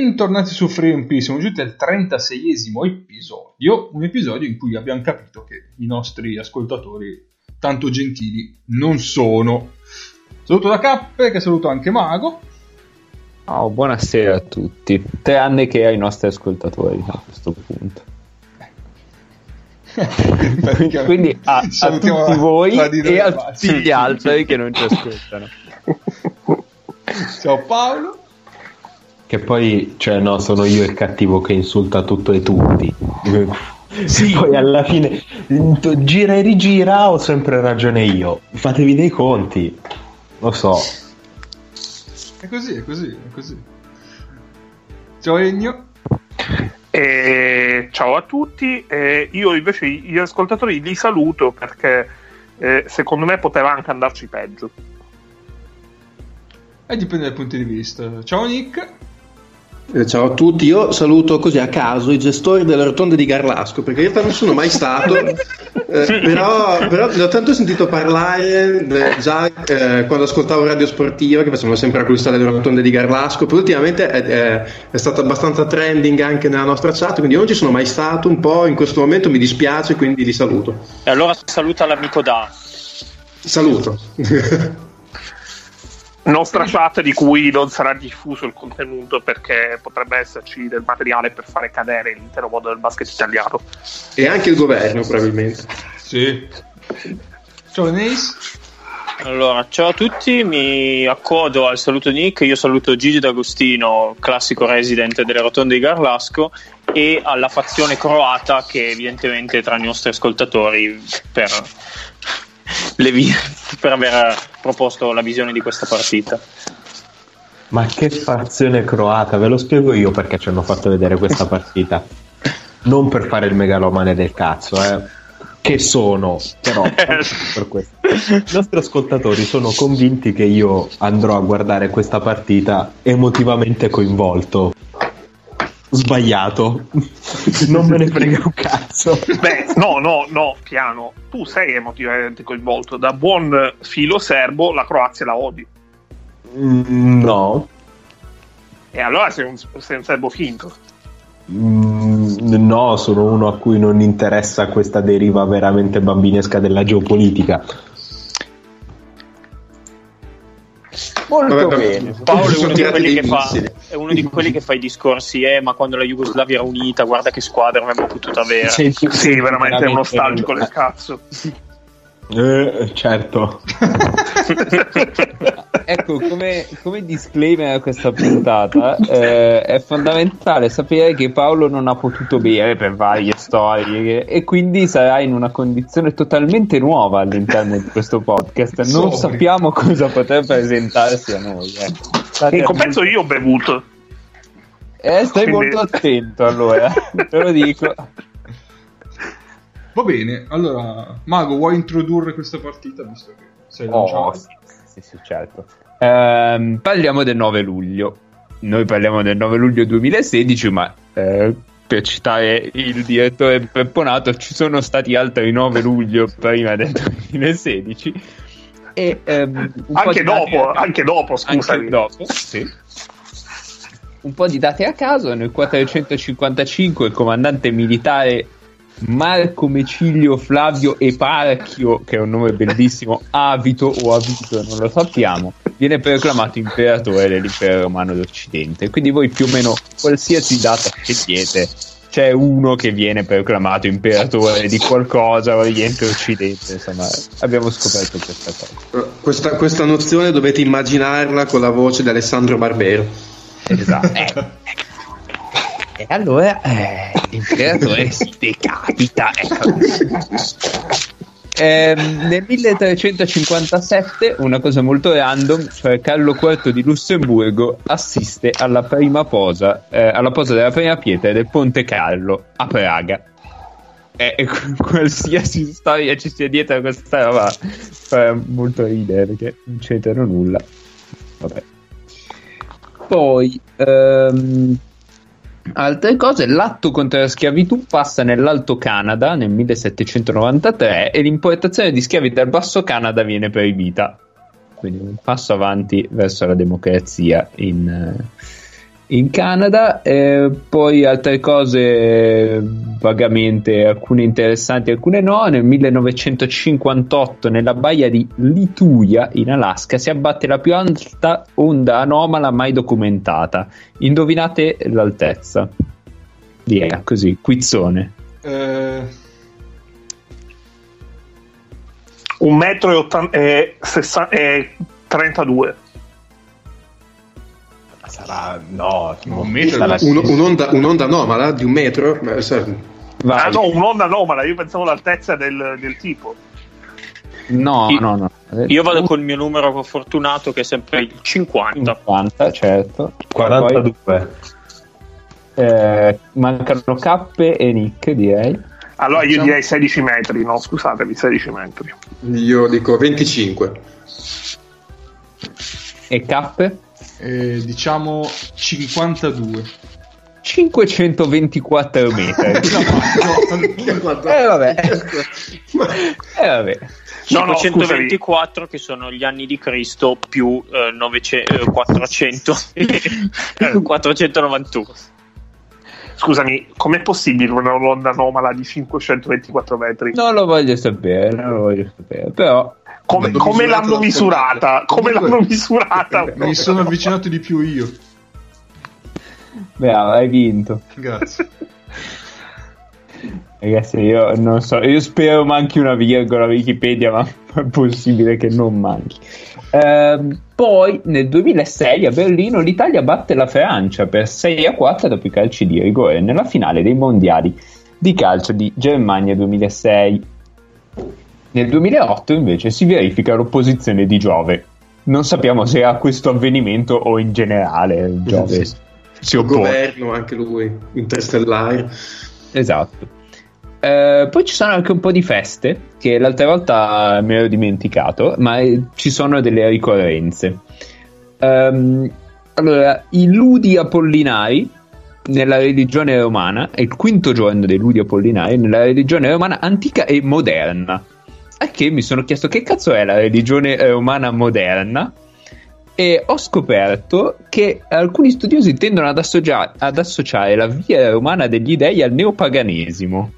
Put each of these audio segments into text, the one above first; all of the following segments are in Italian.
Bentornati su Free MP, siamo giunti al 36esimo episodio, un episodio in cui abbiamo capito che i nostri ascoltatori tanto gentili non sono. Saluto da Cappe, che saluto anche Mago. Oh, buonasera a tutti, tranne che ai nostri ascoltatori a questo punto. Quindi a, a tutti voi e a tutti gli altri che non ci ascoltano. Ciao Paolo. Che poi, cioè, no, sono io il cattivo che insulta tutto e tutti. Sì. Poi alla fine gira e rigira, ho sempre ragione io. Fatevi dei conti. Lo so. È così, è così, è così. Ciao Egno. Eh, ciao a tutti. Eh, io invece gli ascoltatori li saluto perché eh, secondo me poteva anche andarci peggio. E dipende dai punti di vista. Ciao Nick. Eh, ciao a tutti, io saluto così a caso i gestori delle rotonde di Garlasco perché io non sono mai stato, eh, però, però ne ho tanto sentito parlare eh, già eh, quando ascoltavo Radio Sportiva che facevano sempre acquistare le rotonde di Garlasco, poi ultimamente è, è, è, stato abbastanza trending anche nella nostra chat, quindi io non ci sono mai stato, un po' in questo momento mi dispiace, quindi li saluto. E allora saluta l'amico Da. Saluto. nostra chat di cui non sarà diffuso il contenuto perché potrebbe esserci del materiale per fare cadere l'intero mondo del basket italiano. E anche il governo, probabilmente. Sì. Ciao Neis. Allora, ciao a tutti, mi accodo al saluto Nick, io saluto Gigi D'Agostino, classico resident delle rotonde di Garlasco, e alla fazione croata che evidentemente tra i nostri ascoltatori per vi- per aver proposto la visione di questa partita. Ma che fazione croata, ve lo spiego io perché ci hanno fatto vedere questa partita. Non per fare il megalomane del cazzo, eh. Che sono, però per questo. I nostri ascoltatori sono convinti che io andrò a guardare questa partita emotivamente coinvolto sbagliato. non me ne frega un cazzo. Beh, no, no, no, piano. Tu sei emotivamente coinvolto. Da buon filo serbo, la Croazia la odi. Mm, no. E allora sei un, sei un serbo finto. Mm, no, sono uno a cui non interessa questa deriva veramente bambinesca della geopolitica. Molto Vabbè, bene. Paolo è uno, fa, è uno, di quelli che fa, i discorsi, eh, ma quando la Jugoslavia era unita, guarda che squadra avremmo potuto avere. Sì, sì, sì veramente è un nostalgico del cazzo. Eh, certo. ecco, come, come, disclaimer a questa puntata, eh, è fondamentale sapere che Paolo non ha potuto bere per varie storie e quindi sarà in una condizione totalmente nuova all'interno di questo podcast. Non sappiamo cosa potrà presentarsi a noi. Eh. In compenso io ho bevuto. Eh, stai quindi... molto attento allora, te lo dico. Va bene, allora, Mago, vuoi introdurre questa partita visto che sei oh, sì, sì, sì, certo. Ehm, parliamo del 9 luglio. Noi parliamo del 9 luglio 2016, ma eh, per citare il direttore Pepponato, ci sono stati altri 9 luglio prima del 2016. E, ehm, anche, dopo, anche dopo, scusa. Anche dopo, sì. Un po' di date a caso, nel 455 il comandante militare Marco Mecilio Flavio Eparchio, che è un nome bellissimo, Avito o Avito, non lo sappiamo, viene proclamato imperatore dell'impero romano d'Occidente. Quindi voi più o meno qualsiasi data scegliete, c'è uno che viene proclamato imperatore di qualcosa, Oriente Occidente, insomma, abbiamo scoperto questa cosa. Questa, questa nozione dovete immaginarla con la voce di Alessandro Barbero. Esatto. Eh. E allora eh, l'imperatore si decapita. Ecco. Eh, nel 1357 una cosa molto random, cioè Carlo IV di Lussemburgo assiste alla prima posa, eh, alla posa della prima pietra del Ponte Carlo a Praga. E, e qualsiasi storia ci sia dietro a questa roba fa molto ridere perché non c'entrano nulla. Vabbè. Poi ehm, Altre cose, l'atto contro la schiavitù passa nell'Alto Canada nel 1793 e l'importazione di schiavi dal Basso Canada viene proibita. Quindi un passo avanti verso la democrazia in, in Canada, eh, poi altre cose vagamente, alcune interessanti, alcune no. Nel 1958 nella baia di Lituya in Alaska si abbatte la più alta onda anomala mai documentata. Indovinate l'altezza. Via, così, quizzone. Eh, Un metro e, ottan- e sessa- e 32. Sarà no, Un metro sarà- Un- un'onda, un'onda anomala di un metro? Sa- Vai. Ah no, un'onda anomala, io pensavo l'altezza del, del tipo. No, Io- no, no. Io vado col mio numero fortunato che è sempre il 50. 50, certo. 42. Poi, eh, mancano K e Nick, direi. Allora io direi 16 metri, no scusatevi, 16 metri. Io dico 25. E K? Eh, diciamo 52. 524 metri. Guarda. Eh, vabbè. Eh, vabbè. No, no, 524 che sono gli anni di Cristo più eh, 900, eh, 400 eh, 491 Scusami, com'è possibile una onda anomala di 524 metri? Non lo voglio sapere, non lo voglio sapere. Però, Come, L'hanno come misurata l'hanno misurata? Come Comunque- l'hanno misurata? Mi sono avvicinato di più io. bravo, hai vinto. Grazie. Ragazzi, io non so, io spero manchi una virgola Wikipedia, ma è possibile che non manchi. Ehm, poi nel 2006 a Berlino l'Italia batte la Francia per 6 a 4 dopo i calci di rigore nella finale dei mondiali di calcio di Germania 2006. Nel 2008 invece si verifica l'opposizione di Giove. Non sappiamo se a questo avvenimento o in generale Giove Sì. si Il oppone. governo, anche lui, interstellare. Esatto. Eh, poi ci sono anche un po' di feste che l'altra volta mi ero dimenticato, ma eh, ci sono delle ricorrenze. Ehm, allora, i ludi apollinari nella religione romana, è il quinto giorno dei ludi apollinari nella religione romana antica e moderna. Che mi sono chiesto che cazzo è la religione romana moderna e ho scoperto che alcuni studiosi tendono ad, associare, ad associare la via romana degli dei al neopaganesimo,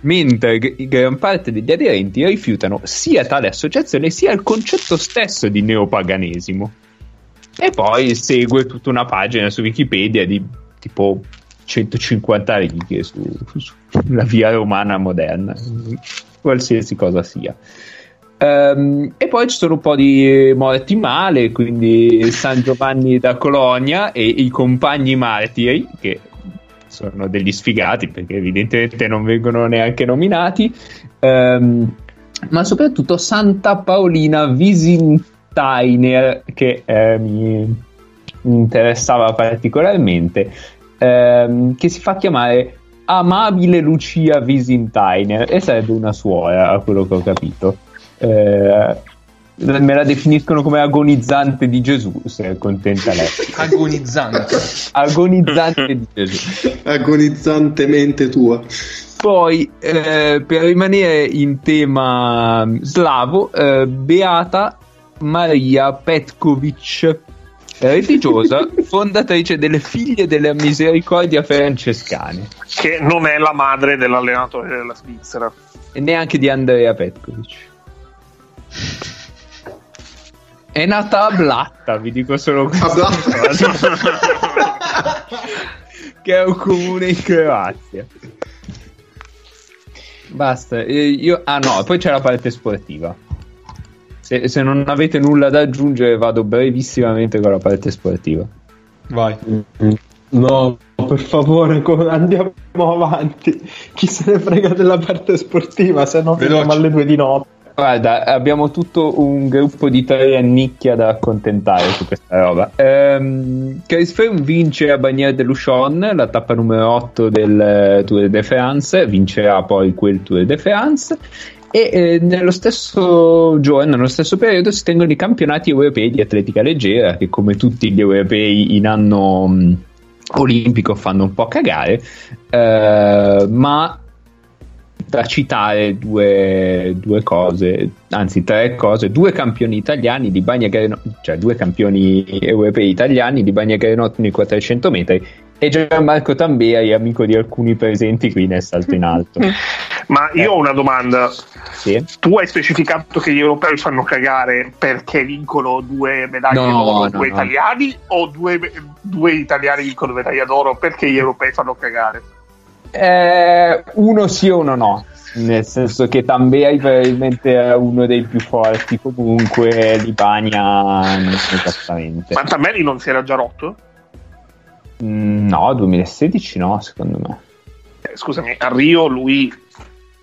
mentre gran parte degli aderenti rifiutano sia tale associazione sia il concetto stesso di neopaganesimo. E poi segue tutta una pagina su Wikipedia di tipo 150 righe su- sulla via romana moderna, qualsiasi cosa sia. Ehm, e poi ci sono un po' di morti male, quindi San Giovanni da Colonia e i compagni martiri, che sono degli sfigati perché evidentemente non vengono neanche nominati, ehm, ma soprattutto Santa Paolina Visintainer, che eh, mi interessava particolarmente, ehm, che si fa chiamare Amabile Lucia Visintainer e sarebbe una suora, a quello che ho capito. Eh, me la definiscono come agonizzante di Gesù, se è contenta lei. Agonizzante. Agonizzante di Gesù. Agonizzantemente tua. Poi, eh, per rimanere in tema slavo, eh, Beata Maria Petkovic, religiosa, fondatrice delle Figlie della Misericordia Francescane Che non è la madre dell'allenatore della Svizzera. e neanche di Andrea Petkovic. È nata a Blatta, vi dico solo questo. A Blatta. che è un comune in Croazia. Basta, eh, io... Ah no, poi c'è la parte sportiva. Se, se non avete nulla da aggiungere vado brevissimamente con la parte sportiva. Vai. No, per favore, andiamo avanti. Chi se ne frega della parte sportiva, se no finiamo alle due di notte. Guarda, abbiamo tutto un gruppo di tre nicchia da accontentare su questa roba. Ehm, Chris Froome vince a Bagnères de Luchon, la tappa numero 8 del eh, Tour de France, vincerà poi quel Tour de France. E eh, nello stesso giorno, nello stesso periodo, si tengono i campionati europei di atletica leggera, che come tutti gli europei in anno mh, olimpico fanno un po' cagare, eh, ma da citare due, due, cose, anzi tre cose, due campioni italiani di Bagna Grenotto, cioè due campioni europei italiani di Bagna Grenotto nei 400 metri e Gianmarco Tamberi, amico di alcuni presenti qui nel salto in alto. Ma io ho una domanda. Sì? Tu hai specificato che gli europei fanno cagare perché vincono due medaglie No, d'oro, no, due no. italiani, o due, due italiani vincono medaglia d'oro perché gli europei fanno cagare? Eh, uno sì o uno no. Nel senso che Tamberi probabilmente è uno dei più forti, comunque di Bagna non esattamente. Ma Tameli non si era già rotto? Mm, No, 2016 no, secondo me. Eh, scusami, a Rio lui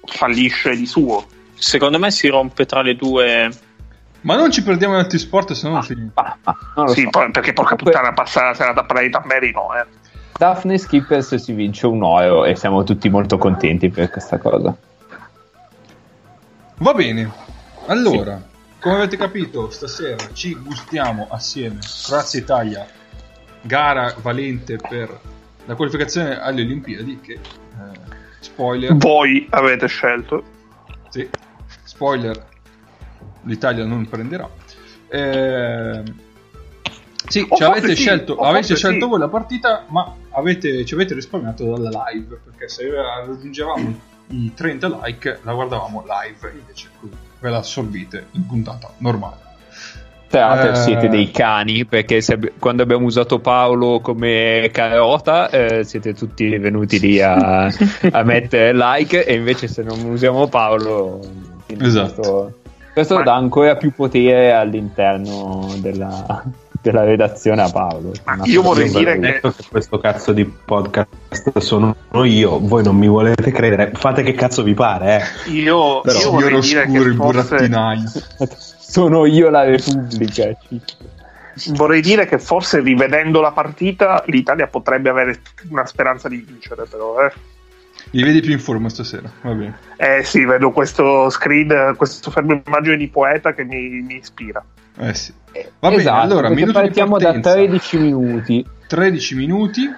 fallisce di suo. Secondo me si rompe tra le due. Ma non ci perdiamo in altri sport se no. Ma, ma non lo Sì, so. poi- perché porca Comunque- puttana passa la serata a parlare di Tamberi, no, eh. Daphne Skippers si vince un oro e siamo tutti molto contenti per questa cosa. Va bene. Allora, come avete capito, stasera ci gustiamo assieme Croazia Italia, gara valente per la qualificazione alle Olimpiadi che eh, spoiler, Voi avete scelto. sì, spoiler l'Italia non prenderà. Eh, sì, O ci avete sì, scelto, o avete scelto sì. voi la partita, ma avete, ci avete risparmiato dalla live perché se raggiungevamo i 30 like la guardavamo live invece così ve la assorbite in puntata normale. Tra l'altro Eh. siete dei cani perché se quando abbiamo usato Paolo come carota eh, siete tutti venuti lì a, a mettere like e invece se non usiamo Paolo Esatto. questo, questo Ma- dà ancora più potere all'interno della, della redazione a Paolo. Io vorrei dire che- questo cazzo di podcast sono io, voi non mi volete credere, fate che cazzo vi pare, eh. Io, Però io vorrei dire che il forse, burattinaio. sono io la Repubblica. vorrei dire che forse rivedendo la partita l'Italia potrebbe avere una speranza di vincere, però. Eh, Li vedi più in forma stasera, va bene. Eh sì, vedo questo screen, questo fermo immagine di poeta che mi, mi ispira. Eh sì. Va bene, esatto, allora, minuto partiamo da partenza. 13 minuti 13 minuti.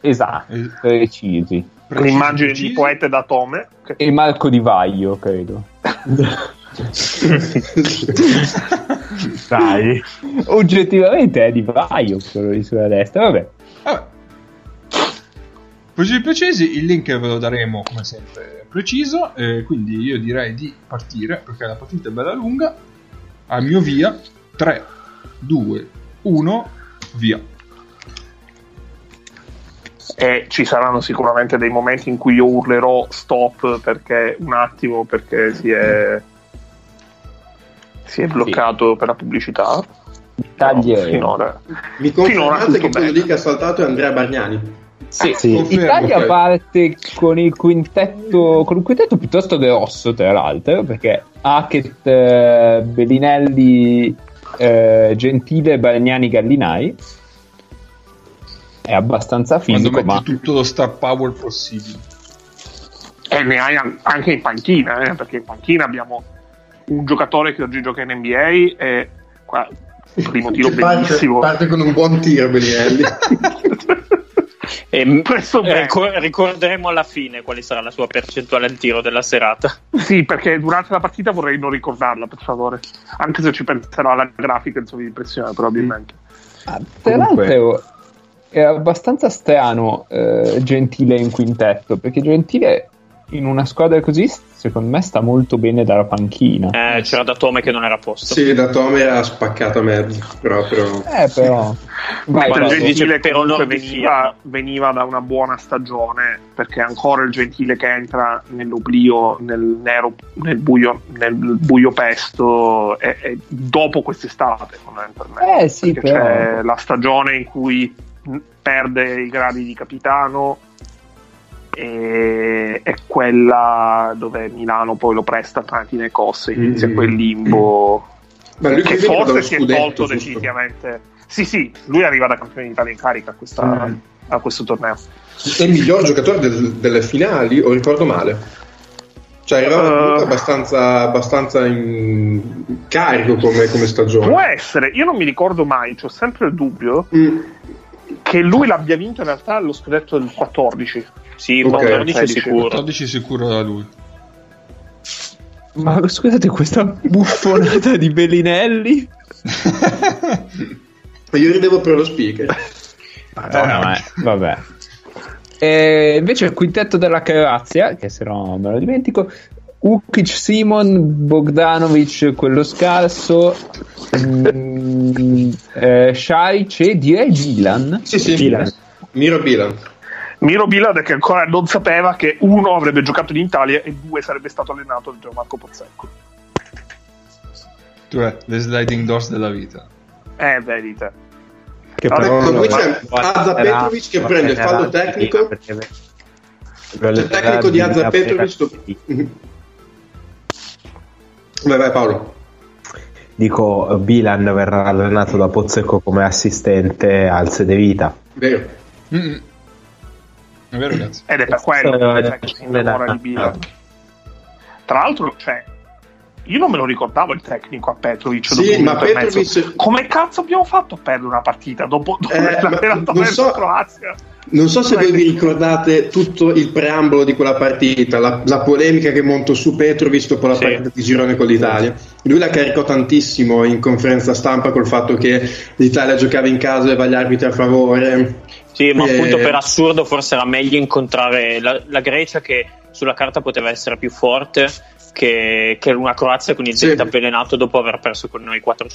esatto, eh, precisi. precisi, L'immagine precisi. di poeta da Tome. che- E Marco Di Vaglio, credo. Dai. Oggettivamente è Di Vaglio quello lì sulla destra, vabbè. Vabbè. Precisi precisi, il link ve lo daremo come sempre preciso, eh, quindi io direi di partire perché la partita è bella lunga. Al mio via, 3, 2, 1, via. E ci saranno sicuramente dei momenti in cui io urlerò stop perché un attimo perché si è, si è bloccato per la pubblicità. Taglieremo. Finora. Mi confermate che quello lì che ha saltato è Andrea Bargnani? Sì, Sì. Confermo, Italia ok. parte con il quintetto con un quintetto piuttosto grosso tra l'altro perché Hackett, eh, Bellinelli, eh, Gentile, Bargnani, Gallinai è abbastanza Quando fisico metti ma tutto lo star power possibile. E ne hai an- anche in panchina, eh, perché in panchina abbiamo un giocatore che oggi gioca in NBA e qua primo tiro parte, bellissimo. parte con un buon tiro Bellinelli. E ricor- ricorderemo alla fine quale sarà la sua percentuale al tiro della serata. Sì, perché durante la partita vorrei non ricordarla, per favore. Anche se ci penserò alla grafica, insomma, di impressione, probabilmente. Ah, l'altro è abbastanza strano eh, Gentile in quintetto, perché Gentile in una squadra così secondo me sta molto bene dalla panchina. Eh, c'era da Tome che non era a posto. sì, da Tome era spaccato a mezzo, proprio. Eh però... Vai, il Gentile per comunque onor di veniva, veniva da una buona stagione, perché è ancora il Gentile che entra nell'oblio, nel nero, nel buio, nel buio pesto, e, e dopo quest'estate, fondamentalmente. Eh sì, perché però... c'è la stagione in cui perde i gradi di capitano e è quella dove Milano poi lo presta a Panathinaikos e inizia Mm. quel limbo Ma lui che forse si è tolto definitivamente sì sì lui arriva da campione d'Italia in carica a, questa- Mm. a questo torneo È il miglior giocatore del- delle finali, o ricordo male? Cioè, era Uh. abbastanza, abbastanza in carico come, come stagione. può essere io non mi ricordo mai ho sempre il dubbio Mm. che lui l'abbia vinto in realtà lo scudetto del 14 Sì, Ok. 14 è 16. sicuro. 14 sicuro da lui. Ma scusate, questa buffonata di Bellinelli? Io ridevo per lo speaker. Madonna, eh, vabbè. E invece il quintetto della Croazia, che se no me lo dimentico, Ukic, Simon, Bogdanovic, quello scarso, mm, eh, Šarić e direi Bilan. Sì, sì, Bilan. Miro Bilan. Miro Bilad che ancora non sapeva che uno avrebbe giocato in Italia e due sarebbe stato allenato da Gianmarco Pozzecco. Cioè, le sliding doors della vita. Eh, vedete. Che Ah, però ecco, non- qui c'è Azza Petrovic che prende il fallo tecnico. perché- Il tecnico di Azza Petrovic. do- Vai, vai Paolo. Dico, Bilan verrà allenato da Pozzecco come assistente al Sedevita. Vero. Mm-mm. È vero, ragazzi. Ed è per quello che si innamora di Bilad. Tra l'altro, cioè, io non me lo ricordavo il tecnico a Petrovic. Sì, ma. Petrovic- Come cazzo abbiamo fatto a perdere una partita dopo, dopo Eh, non verso so- Croazia? Non so se voi vi ricordate tutto il preambolo di quella partita, la, la polemica che montò su Petrovic dopo la Sì. partita di girone con l'Italia. Lui la caricò tantissimo in conferenza stampa col fatto che l'Italia giocava in casa e aveva gli arbitri a favore. Sì, ma Eh, appunto per assurdo forse era meglio incontrare la, la Grecia che sulla carta poteva essere più forte che, che una Croazia con il Sì. dente avvelenato dopo aver perso con noi 4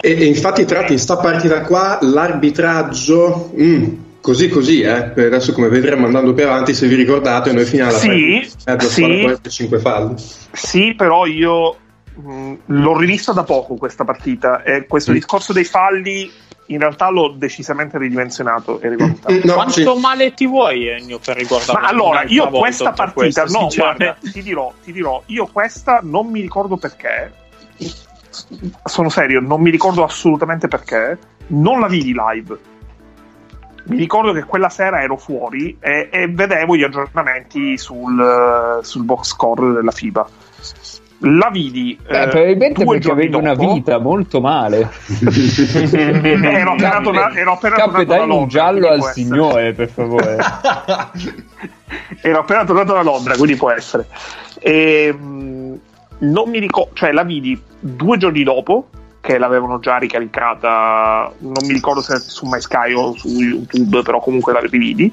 E, e infatti, tra l'altro, in sta partita qua l'arbitraggio. mm, così così, eh. Adesso come vedremo andando più avanti, se vi ricordate, noi fino alla Sì, mezza sì. squadra poi 5 falli. Sì, però io mh, l'ho rivista da poco questa partita e questo Mm. discorso dei falli in realtà l'ho decisamente ridimensionato e rivalutato. Mm, no, Quanto sì. male ti vuoi Ennio per riguardare Ma allora, io questa partita, questo, no, guarda, ti dirò, ti dirò, io questa non mi ricordo perché, sono serio, non mi ricordo assolutamente perché, non la vidi live. Mi ricordo che quella sera ero fuori e, e vedevo gli aggiornamenti sul, sul box score della FIBA. La vidi Eh, eh, probabilmente due perché avevi una vita molto male. ero appena tornato, dai un giallo al signore, per favore. ero appena tornato da Londra, quindi può essere. E, mh, non mi ricordo, cioè la vidi due giorni dopo che l'avevano già ricaricata, non mi ricordo se su MySky o su YouTube, però comunque la rividi.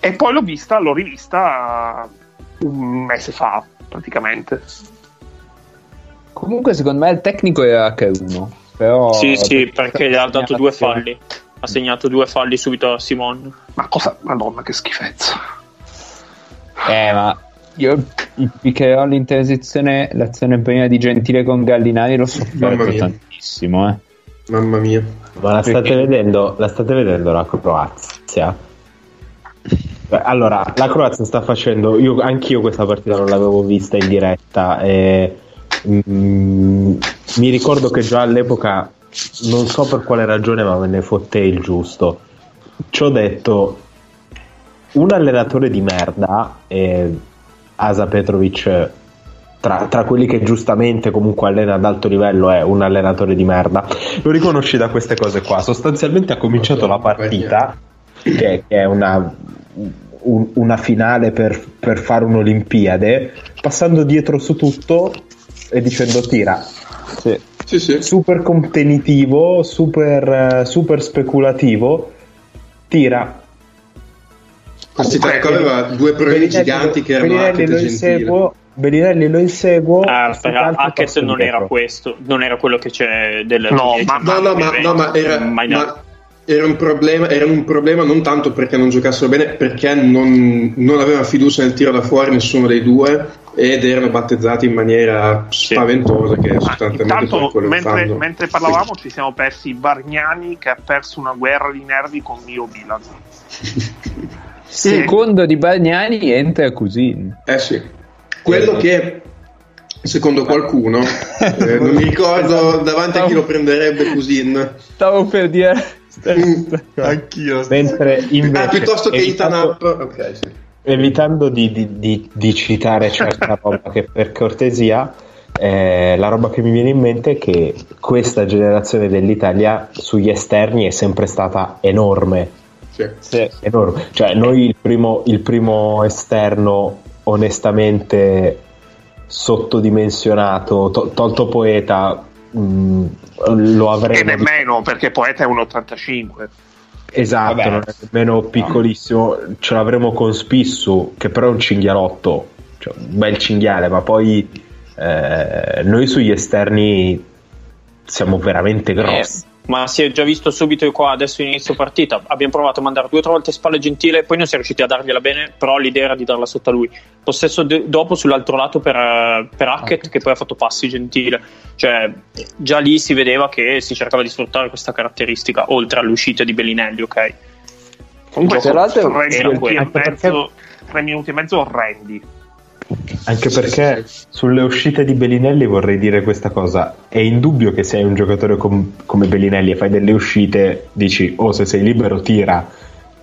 E poi l'ho vista, l'ho rivista un mese fa praticamente. Comunque, secondo me il tecnico era H1. Però Sì, sì, perché gli ha dato due falli. Ha segnato due falli subito a Simon. Ma cosa, madonna, che schifezza. Eh, ma io il pick and roll in transizione, l'azione prima di Gentile con Gallinari l'ho sofferto tantissimo. Eh. Mamma mia. Ma la state Perché? vedendo, la state vedendo la Croazia? Allora, la Croazia sta facendo, io, anch'io questa partita non l'avevo vista in diretta e mm, mi ricordo che già all'epoca, non so per quale ragione, ma me ne fotte il giusto. Ci ho detto, un allenatore di merda, e Asa Petrovic, tra, tra quelli che giustamente comunque allena ad alto livello, è un allenatore di merda, lo riconosci da queste cose qua. Sostanzialmente ha cominciato la partita, che, che è una, un- una finale per, per fare un'Olimpiade, passando dietro su tutto e dicendo tira. Sì. Sì, sì. Super competitivo, super, eh, super speculativo, tira. Questi tre qua aveva due problemi giganti che erano Bellinelli Hackett lo inseguo, Bellinelli lo inseguo. Ah, aspetta, quest'altro Hackett non era questo, non era quello che c'è del No, ma- No, no, ma, no, ma era, ma. Era un problema, era un problema non tanto perché non giocassero bene, perché non, non aveva fiducia nel tiro da fuori nessuno dei due ed erano battezzati in maniera spaventosa che Ma sostanzialmente intanto, mentre, fanno. mentre parlavamo, ci siamo persi Bargnani che ha perso una guerra di nervi con Mio Milan. Secondo di Bagnani entra Cusin. Eh sì, quello che secondo qualcuno, eh, non mi ricordo davanti a chi lo prenderebbe Cusin, Stavo per dire. Mm. Anch'io. Mentre invece, ah, piuttosto che Ethan evitando- Up, ok, sì. evitando di, di- di- di citare certa roba che per cortesia eh, la roba che mi viene in mente è che questa generazione dell'Italia sugli esterni è sempre stata enorme sì. Sì. enorme cioè noi il primo, il primo esterno onestamente sottodimensionato, to- tolto Poeta, mh, lo avremmo... E nemmeno perché Poeta è un 85. Esatto, Vabbè. non è nemmeno piccolissimo, ce l'avremo con Spissu, che però è un cinghialotto, cioè, un bel cinghiale, ma poi eh, noi sugli esterni siamo veramente grossi. Eh, ma si è già visto subito qua adesso inizio partita. Abbiamo provato a mandare due o tre volte spalle gentile poi non si è riusciti a dargliela bene però l'idea era di darla sotto a lui. Possesso de- dopo sull'altro lato per, eh, per Hackett che poi ha fatto passi gentile. Cioè già lì si vedeva che si cercava di sfruttare questa caratteristica oltre all'uscita di Bellinelli ok? Comunque Tra l'altro e tre minuti e mezzo orrendi. Anche perché sulle uscite di Bellinelli vorrei dire questa cosa: è indubbio che se hai un giocatore com- come Bellinelli e fai delle uscite, dici, oh, se sei libero, tira.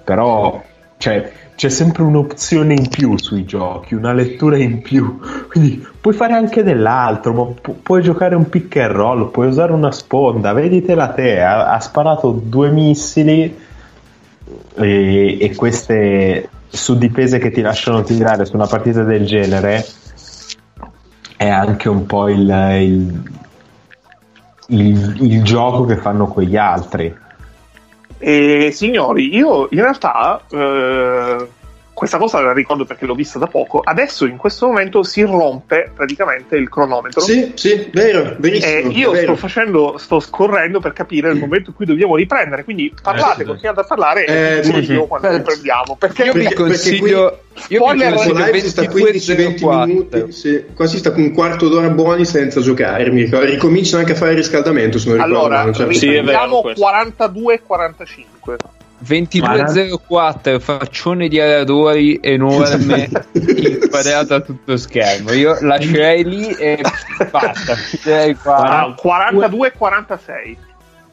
Però cioè, c'è sempre un'opzione in più sui giochi, una lettura in più. Quindi puoi fare anche dell'altro, ma pu- puoi giocare un pick and roll, puoi usare una sponda. Veditela te, ha, ha sparato due missili e, e queste suddifese che ti lasciano tirare su una partita del genere è anche un po' il, il, il- il gioco che fanno quegli altri. E signori, io in realtà eh, questa cosa la ricordo perché l'ho vista da poco, adesso in questo momento si rompe praticamente il cronometro. Sì, sì, vero, benissimo. E io vero. sto facendo, sto scorrendo per capire il mm. momento in cui dobbiamo riprendere, quindi parlate, eh, continuate a parlare eh, e sì, sì. quando eh, riprendiamo. Perché io vi consiglio... Io mi consiglio live si sta 15-20 minuti, sì. qua sta con un quarto d'ora buoni senza giocare, Ricomincio anche a fare il riscaldamento, se non ricordo. Allora, certo. sì, 42-45. 22.04 faccione di aradori enorme inquadrato a tutto schermo io lascerei lì e basta chiuderei qua. Ah, 42 e 46.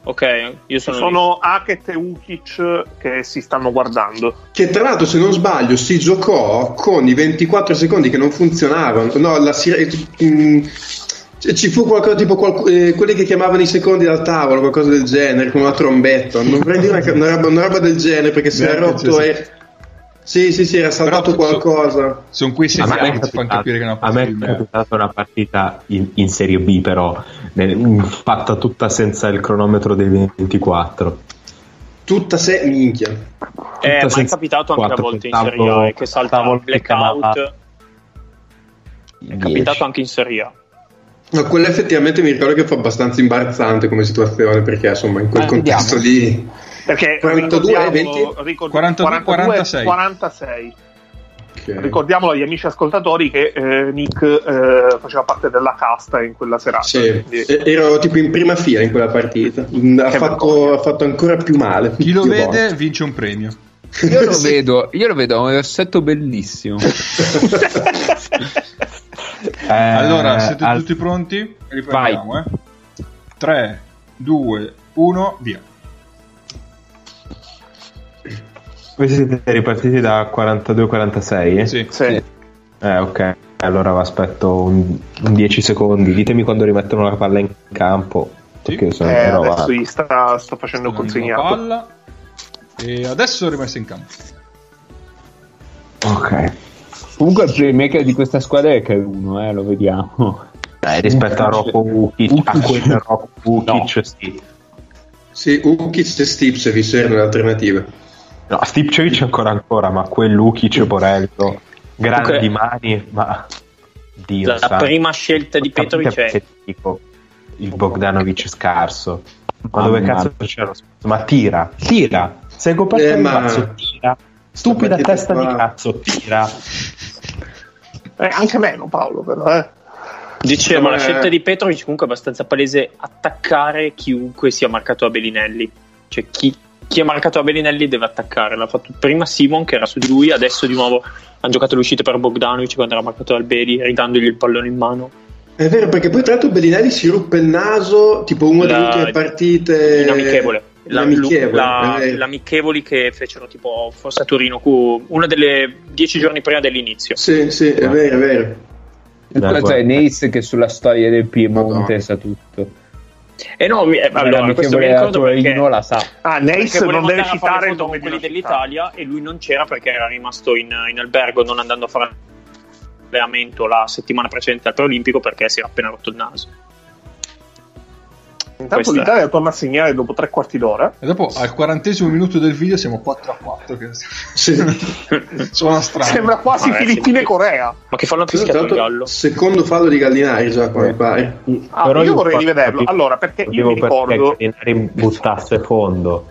ok io sono, Sono Hackett e Ukic che si stanno guardando. Che tra l'altro, se non sbaglio, si giocò con i 24 secondi che non funzionavano. No, la sire- mm, c- ci fu qualcosa tipo qualc- eh, quelli che chiamavano i secondi dal tavolo, qualcosa del genere, con una trombetta. Non dire una, una roba, una roba del genere perché si era rotto e. Sì, sì, sì, era saltato qualcosa. Sono quei A me segnali è che ti fanno capitato- capire che una a me partita è capitata una partita in, in Serie B, però nel- fatta tutta senza il cronometro dei 24. Tutta se. minchia. Eh, Tutta ma è senza capitato anche a quattro, volte in Serie A eh, che salta pensavo il blackout è capitato anche in Serie A No, quello effettivamente mi ricordo che fa abbastanza imbarazzante come situazione perché insomma in quel Eh, contesto lì. Perché 42, ricordiamo- 20? ricord- 42, 46. 46. Ok. Ricordiamolo agli amici ascoltatori che eh, Nick eh, faceva parte della casta in quella serata. Sì, quindi- e- ero tipo in prima fila in quella partita. Mm, Ha fatto, ha fatto ancora più male. Chi lo vede volte. vince un premio. io lo Sì. vedo io lo vedo è un rossetto bellissimo Eh, allora, siete al- tutti pronti? Riprendiamo, eh. 3, 2, 1, via. Voi siete ripartiti da 42-46? Sì. Sì. Eh, ok. Allora aspetto un, un 10 secondi. Ditemi quando rimettono la palla in campo. Sì. Perché io sono Eh, adesso gli sta, sta facendo consegnato. palla. E adesso rimessa in campo. Ok. Comunque il playmaker di questa squadra è che è uno eh, lo vediamo Dai, rispetto a Rocco Ukic, a quello Rocco Ukic, sì. Sì, Ukic e Stipcevic erano le alternative. No, Stipcevic ancora ancora, ma quell'Ukic Borello, grandi Ok. mani, ma Dio la santo. prima scelta di Petrovic è dico il Bogdanovic scarso. Ma Mamma dove cazzo c'è lo spazio? Ma tira, tira. Sei coperto Eh, di ma- tira. Stupida testa qua- di cazzo, tira. Eh, anche meno Paolo però, eh. Dicevo, la Eh. scelta di Petrovic comunque è abbastanza palese attaccare chiunque sia marcato a Bellinelli. Cioè chi, chi è marcato a Bellinelli deve attaccare. L'ha fatto prima Simon che era su di lui, adesso di nuovo hanno giocato le uscite per Bogdanovic quando era marcato dal Beli, ridandogli il pallone in mano. È vero, perché poi tra l'altro Bellinelli si ruppe il naso, tipo una delle La- ultime partite. in amichevole. La- L'amichevole, la- vero. l'amichevoli che fecero tipo forse a Torino, una delle dieci giorni prima dell'inizio. Sì, sì, è vero, è vero. il Dai, questo è guarda. Nace che sulla storia del Piemonte Madonna. sa tutto E no, mi- eh, allora, L'amichevole questo mi a ricordo perché, Torino la sa Ah, voleva non deve citare il nome quelli dell'Italia e lui non c'era perché era rimasto in, in albergo non andando a fare allenamento la settimana precedente al preolimpico perché si era appena rotto il naso. Intanto Questa- l'Italia torna a segnare dopo tre quarti d'ora. E dopo al quarantesimo minuto del video siamo 4 a 4. Che... Sì. Suona strano. Sembra quasi Vabbè, Filippine sì. e Corea. Ma che fanno fischiato il gallo? Secondo fallo di Gallinari già, come pare. Ah, Però io vorrei fa- rivederlo. capivo- Allora, perché io mi ricordo. perché Gallinari buttasse fondo.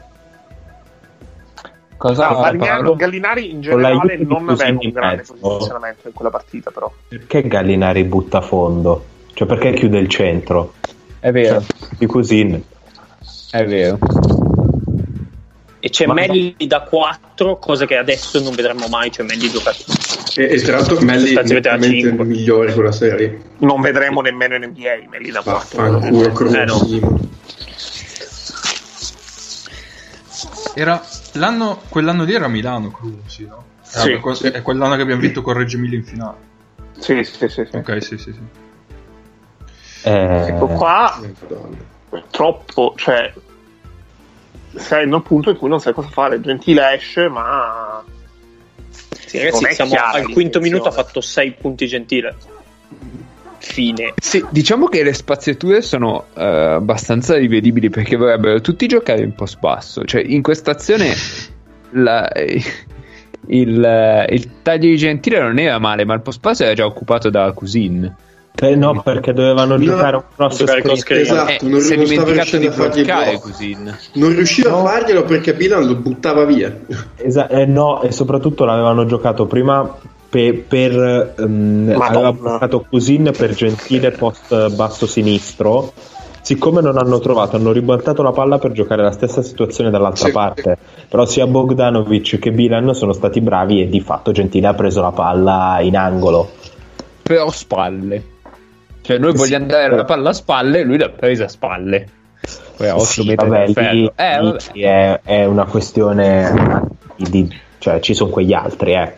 Cosa No, Gallinari, Paolo? Gallinari in generale non aveva un grande posizionamento in quella partita, però. Perché Gallinari butta fondo? Cioè perché chiude il centro? È vero, Di Cusin. è vero. E c'è Ma- Melli da 4, cosa che adesso non vedremo mai, cioè Melli gioca E, e tra l'altro Melli nettamente cinque. migliore quella serie. Non vedremo nemmeno in NBA Melli da 4. Vaffanculo, Eh, no. Era l'anno, quell'anno lì era Milano, sì, no? Era Sì. È quell'anno che abbiamo vinto con Reggio Emilia in finale. Sì, sì, sì. sì. Ok, sì, sì, sì. Eh, Ecco qua troppo, cioè sei nel punto in cui non sai cosa fare. Gentile esce, ma Sì, ragazzi, siamo chiara al quinto minuto, ha fatto 6 punti gentile. Fine. Sì, diciamo che le spaziature sono eh, abbastanza rivedibili perché vorrebbero tutti giocare in post basso. Cioè, in questa azione la- il, il taglio di Gentile non era male, ma il post basso era già occupato da Cusin. Eh, no, perché dovevano No. giocare un cross Giocare screen. screen. Esatto, Eh, non, non stava riuscendo a fargli. Non riusciva No. a farglielo perché Bilan lo buttava via. Esa- eh, no, e soprattutto l'avevano giocato prima pe- per ehm, Madonna. aveva bloccato Cusin per Gentile post basso sinistro. Siccome non hanno trovato, hanno ribaltato la palla per giocare la stessa situazione dall'altra Sì. parte. Però sia Bogdanovic che Bilan sono stati bravi e di fatto Gentile ha preso la palla in angolo. Però spalle. Cioè, noi Sì, vogliamo dare però- la palla a spalle, lui l'ha presa a spalle. 8 Sì, vabbè, lì- Eh, lì vabbè. è, è una questione di, cioè ci sono quegli altri, eh.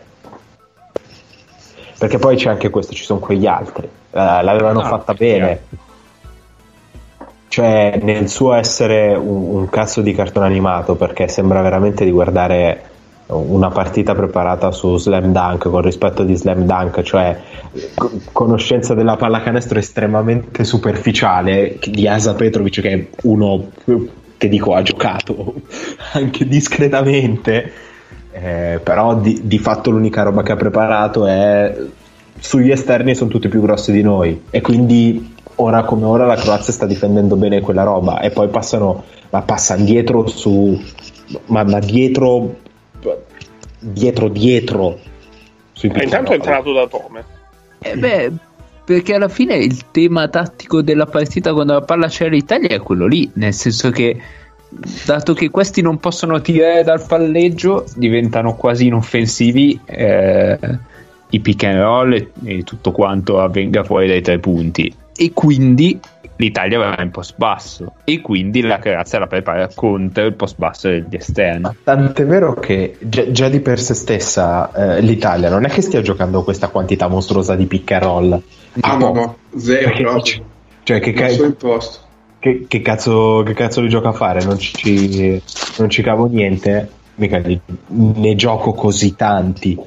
Perché poi c'è anche questo, ci sono quegli altri. Eh, l'avevano No, fatta perché- bene. Cioè, nel suo essere un, un cazzo di cartone animato, perché sembra veramente di guardare una partita preparata su Slam Dunk con rispetto di Slam Dunk, cioè co- conoscenza della pallacanestro estremamente superficiale di Asa Petrovic, che è uno che dico ha giocato anche discretamente, eh, però di, di fatto l'unica roba che ha preparato è sugli esterni sono tutti più grossi di noi. E quindi ora come ora la Croazia sta difendendo bene quella roba. E poi passano ma passano dietro su ma, ma dietro dietro dietro Eh, intanto è entrato da Tome. Eh beh, perché alla fine il tema tattico della partita quando la palla c'è l'Italia è quello lì, nel senso che dato che questi non possono tirare dal palleggio, diventano quasi inoffensivi eh, i pick and roll e, e tutto quanto avvenga fuori dai tre punti. E quindi l'Italia va in post basso e quindi la Croazia la prepara contro il post basso degli esterni. Tant'è vero che già, già di per sé stessa eh, l'Italia non è che stia giocando questa quantità mostruosa di pick and roll. Ah, no, no, zero Perché- proprio. Cioè, che, ca- che, che cazzo, che cazzo li gioca a fare? Non ci, non ci cavo niente. Mica li- ne gioco così tanti.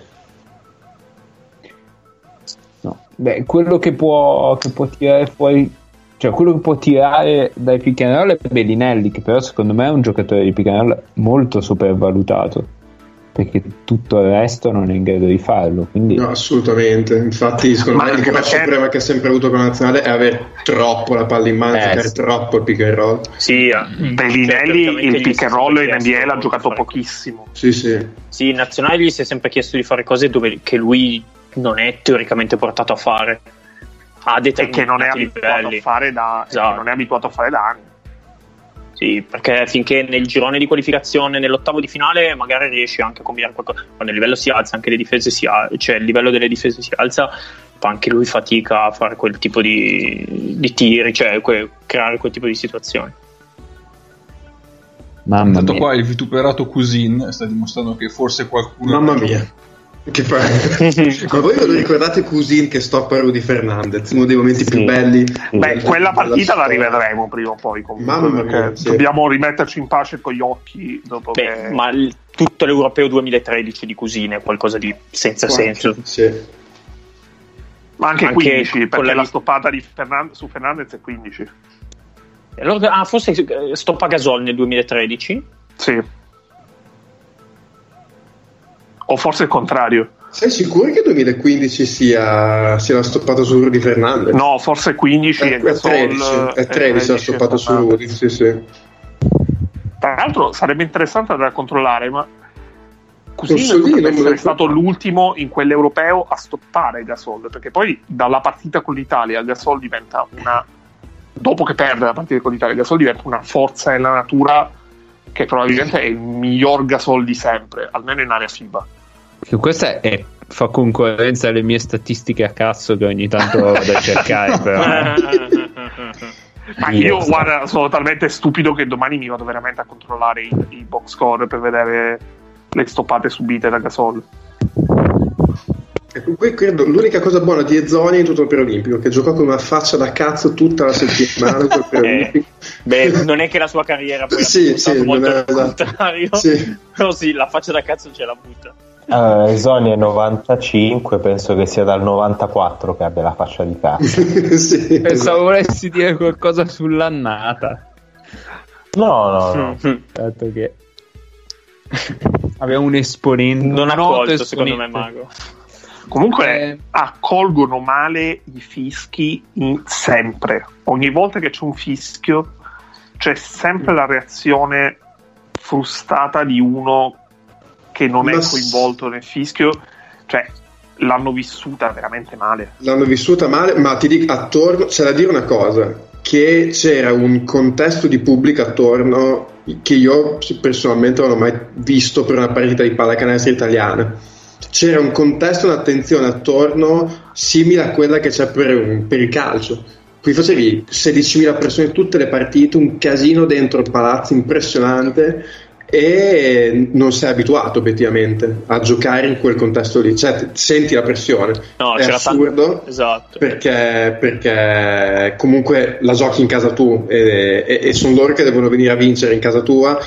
No. Beh, quello che può, che può tirare fuori, cioè quello che può tirare dai pick and roll è Bellinelli, che però secondo me è un giocatore di pick and roll molto sopravvalutato. Perché tutto il resto non è in grado di farlo. Quindi No, assolutamente. Infatti, secondo Ma me il perché- problema che ha sempre avuto con la nazionale è avere troppo la palla in mano, Eh, sì. troppo il pick and roll. Sì, eh, Bellinelli cioè, il pick and roll in NBA l'ha giocato fare- pochissimo. Sì, sì. Sì, in nazionale gli si è sempre chiesto di fare cose dove, che lui non è teoricamente portato a fare. Ha E che non è determinati abituato a livelli. fare da, Esatto. non è abituato a fare da anni. Sì, perché finché nel girone di qualificazione, nell'ottavo di finale, magari riesci anche a combinare qualcosa. Quando il livello si alza, anche le difese si alza, cioè il livello delle difese si alza, fa anche lui fatica a fare quel tipo di, di tiri, cioè que- creare quel tipo di situazioni. mamma Intanto mia. qua il vituperato Cusin sta dimostrando che forse qualcuno... Mamma mia. Che fa... Ma voi ve lo ricordate Cusin che stoppa Rudy Fernandez? Uno dei momenti Sì. più belli. Beh, quella partita la rivedremo prima o poi. Comunque, Mamma mia, perché sì. dobbiamo rimetterci in pace con gli occhi dopo Beh, che. ma il- tutto l'Europeo 2013 di Cusine è qualcosa di senza senso. Sì. Ma anche, Anche 15, con perché la- la stoppata di Fernan- su Fernandez è 15. E allora- ah, forse eh, stoppa Gasol nel 2013. Sì. O forse il contrario. Sei sicuro che 2015 sia, sia la stoppata su Rudy Fernandez? No, forse 15 è, e è Gasol, 13, è eh, 13 la 13 stoppata su Fernandez. Rudy, sì, sì. Tra l'altro sarebbe interessante andare a controllare, ma Cusino potrebbe essere stato l'ultimo in quell'europeo a stoppare Gasol, perché poi dalla partita con l'Italia Gasol diventa una dopo che perde la partita con l'Italia Gasol diventa una forza nella natura che probabilmente è il miglior Gasol di sempre, almeno in area FIBA. Che Questa è, fa concorrenza alle mie statistiche a cazzo che ogni tanto vado a cercare. però. Ma Io guarda, sono talmente stupido che domani mi vado veramente a controllare i, i box score per vedere le stoppate subite da Gasol. Ecco, qui credo l'unica cosa buona di Ezzoni in tutto il preolimpico che giocò con una faccia da cazzo tutta la settimana col preolimpico. Beh, non è che la sua carriera poi Sì, sì, molto è- al contrario. Sì. Però sì, la faccia da cazzo ce la butta. Uh, Esoni è 95, penso che sia dal 94 che abbia la faccia di cazzo. sì, Pensavo volessi dire qualcosa sull'annata. No, no, no. Dato che aveva un esponente. Non ha colto, secondo me. Mago. Comunque Eh. accolgono male i fischi in- sempre. Ogni volta che c'è un fischio c'è sempre la reazione frustata di uno che non è Ma s- coinvolto nel fischio. Cioè, l'hanno vissuta veramente male. L'hanno vissuta male, ma ti dico attorno, c'è da dire una cosa, che c'era un contesto di pubblico attorno che io personalmente non ho mai visto per una partita di pallacanestro italiana. C'era un contesto, un'attenzione attorno simile a quella che c'è per, per il calcio. Qui facevi 16.000 persone tutte le partite, un casino dentro il palazzo impressionante e non sei abituato obiettivamente a giocare in quel contesto lì. Cioè, senti la pressione. No, è c'era assurdo tanto- Esatto. perché, perché comunque la giochi in casa tu e, e- e sono loro che devono venire a vincere in casa tua,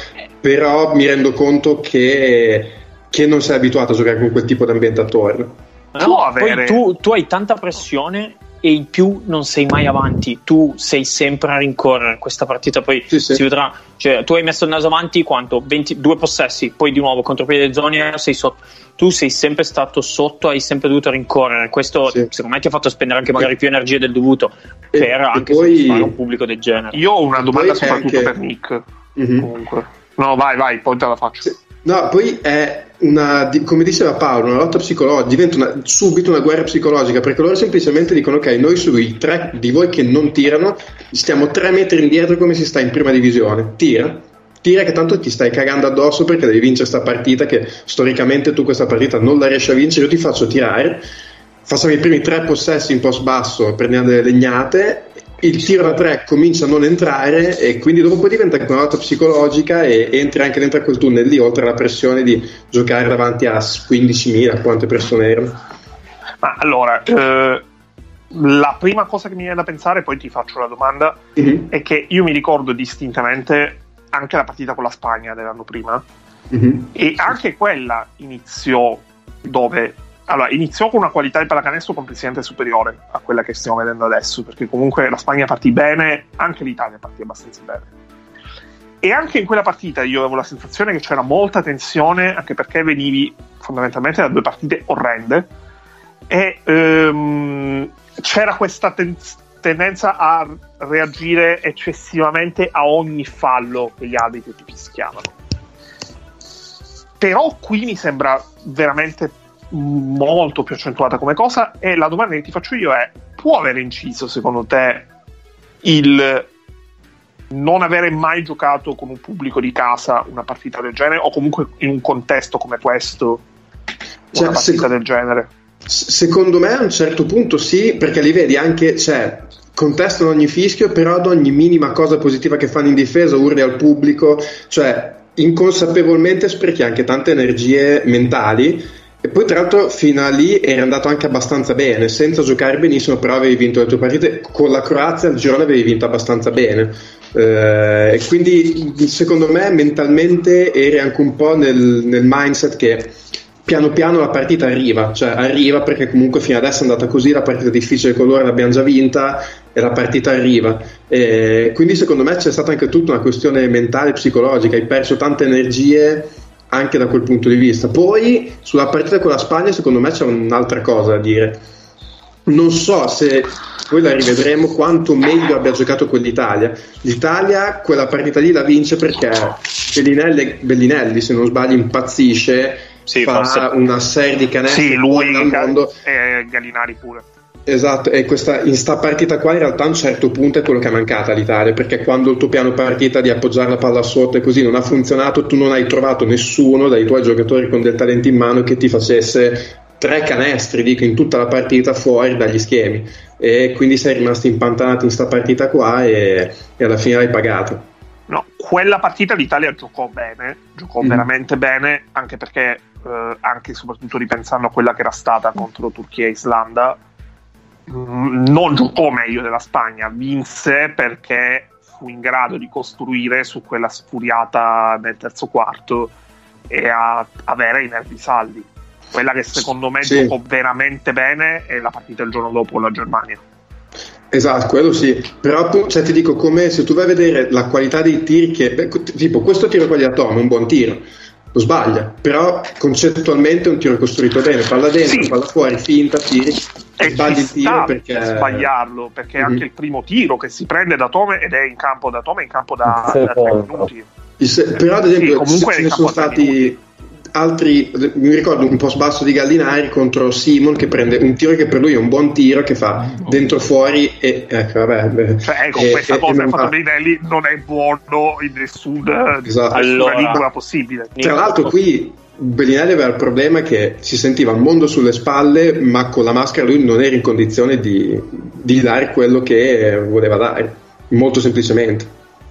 però mi rendo conto che, che non sei abituato a giocare con quel tipo di ambiente attorno. No, Può avere- Poi tu, tu hai tanta pressione e in più non sei mai avanti, tu sei sempre a rincorrere. Questa partita poi Sì, sì. si vedrà. Cioè, tu hai messo il naso avanti quanto? 22 possessi, poi di nuovo contropiede Zonia sei sotto. Tu sei sempre stato sotto, hai sempre dovuto rincorrere. Questo Sì. secondo me ti ha fatto spendere anche magari più energie del dovuto E- per e anche poi- soddisfare un pubblico del genere. Io ho una domanda soprattutto anche- per Nick. Mhm. Comunque. No, vai, vai, poi te la faccio. No, poi è una, come diceva Paolo, una lotta psicologica, diventa una- subito una guerra psicologica perché loro semplicemente dicono ok, noi sui tre di voi che non tirano stiamo tre metri indietro come si sta in prima divisione, tira, tira che tanto ti stai cagando addosso perché devi vincere sta partita che storicamente tu questa partita non la riesci a vincere, io ti faccio tirare, facciamo i primi tre possessi in post basso, prendiamo delle legnate il tiro da tre comincia a non entrare e quindi dopo poi diventa anche una lotta psicologica e entri anche dentro a quel tunnel lì oltre alla pressione di giocare davanti a 15.000 quante persone erano Ma allora, eh, la prima cosa che mi viene da pensare, poi ti faccio la domanda, Mhm, è che io mi ricordo distintamente anche la partita con la Spagna dell'anno prima mhm. e anche quella iniziò dove allora, iniziò con una qualità di pallacanestro complessivamente superiore a quella che stiamo vedendo adesso, perché comunque la Spagna partì bene, anche l'Italia partì abbastanza bene. E anche in quella partita io avevo la sensazione che c'era molta tensione, anche perché venivi fondamentalmente da due partite orrende, e ehm, c'era questa ten- tendenza a reagire eccessivamente a ogni fallo che gli arbitri ti fischiavano. Però qui mi sembra veramente molto più accentuata come cosa e la domanda che ti faccio io è può aver inciso secondo te il non avere mai giocato con un pubblico di casa una partita del genere o comunque in un contesto come questo Cioè, una partita seco- del genere? Secondo me a un certo punto sì perché li vedi anche cioè contestano ogni fischio però ad ogni minima cosa positiva che fanno in difesa urli al pubblico cioè inconsapevolmente sprechi anche tante energie mentali e poi tra l'altro fino a lì era andato anche abbastanza bene, senza giocare benissimo, però avevi vinto le tue partite. Con la Croazia il girone avevi vinto abbastanza bene. Eh, quindi secondo me mentalmente eri anche un po' nel, nel mindset che piano piano la partita arriva, cioè arriva perché comunque fino adesso è andata così, la partita difficile con loro l'abbiamo già vinta e la partita arriva. E quindi secondo me c'è stata anche tutta una questione mentale e psicologica, hai perso tante energie anche da quel punto di vista. Poi sulla partita con la Spagna secondo me c'è un'altra cosa da dire. Non so se poi la rivedremo quanto meglio abbia giocato quell'Italia. L'Italia quella partita lì la vince perché Bellinelli, Bellinelli se non sbaglio, impazzisce, Sì, fa forse- una serie di canestri Sì, lui dal mondo. e Gallinari pure. Esatto, e questa, in sta partita qua in realtà a un certo punto è quello che è mancata all'Italia, perché quando il tuo piano partita di appoggiare la palla sotto e così non ha funzionato, tu non hai trovato nessuno dai tuoi giocatori con del talento in mano che ti facesse tre canestri, dico, in tutta la partita fuori dagli schemi. E quindi sei rimasto impantanati in sta partita qua e, e alla fine l'hai pagato. No, quella partita l'Italia giocò bene, giocò Mm. veramente bene, anche perché, eh, anche e soprattutto ripensando a quella che era stata contro Turchia e Islanda, non giocò meglio della Spagna, vinse perché fu in grado di costruire su quella sfuriata nel terzo quarto e a avere i nervi saldi. Quella che secondo me Sì. giocò veramente bene è la partita il giorno dopo la Germania. Esatto, quello sì, però appunto, cioè, ti dico come se tu vai a vedere la qualità dei tiri che, tipo questo tiro qua di Atom è un buon tiro, lo sbaglia, però concettualmente è un tiro costruito bene, palla dentro, Sì. palla fuori, finta, tiri, E sbagli il tiro perché... sbagliarlo perché Mhm. anche il primo tiro che si prende da Tome ed è in campo da Tome è in campo da, da tre minuti se- però ad esempio Sì, comunque ce è ne sono stati altri, mi ricordo un po' sbasso di Gallinari contro Simon che prende un tiro che per lui è un buon tiro che fa dentro fuori e ecco vabbè beh, cioè ecco e- questa e- cosa e fatto fa. Brinelli non è buono in nessun Esatto. nessuna Allora- lingua possibile Tra l'altro qui Bellinelli aveva il problema che si sentiva il mondo sulle spalle, ma con la maschera lui non era in condizione di, di dare quello che voleva dare, molto semplicemente.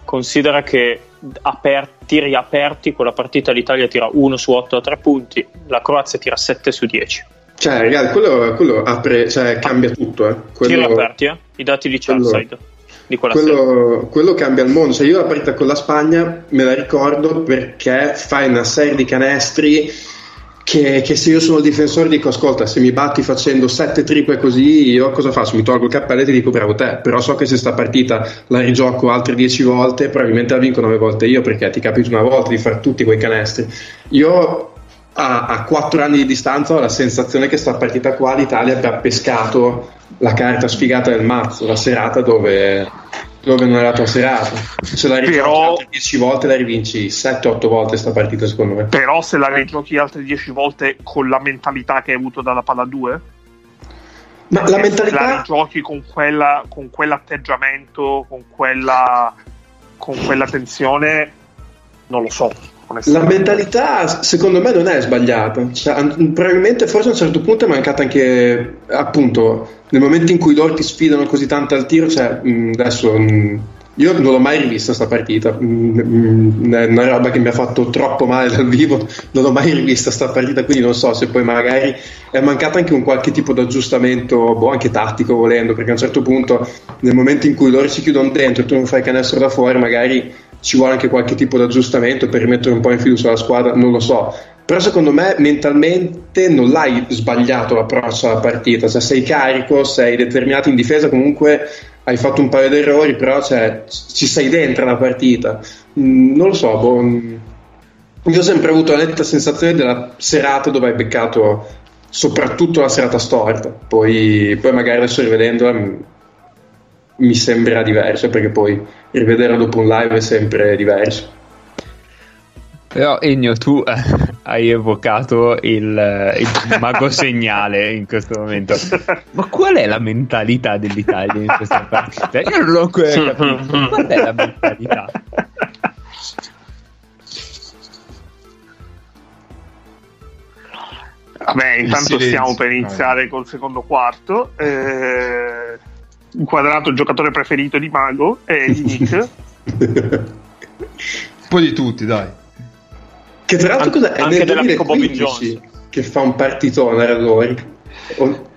Considera che aper- tiri aperti con la partita l'Italia tira 1 su 8 a 3 punti, la Croazia tira 7 su 10. Cioè, ragazzi, quello, quello apre, cioè, cambia tutto. Eh. Tiri Quello, aperti, eh? I dati di sera. quello, quello cambia il mondo. Cioè, io la partita con la Spagna me la ricordo perché fai una serie di canestri che, che se io sono il difensore dico ascolta se mi batti facendo sette triple così io cosa faccio? Mi tolgo il cappello e ti dico bravo te però so che se sta partita la rigioco altre dieci volte probabilmente la vinco nove volte io perché ti capita una volta di fare tutti quei canestri io a, a quattro anni di distanza ho la sensazione che sta partita qua l'Italia abbia pescato la carta sfigata del mazzo la serata dove, dove non era la tua serata se la Però- altre dieci volte la rivinci 7-8 volte sta partita secondo me. Però se la rigiochi altre 10 volte con la mentalità che hai avuto dalla palla 2 ma la se la mentalità rigiochi con, quella, con quell'atteggiamento con quella con quella tensione non lo so La mentalità secondo me non è sbagliata, Cioè, probabilmente forse a un certo punto è mancata anche appunto nel momento in cui loro ti sfidano così tanto al tiro, cioè, mh, adesso mh, io non l'ho mai rivista sta partita, mh, è una roba che mi ha fatto troppo male dal vivo, non l'ho mai rivista sta partita, quindi non so se poi magari è mancata anche un qualche tipo di aggiustamento, boh, anche tattico volendo, perché a un certo punto nel momento in cui loro si chiudono dentro e tu non fai canestro da fuori, magari ci vuole anche qualche tipo di aggiustamento per rimettere un po' in fiducia la squadra, non lo so. Però secondo me mentalmente non l'hai sbagliato l'approccio alla partita, cioè sei carico, sei determinato in difesa, comunque hai fatto un paio di errori, però cioè, ci sei dentro la partita. Mm, non lo so, boh, mm. io ho sempre avuto la netta sensazione della serata dove hai beccato soprattutto la serata storta, poi, poi magari adesso rivedendola mm, mi sembra diverso perché poi rivederla dopo un live è sempre diverso. Però Ennio, tu eh, hai evocato il, eh, il mago segnale in questo momento. Ma qual è la mentalità dell'Italia in questa partita? Io non l'ho ancora capito. Qual è la mentalità? Vabbè, intanto stiamo per iniziare col secondo quarto. Eh, inquadrato il giocatore preferito di Mago e di Nick. Un po' di tutti, dai. Che tra l'altro Anche- cos'è? È anche nel dell'amico Bobby 2015 Jones. che fa un partitone a Radori. O-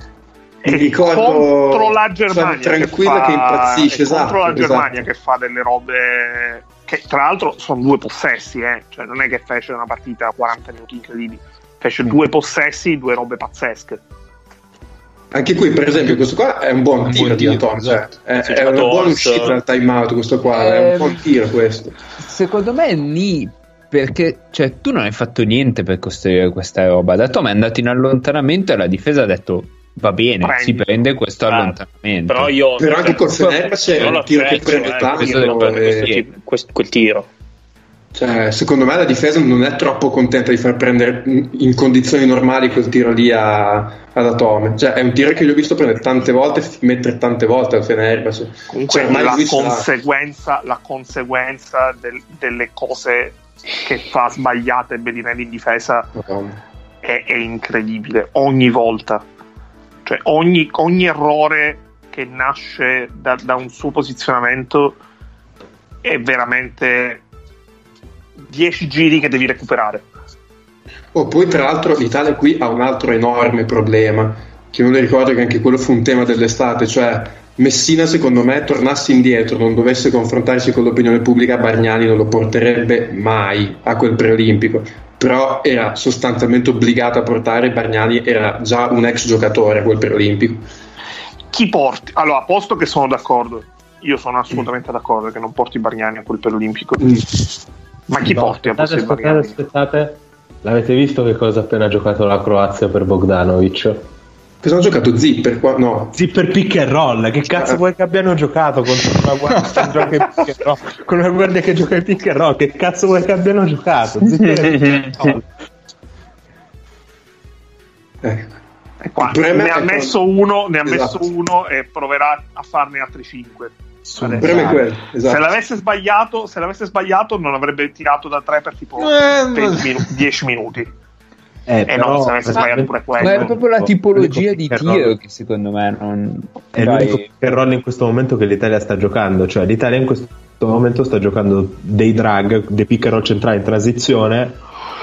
Mi ricordo contro la cioè, Germania tranquilla fa- che, impazzisce è contro esatto, la Germania esatto. che fa delle robe che tra l'altro sono due possessi eh. cioè non è che fece una partita a 40 minuti incredibili fece due possessi, due robe pazzesche. Anche qui, per esempio, questo qua è un buon Un tiro buon di esatto. Cioè, è, è una buona uscita dal time out. Questo qua è un Eh, buon tiro. Questo Secondo me ni perché cioè, tu non hai fatto niente per costruire questa roba. Da Tom è andato in allontanamento e la difesa ha detto va bene, Prendi. si prende questo Ah, allontanamento. Però io Però anche con Fenerbahce io era lo un tiro che prende eh, tanto, questo eh. questo tipo- questo- quel tiro. Cioè, secondo me la difesa non è troppo contenta di far prendere in condizioni normali quel tiro lì a, ad Atome. Cioè, è un tiro che gli ho visto prendere tante volte, f- mettere tante volte al Fenerbahce. Comunque Cioè, la conseguenza, la conseguenza del- delle cose che fa sbagliate Bellinelli in difesa è, è incredibile ogni volta. Cioè, ogni, ogni errore che nasce da, da un suo posizionamento è veramente 10 giri che devi recuperare. Oh, poi tra l'altro l'Italia qui ha un altro enorme problema, che non le ricordo che anche quello fu un tema dell'estate, cioè Messina secondo me tornasse indietro, non dovesse confrontarsi con l'opinione pubblica, Bargnani non lo porterebbe mai a quel preolimpico, però era sostanzialmente obbligato a portare, Bargnani era già un ex giocatore a quel preolimpico. Chi porti? Allora, a posto che sono d'accordo, io sono assolutamente d'accordo che non porti Bargnani a quel preolimpico. Mm. Ma chi No, porti a posto aspettate, di aspettate, aspettate. L'avete visto che cosa ha appena giocato la Croazia per Bogdanovic? Cosa hanno giocato Zipper qua? No, Zipper pick and roll, che cazzo vuoi che abbiano giocato contro una guardia che gioca in pick and roll? Con una guardia che gioca in pick and roll, che cazzo vuoi che abbiano giocato? Zipper pick ecco. Qua, Il problema ne ha messo uno, ne ha Esatto. messo uno e proverà a farne altri 5. Il problema è quello, Se esatto. l'avesse sbagliato, se l'avesse sbagliato, non avrebbe tirato da 3 per tipo Eh, 20 minu- 10 minuti. Eh, Eh no, se avesse sbagliato pure quello. Ma è proprio la tipologia di roll- tiro che secondo me non È Vai. l'unico pick roll in questo momento che l'Italia sta giocando, cioè l'Italia in questo momento sta giocando dei drag, dei pick and roll centrali in transizione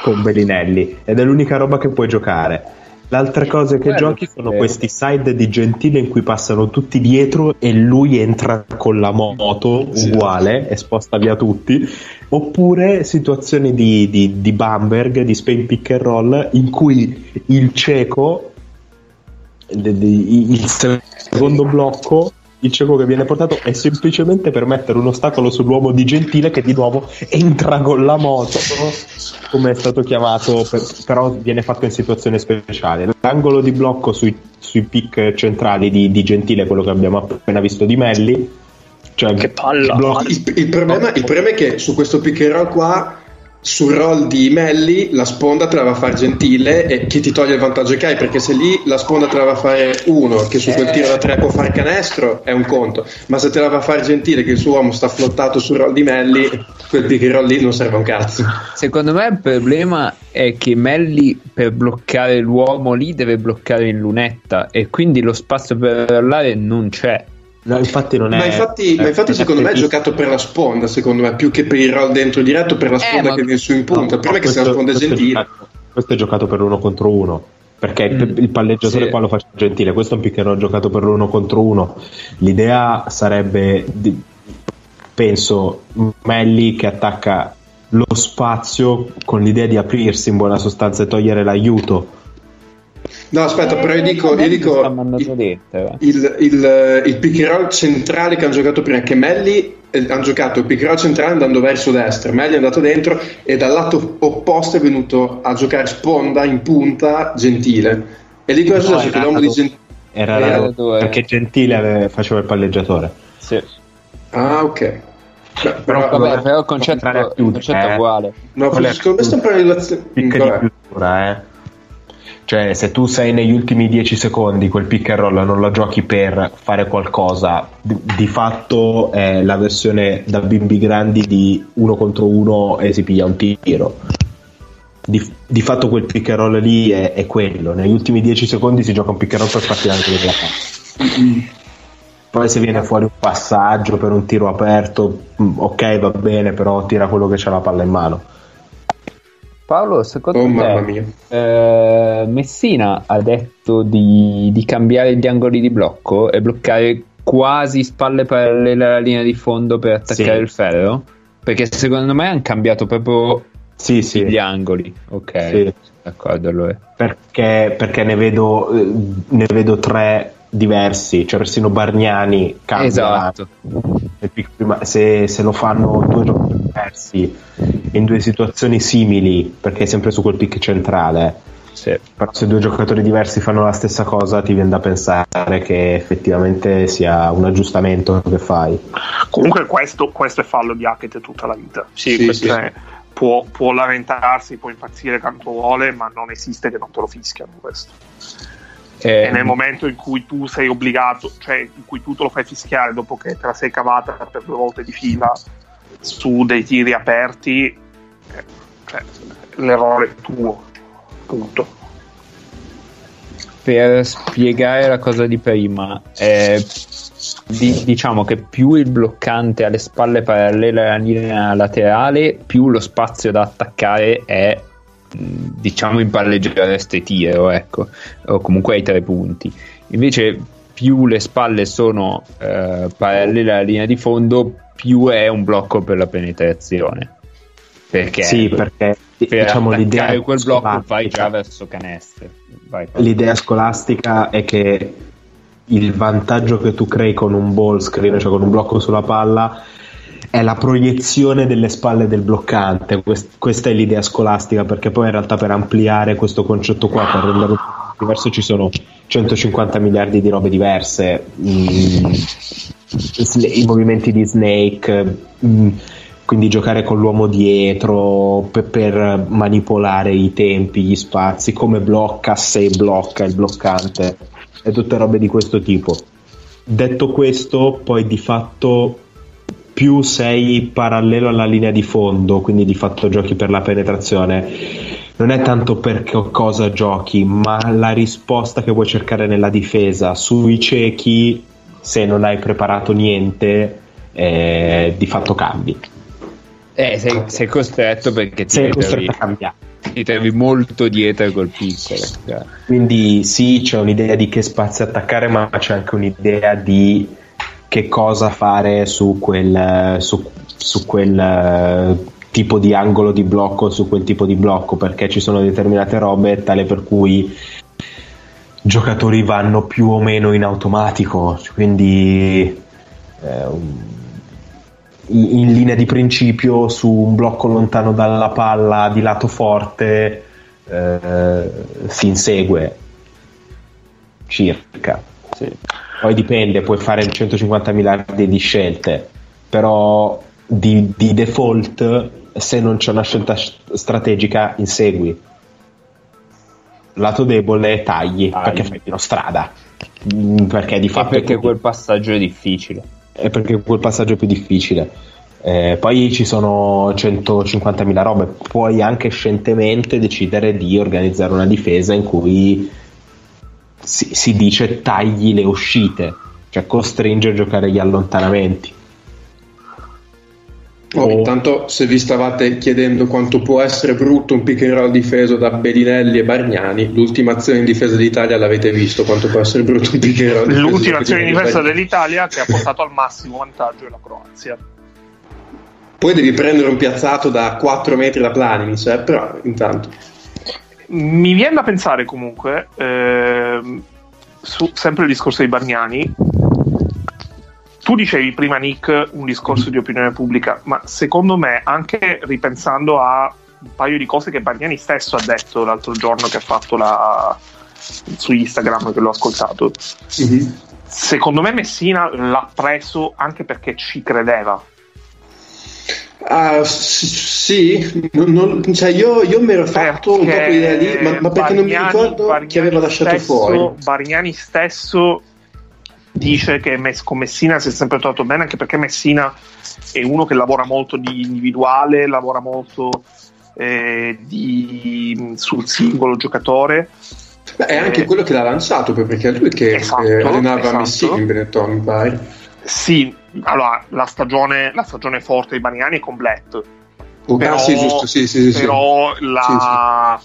con Bellinelli ed è l'unica roba che puoi giocare. Le altre cose che Quello giochi sono credo. questi side di Gentile in cui passano tutti dietro e lui entra con la moto Sì. uguale e sposta via tutti. Oppure situazioni di, di, di Bamberg, di Spain pick and roll, in cui il cieco, il secondo blocco, il cieco che viene portato è semplicemente per mettere un ostacolo sull'uomo di Gentile che di nuovo entra con la moto, come è stato chiamato, per- però viene fatto in situazioni speciali. L'angolo di blocco sui, sui pick centrali di, di Gentile, quello che abbiamo appena visto di Melli, cioè Che palla. Il, il problema, il problema è che su questo pick and roll qua, sul roll di Melli, la sponda te la va a fare Gentile e chi ti toglie il vantaggio che hai, perché se lì la sponda te la va a fare uno che su quel tiro da tre può fare canestro, è un conto, ma se te la va a fare Gentile che il suo uomo sta flottato sul roll di Melli, quel and roll lì non serve un cazzo. Secondo me il problema è che Melli per bloccare l'uomo lì deve bloccare in lunetta e quindi lo spazio per rollare non c'è. No, infatti non è. Ma infatti, ma infatti è secondo me è giocato per la sponda, secondo me, più che per il roll dentro diretto, per la sponda ma- che viene su in punta. Problema è che se la sponda è questo Gentile... giocato- Questo è giocato per l'uno contro uno. Perché il- Mm. il palleggiatore Sì. qua lo faccia gentile, questo è un roll giocato per l'uno contro uno. L'idea sarebbe, di- penso, Melli che attacca lo spazio con l'idea di aprirsi in buona sostanza e togliere l'aiuto. No, aspetta, però io dico, io dico il, dentro. eh. il, il, il pick and roll centrale che hanno giocato prima, che Melli eh, hanno giocato il pick and roll centrale andando verso destra, Melli è andato dentro e dal lato opposto è venuto a giocare sponda in punta Gentile. E lì cosa No, era l'uomo di Gentile... Era Era la- due. perché Gentile aveva- faceva il palleggiatore. Sì. Ah, ok. Beh, però, Vabbè, però il concetto, a il concetto è eh. uguale. No, è secondo me sta un po' in relazione... Picca di chiusura, eh. Cioè, se tu sei negli ultimi 10 secondi, quel pick and roll non lo giochi per fare qualcosa, di, di fatto è la versione da bimbi grandi di uno contro uno e si piglia un tiro. Di, di fatto quel pick and roll lì è, è quello. Negli ultimi 10 secondi si gioca un pick and roll per farti anche vedere la faccia. Poi se viene fuori un passaggio per un tiro aperto, mm, ok va bene, però tira quello che c'ha la palla in mano. Paolo, secondo Oh mia. eh, Messina ha detto di, di cambiare gli angoli di blocco e bloccare quasi spalle parallele alla linea di fondo per attaccare Sì. il ferro? Perché secondo me hanno cambiato proprio Sì, sì. gli angoli. Ok. Sì. d'accordo, lo è. perché, perché ne, vedo, eh, ne vedo tre diversi, cioè persino Bargnani cambia Esatto. se, se lo fanno due giocatori diversi in due situazioni simili, perché è sempre su quel pick centrale, Sì. però se due giocatori diversi fanno la stessa cosa ti viene da pensare che effettivamente sia un aggiustamento che fai. Comunque questo, questo è fallo di Hackett tutta la vita. Sì, Sì, sì. Cioè, può, può lamentarsi, può impazzire quanto vuole, ma non esiste che non te lo fischiano questo. Eh, E nel momento in cui tu sei obbligato, cioè in cui tu te lo fai fischiare dopo che te la sei cavata per due volte di fila su dei tiri aperti, cioè, l'errore tuo. Punto. per spiegare la cosa di prima, eh, di- diciamo che più il bloccante ha le spalle parallele alla linea laterale, più lo spazio da attaccare è diciamo in palleggiare tiro, ecco, o comunque ai tre punti. Invece più le spalle sono eh, parallele alla linea di fondo, più è un blocco per la penetrazione. Perché Sì, perché per diciamo l'idea quel blocco vai già verso canestro. Vai, l'idea scolastica è che il vantaggio che tu crei con un ball screen, cioè con un blocco sulla palla, è la proiezione delle spalle del bloccante. Quest- questa è l'idea scolastica, perché poi in realtà per ampliare questo concetto qua, per renderlo diverso, ci sono 150 miliardi di robe diverse. Mm, I movimenti di Snake. mm, quindi giocare con l'uomo dietro per, per manipolare i tempi, gli spazi, come blocca se blocca il bloccante e tutte robe di questo tipo. Detto questo, poi di fatto più sei parallelo alla linea di fondo, quindi di fatto giochi per la penetrazione, non è tanto per cosa giochi, ma la risposta che vuoi cercare nella difesa. Sui ciechi, se non hai preparato niente, eh, di fatto cambi. Eh, sei, sei costretto perché ti Sei costretto a cambiare. ti trovi molto dietro col piccolo. cioè. Quindi sì, c'è un'idea di che spazio attaccare, ma c'è anche un'idea di che cosa fare su quel, su, su quel eh, tipo di angolo di blocco, su quel tipo di blocco, perché ci sono determinate robe tale per cui giocatori vanno più o meno in automatico, quindi eh, un- in in linea di principio su un blocco lontano dalla palla di lato forte eh, si insegue circa poi dipende puoi fare 150 miliardi di scelte però di, di default se non c'è una scelta strategica insegui lato debole tagli, Tagli. perché fai meno strada Mm, perché di E fatto perché quel passaggio è difficile. È perché quel passaggio è più difficile. Eh, poi ci sono 150.000 robe, puoi anche scientemente decidere di organizzare una difesa in cui si, si dice tagli le uscite, cioè costringe a giocare gli allontanamenti. Oh. Intanto, se vi stavate chiedendo quanto può essere brutto un pick and roll difeso da Bedinelli e Bargnani, l'ultima azione in difesa d'Italia l'avete visto quanto può essere brutto un pick and roll difeso L'ultima azione di e difesa dell'Italia che ha portato al massimo vantaggio la Croazia. Poi devi prendere un piazzato da 4 metri da Planimis, eh, però intanto. Mi viene da pensare comunque, ehm, su sempre il discorso dei Bargnani, tu dicevi prima Nick un discorso di opinione pubblica, ma secondo me anche ripensando a un paio di cose che Bargnani stesso ha detto l'altro giorno che ha fatto la... su Instagram che l'ho ascoltato, secondo me Messina l'ha preso anche perché ci credeva. S- sì, non- non- cioè io, io mi ero fatto un po' quell'idea lì, ma, ma perché non mi Bargnani- ricordo Bargnani chi aveva lasciato stesso- fuori. Bargnani stesso dice che Mess- con Messina si è sempre trovato bene, anche perché Messina è uno che lavora molto di individuale, lavora molto eh, di- sul singolo giocatore. Beh, è anche Eh, quello che l'ha lanciato perché è lui che Esatto, eh, allenava esatto. Messina in Benetton, pare. Sì, allora la stagione, la stagione forte dei Bargnani è con Blatt. Oh, Però- ah, sì, giusto, sì, sì, sì, sì. però la,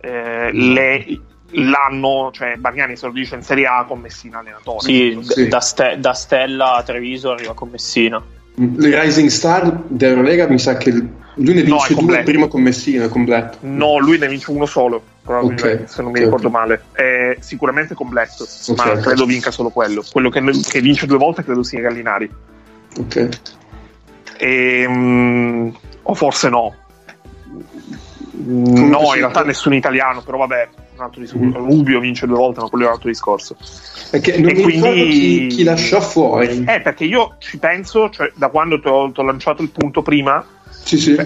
eh, le- l'anno, cioè Bargnani esordisce in Serie A con Messina allenatore. Sì, Sì. Da, Ste- da Stella a Treviso arriva con Messina. Il Rising Star dell'Eurolega mi sa che lui ne No, vince è due prima con Messina, è completo. No, lui ne vince uno solo, probabilmente, Ok, se non mi ok, ricordo male. È sicuramente completo, Ok, ma credo vinca solo quello. Quello che, che vince due volte credo sia Gallinari. Ok. Ehm, o forse no. No, sì. in realtà nessun italiano, però vabbè, un altro discorso. Mm. Rubio vince due volte, ma quello è un altro discorso. Perché non E mi quindi- chi, chi lasciò fuori. Eh, perché io ci penso, cioè, da quando ti ho, lanciato il punto prima, Sì, sì.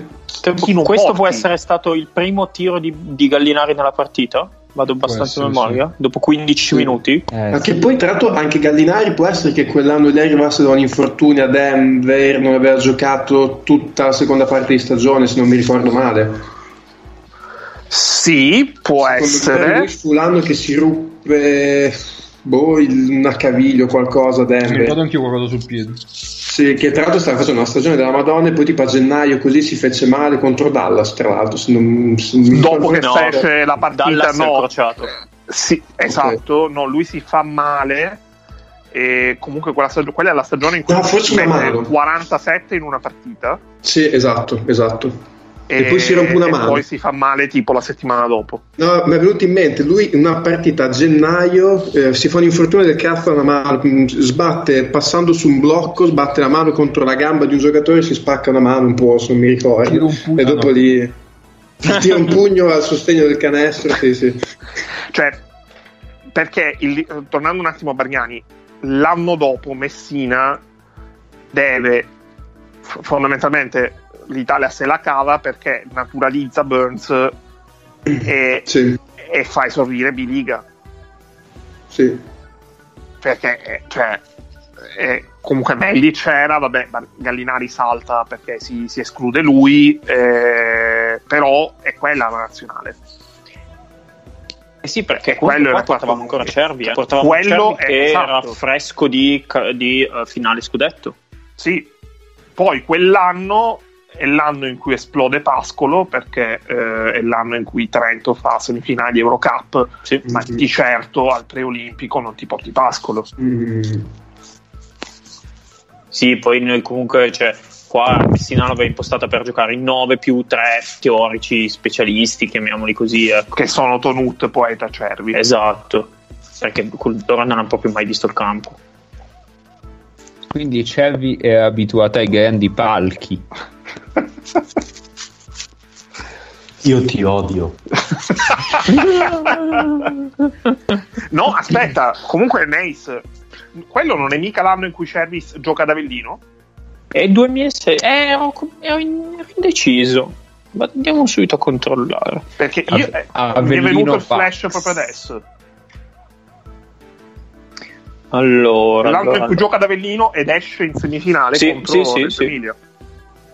chi non Questo porti? può essere stato il primo tiro di, di Gallinari nella partita? Vado abbastanza a memoria. Dopo 15 Sì. minuti. Eh, Ma sì. che poi, tra l'altro, anche Gallinari può essere che quell'anno lei arrivasse da un infortunio a Denver, non aveva giocato tutta la seconda parte di stagione, se non mi ricordo male. Sì, può Secondo essere. lui fu l'anno che si ruppe boh, il- una caviglia o qualcosa Mi ricordo anche io qualcosa sul piede. Sì, che tra l'altro stava facendo una stagione della Madonna e poi tipo a gennaio così si fece male contro Dallas, tra l'altro. Se non, se non Dopo che No, fece la partita, Dallas è no. Sì, esatto, no, lui si fa male. E comunque quella, stag- quella è la stagione in cui No, forse una mette mano. 47 in una partita. Sì, esatto, esatto. E poi si rompe una e mano. poi si fa male tipo la settimana dopo. No, mi è venuto in mente, lui in una partita a gennaio eh, si fa un infortunio del cazzo alla mano, mh, sbatte passando su un blocco, sbatte la mano contro la gamba di un giocatore e si spacca una mano un po', se non mi ricordo. Pugno, e dopo no. lì tira un pugno al sostegno del canestro, sì, sì. Cioè, perché il- tornando un attimo a Bargnani, l'anno dopo Messina deve fondamentalmente l'Italia se la cava perché naturalizza Burns e, Sì, e fa esorrire Biliga. sì. perché eh, cioè, eh, comunque Melli c'era, vabbè, Gallinari salta perché si, si esclude lui, eh, però è quella la nazionale. Eh sì, perché Quello quello era qua portavamo ancora Cervi. eh. Portavamo Quello Cervi è- che era esatto. fresco di, di, eh, finale scudetto. Sì, poi quell'anno è l'anno in cui esplode Pascolo perché eh, è l'anno in cui Trento fa semifinali Eurocup, Sì. ma di certo al preolimpico non ti porti Pascolo. Mm. Sì, poi noi comunque, cioè, qua Messina l'aveva impostata per giocare in 9 più 3 teorici specialisti, chiamiamoli così. ecco. Che sono Tonut, Poeta, Cervi. Esatto, perché loro non hanno proprio mai visto il campo. Quindi Cervi è abituato ai grandi palchi. Io ti odio. no, aspetta, comunque Nace, quello non è mica l'anno in cui Cervis gioca ad Avellino? È il 2006, eh, in- ero indeciso. Ma andiamo subito a controllare. Perché io, Ave- eh, mi è venuto il flash proprio adesso. Allora, L'anno allora, in cui gioca ad Avellino ed esce in semifinale Sì, contro sì, sì, sì.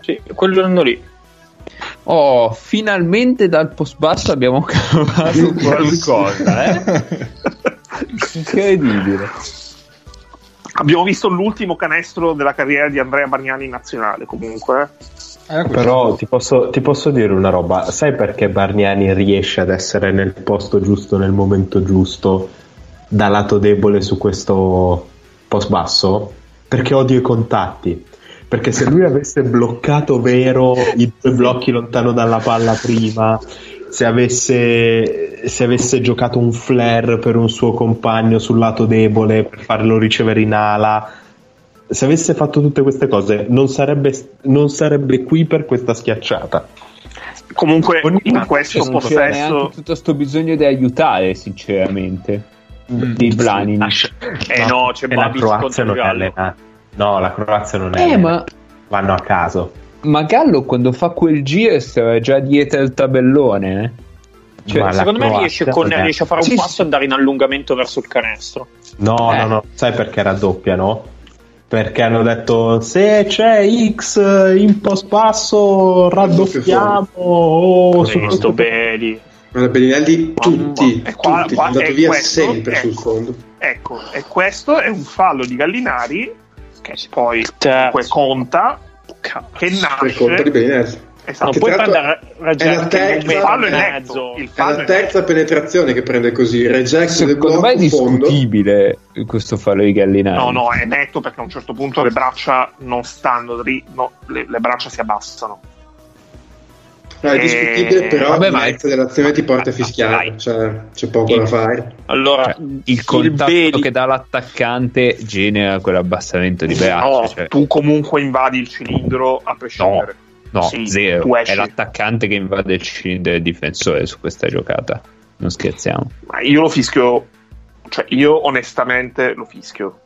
Sì, quell'anno lì. Oh, finalmente dal post basso abbiamo cavato qualcosa, eh? Incredibile. Abbiamo visto l'ultimo canestro della carriera di Andrea Bargnani in nazionale comunque. eh. Però ti posso, ti posso dire una roba, sai perché Bargnani riesce ad essere nel posto giusto, nel momento giusto, da lato debole su questo post basso? Perché odio i contatti. Perché se lui avesse bloccato vero i due blocchi lontano dalla palla prima, se avesse, se avesse giocato un flare per un suo compagno sul lato debole per farlo ricevere in ala, se avesse fatto tutte queste cose non sarebbe, non sarebbe qui per questa schiacciata. Comunque Ogni in questo non c'era possesso tutto questo bisogno di aiutare, sinceramente. Mm. Di Blani. Eh no, c'è la Babis Croazia contro non è allenata. No, la Croazia non è Eh, ma, Vanno a caso. ma Gallo quando fa quel giro stava già dietro il tabellone, eh? Cioè, Secondo me riesce, con- è- riesce a fare un Sì, passo sì. e andare in allungamento verso il canestro. No, Eh. no, no. Sai perché raddoppiano? Perché hanno detto se c'è X in post passo raddoppiamo. Oh, su Questo Guarda, Bellinelli, tutti, E qua- tutti, qua- è andato via questo, sempre ecco. sul fondo. Ecco, e questo è un fallo di Gallinari che poi comunque conta, che Per colpa di nasce, Bellinelli. Esatto. Non puoi prendere è la Regex è un terza- il fallo è mezzo. Il È fallo la è terza penetrazione che prende così. Reject del Secondo me è blocco fondo. discutibile questo fallo di Gallinari. No, no, è netto perché a un certo punto le braccia non stanno dri- no, le, le braccia si abbassano. No, è Eh, discutibile, però vabbè, il ma- dell'azione ti porta a fischiare. Cioè, c'è poco Il- da fare. Allora, Cioè, il contatto Bailey- che dà l'attaccante genera quell'abbassamento di braccia. No, cioè- tu comunque invadi il cilindro a prescindere. No, Sì, zero. È l'attaccante che invade il cilindro del difensore su questa giocata. Non scherziamo. Ma io lo fischio, cioè io onestamente lo fischio.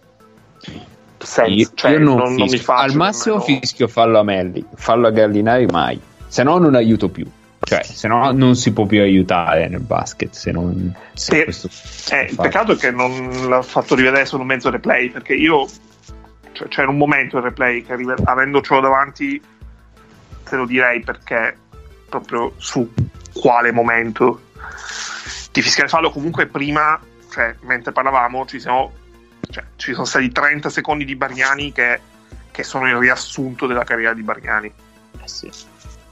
Senza, Io, cioè, io non, non, non mi faccio Al massimo nemmeno- fischio fallo a Melli, fallo a Gallinari mai. Se no non aiuto più. Cioè, se no non si può più aiutare nel basket. Se non, se Sì. questo Eh, peccato è che non l'ha fatto rivedere solo mezzo replay perché io cioè, c'era un momento il replay che rive- avendocelo davanti te lo direi perché proprio su quale momento di fischiare fallo comunque prima cioè, mentre parlavamo ci siamo cioè, ci sono stati 30 secondi di Bargnani che, che sono il riassunto della carriera di Bargnani eh sì.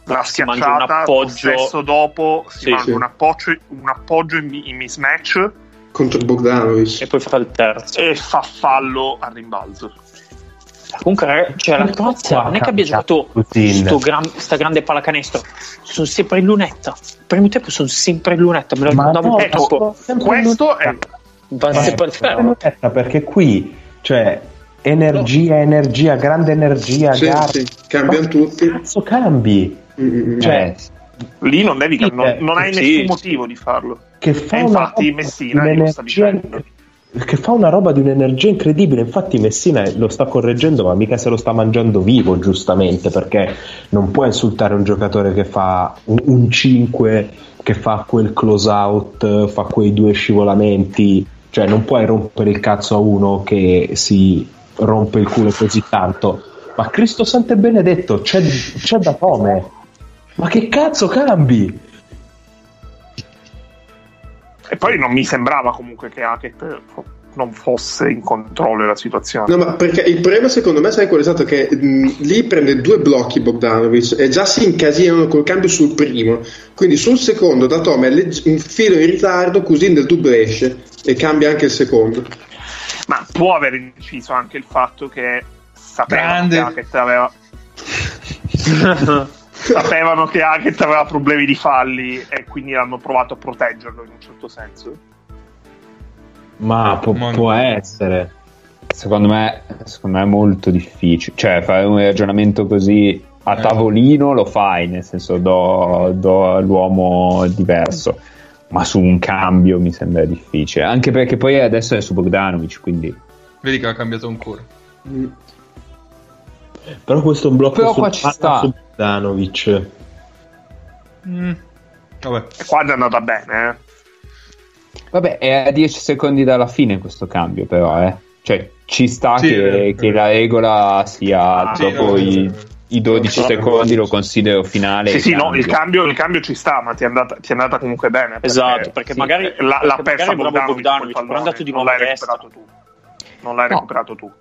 La Si mangia un schiacciata appoggio. stesso dopo si Sì, mangia sì. Un, appoggio, un appoggio in, in mismatch Contro Bogdanovic. e poi fa il terzo. e fa fallo al rimbalzo. Comunque, cioè, la Croazia non è che abbia giocato gran- sta grande pallacanestro, sono sempre in lunetta. Il primo tempo sono sempre in lunetta, me lo Ma ricordavo no, in Questo è lunetta. Va. Aspetta, perché qui, cioè, energia, energia, grande energia, Sì, gara. sì, cambiano tutti. Cazzo cambi? Mm, mm, Cioè, lì non devi Sì, non, eh, non hai sì. nessun motivo di farlo. che fa E una infatti roba Messina di glielo sta un'energia- dicendo. che fa una roba di un'energia incredibile. Infatti, Messina lo sta correggendo, ma mica se lo sta mangiando vivo, giustamente, perché non può insultare un giocatore che fa un, un 5, che fa quel close out, fa quei due scivolamenti. Cioè, non puoi rompere il cazzo a uno che si rompe il culo così tanto. Ma Cristo Santo e Benedetto, c'è, c'è da come. Ma che cazzo cambi? E poi non mi sembrava comunque che Hackett non fosse in controllo della situazione. No, ma perché il problema secondo me sai qual è stato? Che mh, lì prende due blocchi Bogdanovic e già si incasinano col cambio sul primo. Quindi sul secondo da Tom è legg- un filo in ritardo, così nel dubbio esce e cambia anche il secondo. Ma può aver inciso anche il fatto che sapevano Grande. che Hackett aveva sapevano che Hackett aveva problemi di falli e quindi hanno provato a proteggerlo in un certo senso. Ma può, Ma- può essere. Secondo me, secondo me è molto difficile. Cioè, fare un ragionamento così a Eh. tavolino lo fai, nel senso do, do all'uomo diverso. Ma su un cambio mi sembra difficile. Anche perché poi adesso è su Bogdanovic, quindi Vedi che ha cambiato ancora. Mm. Però questo blocco Però sul qua ci sta. su Bogdanovic. Mm. Vabbè. E qua è andata bene, eh. Vabbè, è a 10 secondi dalla fine questo cambio, però, eh. Cioè, ci sta Sì, che, eh, che eh. la regola sia Ah, sì, dopo no, i, no, i 12 no, no. secondi, lo considero finale. Sì, sì, no, cambio. il cambio, il cambio ci sta, ma ti è andata, ti è andata comunque bene. perché- Esatto, perché sì, magari- la, l'ha perché persa magari Bogdanovic, Bogdanovic, è andato di non nuovo l'hai a destra. recuperato tu. Non l'hai No. recuperato tu.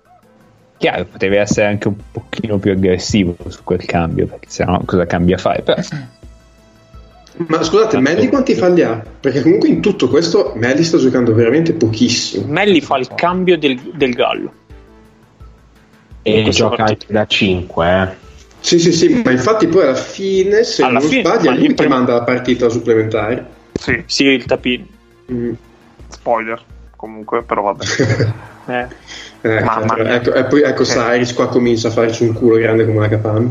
Chiaro, potevi essere anche un pochino più aggressivo su quel cambio, perché sennò cosa cambia a fare? Però, Ma scusate, Melli quanti falli ha? Perché comunque in tutto questo Melli sta giocando veramente pochissimo. Melli fa il cambio del, del gallo. E gioca anche da 5, eh. Sì, sì, sì, ma infatti poi alla fine, se Alla non fine, sbaglia, lui primo- manda la partita supplementare. Sì, Sì, il tapino. Mm. spoiler. Comunque, però vabbè. Eh. Eh, Mamma certo, ecco, e poi ecco Sì. Cyrus qua comincia a farci un culo grande come una capanna.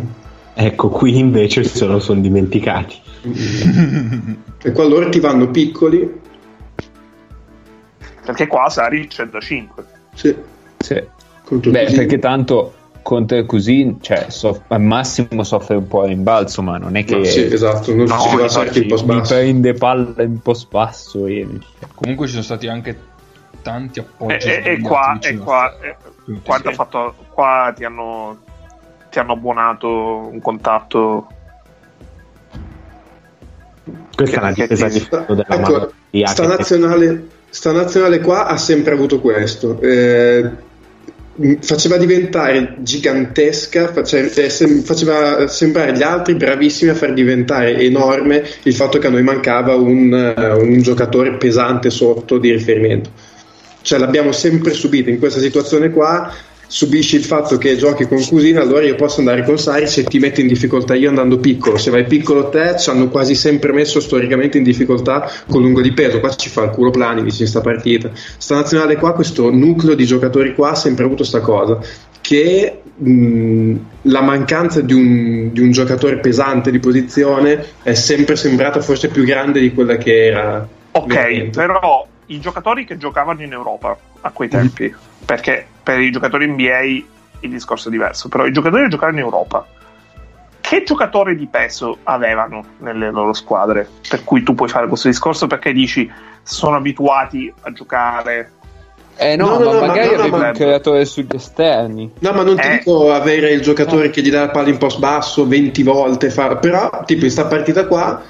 Ecco, qui invece se lo sono dimenticati. E qua loro ti vanno piccoli. Perché qua Saric è da 5. Sì, sì. Beh, perché tanto Conte così, cioè, soff- al massimo soffre un po' in rimbalzo, ma non è che No, sì, esatto, non No, si va a infatti, salire il post mi basso. prende palla in post basso e Comunque ci sono stati anche tanti E, appoggi. e- e qua, e qua, e- Sì. qua ti ha fatto- qua ti hanno, ti hanno abbuonato un contatto. Questa è la Che- difesa che- di della Ecco, di sta nazionale, sta nazionale qua ha sempre avuto questo. Eh, faceva diventare gigantesca, eh, faceva sembrare gli altri bravissimi a far diventare enorme il fatto che a noi mancava un, eh, un giocatore pesante sotto di riferimento. Cioè l'abbiamo sempre subito in questa situazione qua, subisci il fatto che giochi con Cusina, allora io posso andare con Sari se ti metto in difficoltà io andando piccolo, se vai piccolo te ci hanno quasi sempre messo storicamente in difficoltà con lungo di peso, qua ci fa il culo Planivic in sta partita. Sta nazionale qua, questo nucleo di giocatori qua ha sempre avuto sta cosa, che mh, la mancanza di un, di un giocatore pesante di posizione è sempre sembrata forse più grande di quella che era. Ok, veramente. però i giocatori che giocavano in Europa a quei tempi, perché per i giocatori NBA il discorso è diverso, però i giocatori che giocavano in Europa, che giocatori di peso avevano nelle loro squadre? Per cui tu puoi fare questo discorso perché dici sono abituati a giocare. Eh no, No, no, ma no, ma- magari no, no, ma- un creatore sugli esterni. No, ma non ti Eh. dico avere il giocatore che gli dà la palla in post basso 20 volte, fa- però tipo in sta partita qua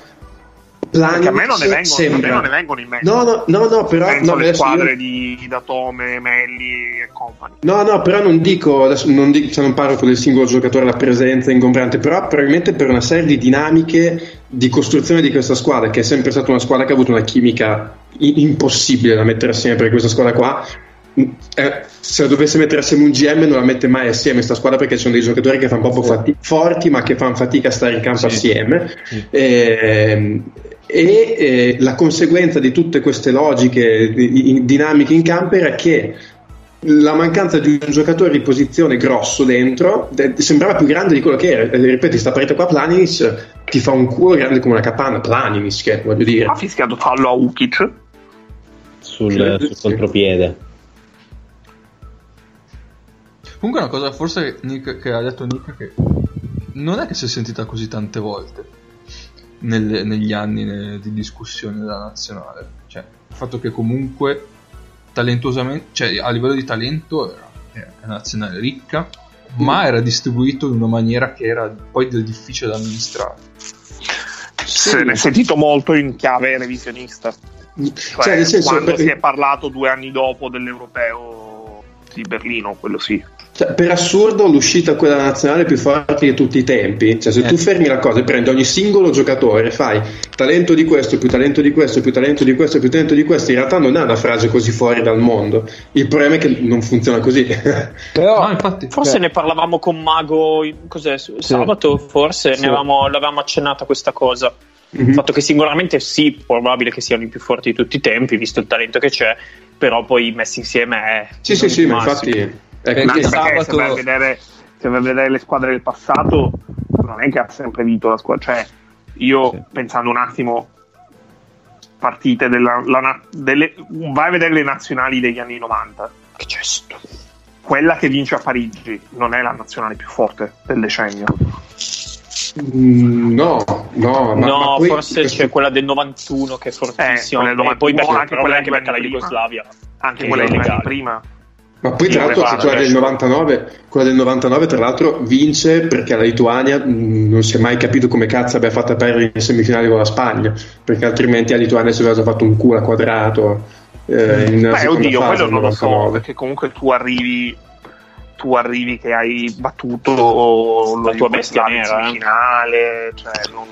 Perché a me non ne vengono, a me sembra... non ne vengono in mente. No, no, no, no, però Penso no, adesso squadre io- di Datome, Melli e compagni. No, no, però non dico, adesso non, dico, cioè non parlo con il singolo giocatore, la presenza ingombrante, però probabilmente per una serie di dinamiche di costruzione di questa squadra, che è sempre stata una squadra che ha avuto una chimica impossibile da mettere assieme, perché questa squadra qua, mh, eh, se la dovesse mettere assieme un GM non la mette mai assieme questa squadra perché ci sono dei giocatori che fanno proprio fati- forti ma che fanno fatica a stare in campo Sì. assieme. Ehm, e eh, la conseguenza di tutte queste logiche in- dinamiche in campo era che la mancanza di un giocatore di posizione grosso dentro eh, sembrava più grande di quello che era. Eh, Ripeti, sta partita qua Planinis ti fa un culo grande come una capanna. Planinis, che voglio dire. Ha fischiato fallo a Ukic. sul, sul contropiede. Comunque una cosa forse Nick, che ha detto Nick che non è che si è sentita così tante volte nelle- negli anni ne- di discussione della nazionale. Cioè, il fatto che comunque talentosamente, cioè a livello di talento era, era una nazionale ricca, ma era distribuito in una maniera che era poi difficile da amministrare. Se ne è sentito molto in chiave revisionista. Cioè, Cioè, nel senso, quando per- si è parlato due anni dopo dell'europeo di Berlino, quello sì. Cioè, per assurdo l'uscita quella nazionale più forte di tutti i tempi. Cioè, se Eh. tu fermi la cosa e prendi ogni singolo giocatore, fai talento di questo, più talento di questo, più talento di questo, più talento di questo, in realtà non è una frase così fuori dal mondo. Il problema è che non funziona così. Però No, infatti, Forse Cioè- ne parlavamo con Mago cos'è, sabato, forse Sì. ne avevamo, l'avevamo accennata questa cosa. Mhm. Il fatto che singolarmente sì, probabile che siano i più forti di tutti i tempi, visto il talento che c'è, però poi messi insieme è Sì, sì, sì, ma infatti... Perché perché sabato- se vai, a vedere, se vai a vedere le squadre del passato, non è che ha sempre vinto la squadra. Cioè, io Sì. pensando un attimo, partite della, la delle, vai a vedere le nazionali degli anni 90. Che gesto. Quella che vince a Parigi non è la nazionale più forte del decennio. Mm, No, no, ma, no, ma poi forse questo- c'è quella del 91 che è fortissima. quella del e poi 91, anche quella anche due perché la. Jugoslavia. Anche Che quella illegale. prima. Ma poi tra l'altro quella del, adesso. 99, quella del 99 tra l'altro vince perché la Lituania mh, non si è mai capito come cazzo abbia fatto a perdere in semifinale con la Spagna perché altrimenti la Lituania si aveva già fatto un culo a quadrato eh, in Beh, oddio, fase quello non lo so, 99. perché comunque tu arrivi tu arrivi che hai battuto La tua bestia in nera, eh. semifinale, cioè non...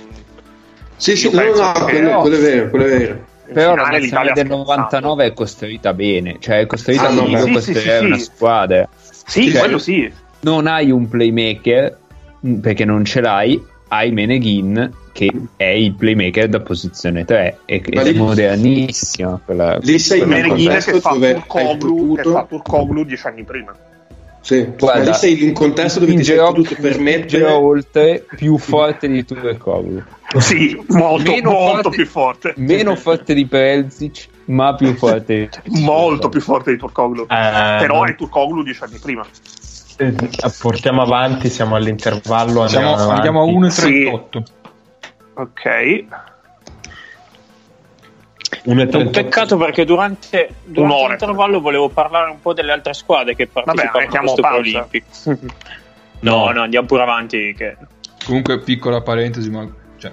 Sì, sì, no, no, quello, quello è vero, quello è vero. Però la nazionale del ha scherzato. 99 è costruita bene, cioè è costruita Ah, come Sì, sì, costruire sì, una sì. squadra. Sì, Cioè, quello sì. Non hai un playmaker mh, perché non ce l'hai, hai Meneghin che è il playmaker da posizione 3 e che è modernissima quella, Lì sei in quella un Meneghina contesto che che fa Turkoglu dieci anni prima. Sì, Guarda, sei in un contesto dove ti sei potuto permettere oltre più forte di Turkoglu Sì, molto, Meno molto forte- più forte. meno forte di Perzic ma più forte Molto più forte di Turkoglu. Eh, Però è Turkoglu dieci anni prima. eh, portiamo avanti, siamo all'intervallo. siamo- andiamo a 1,38. Ok. 1,38. È un peccato perché durante, durante Un'ora. l'intervallo volevo parlare un po' delle altre squadre che partecipano a questo. Olimpico. no, no, andiamo pure avanti. Che... Comunque, piccola parentesi, ma cioè,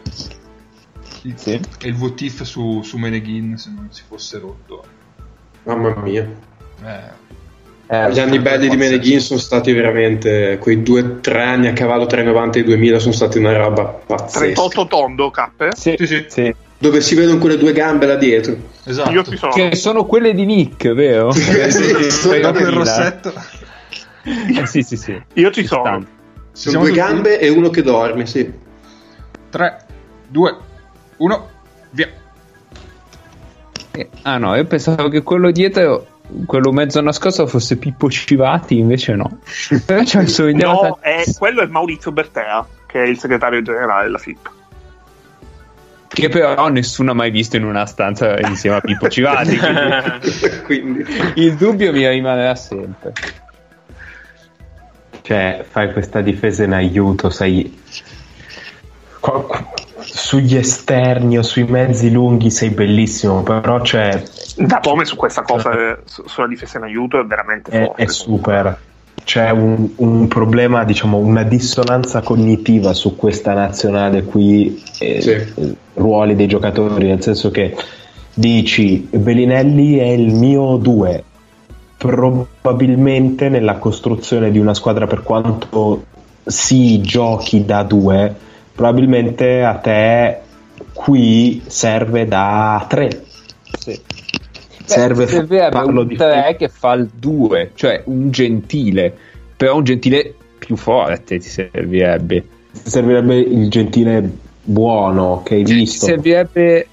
il, Sì. e il votif su, su Meneghin se non si fosse rotto. Mamma mia. Eh, Eh, Gli anni belli di Meneghin sono stati veramente quei due tre anni a cavallo tra i 90 e i 2000 sono stati una roba pazzesca 38 tondo, cappe. Sì, Sì, sì, sì. Dove si vedono quelle due gambe là dietro esatto. Io ci sono. Che sono quelle di Nick, vero? Sì, Dopo il Quella. rossetto. Eh, sì, sì, sì. Io ci sono. Tanto. sono due gambe e uno che dorme sì 3, 2, 1, via. Eh, ah no, io pensavo che quello dietro, quello mezzo nascosto fosse Pippo Civati, invece no. Ci No, è, quello è Maurizio Bertea, che è il segretario generale della FIP. Che però nessuno ha mai visto in una stanza insieme a Pippo Civati. quindi quindi il dubbio mi rimanerà sempre. Cioè, fai questa difesa in aiuto, qua- Sugli esterni o sui mezzi lunghi sei bellissimo, però c'è. Da come su questa cosa, su- sulla difesa in aiuto, è veramente È, forte. è super. C'è un, un problema, diciamo, una dissonanza cognitiva su questa nazionale qui, eh, Sì. ruoli dei giocatori, nel senso che dici Bellinelli è il mio 2, probabilmente nella costruzione di una squadra per quanto si giochi da 2, probabilmente a te qui serve da 3. Serve farlo un di 3 che fa il 2, cioè un gentile, però un gentile più forte ti servirebbe. servirebbe il gentile buono che hai Ti visto. servirebbe,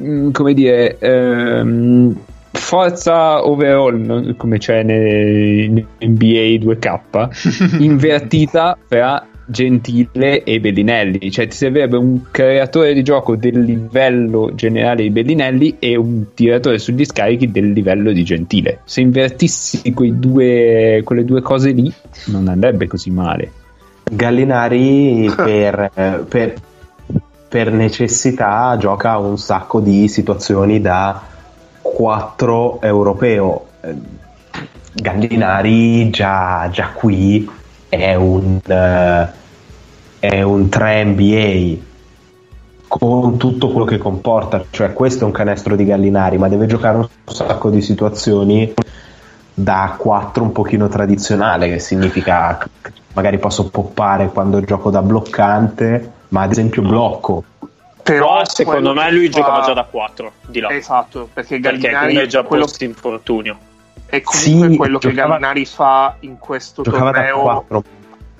mm, come dire, ehm, forza overall, come c'è nel NBA 2K, invertita fra Gentile e Bellinelli, cioè ti servirebbe un creatore di gioco del livello generale di Bellinelli e un tiratore sugli scarichi del livello di Gentile. Se invertissi due, quelle due cose lì, non andrebbe così male. Gallinari per, per- per necessità gioca un sacco di situazioni da 4 europeo. Gallinari già, già qui è un, eh, è un 3 NBA con tutto quello che comporta, cioè questo è un canestro di Gallinari, ma deve giocare un sacco di situazioni da 4 un pochino tradizionale, che significa che magari posso poppare quando gioco da bloccante, ma ad esempio blocco. Però secondo me che lui fa- giocava già da 4 di là. Esatto, perché perché Gallinari lui è già quello, post infortunio. è comunque Sì, quello che giocava- Gallinari fa in questo Giocava da torneo. 4,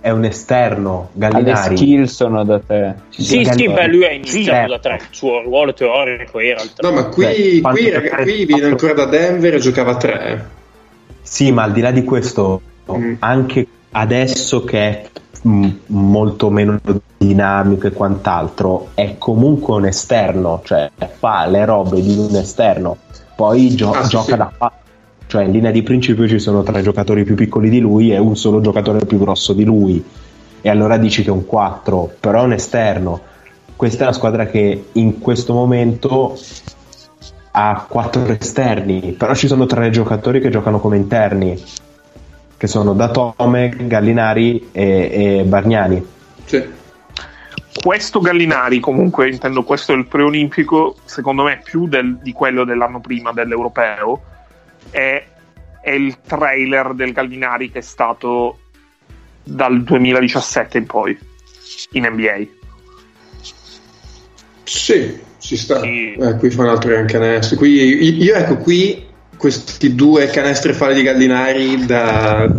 è un esterno. Le Gallinari skill sono da te. Sì, sì, Gallinari- beh, lui ha iniziato Sì, da 3. Il suo ruolo teorico era il 3. no ma qui, Beh, qui, raga- giocare qui viene ancora da Denver e giocava a 3 Sì, ma al di là di questo, Mm. anche adesso che è molto meno dinamico e quant'altro, è comunque un esterno, cioè fa le robe di un esterno, poi gio- Ah, sì, gioca sì. da qua. Cioè, in linea di principio ci sono tre giocatori più piccoli di lui e un solo giocatore più grosso di lui. E allora dici che è un 4, però è un esterno. Questa è una squadra che in questo momento ha quattro esterni, però ci sono tre giocatori che giocano come interni, che sono Datome, Gallinari e, e Bargnani. Sì. Questo Gallinari, comunque intendo questo è il preolimpico, secondo me più del- di quello dell'anno prima dell'europeo, è, è il trailer del Gallinari che è stato dal 2017 in poi in NBA. Sì, ci sta. Sì. Eh, qui fa un altro gran canestro. Qui, io, io, ecco qui questi due canestri falli di Gallinari da,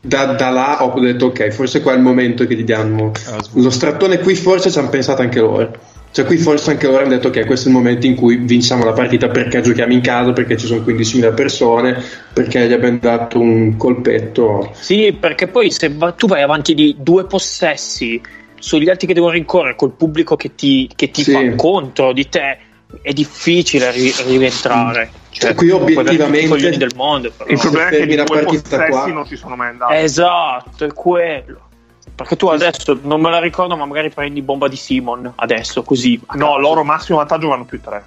da, da là ho detto ok, forse qua è il momento che gli diamo Ah, lo strattone qui forse ci hanno pensato anche loro. Cioè qui forse anche loro hanno detto ok, questo è il momento in cui vinciamo la partita perché giochiamo in casa, perché ci sono 15.000 persone, perché gli abbiamo dato un colpetto. Sì, perché poi se va- tu vai avanti di due possessi sugli altri che devono rincorrere col pubblico che ti, che ti Sì. fa contro di te, è difficile ri- rientrare. Cioè, Qui i obiettivamente- coglioni del mondo, però. Il problema è che la due partita possessi qua. non ci sono mai andati. Esatto, è quello. Perché tu adesso non me la ricordo, ma magari prendi bomba di Simon adesso, così. No, loro massimo vantaggio vanno più tre.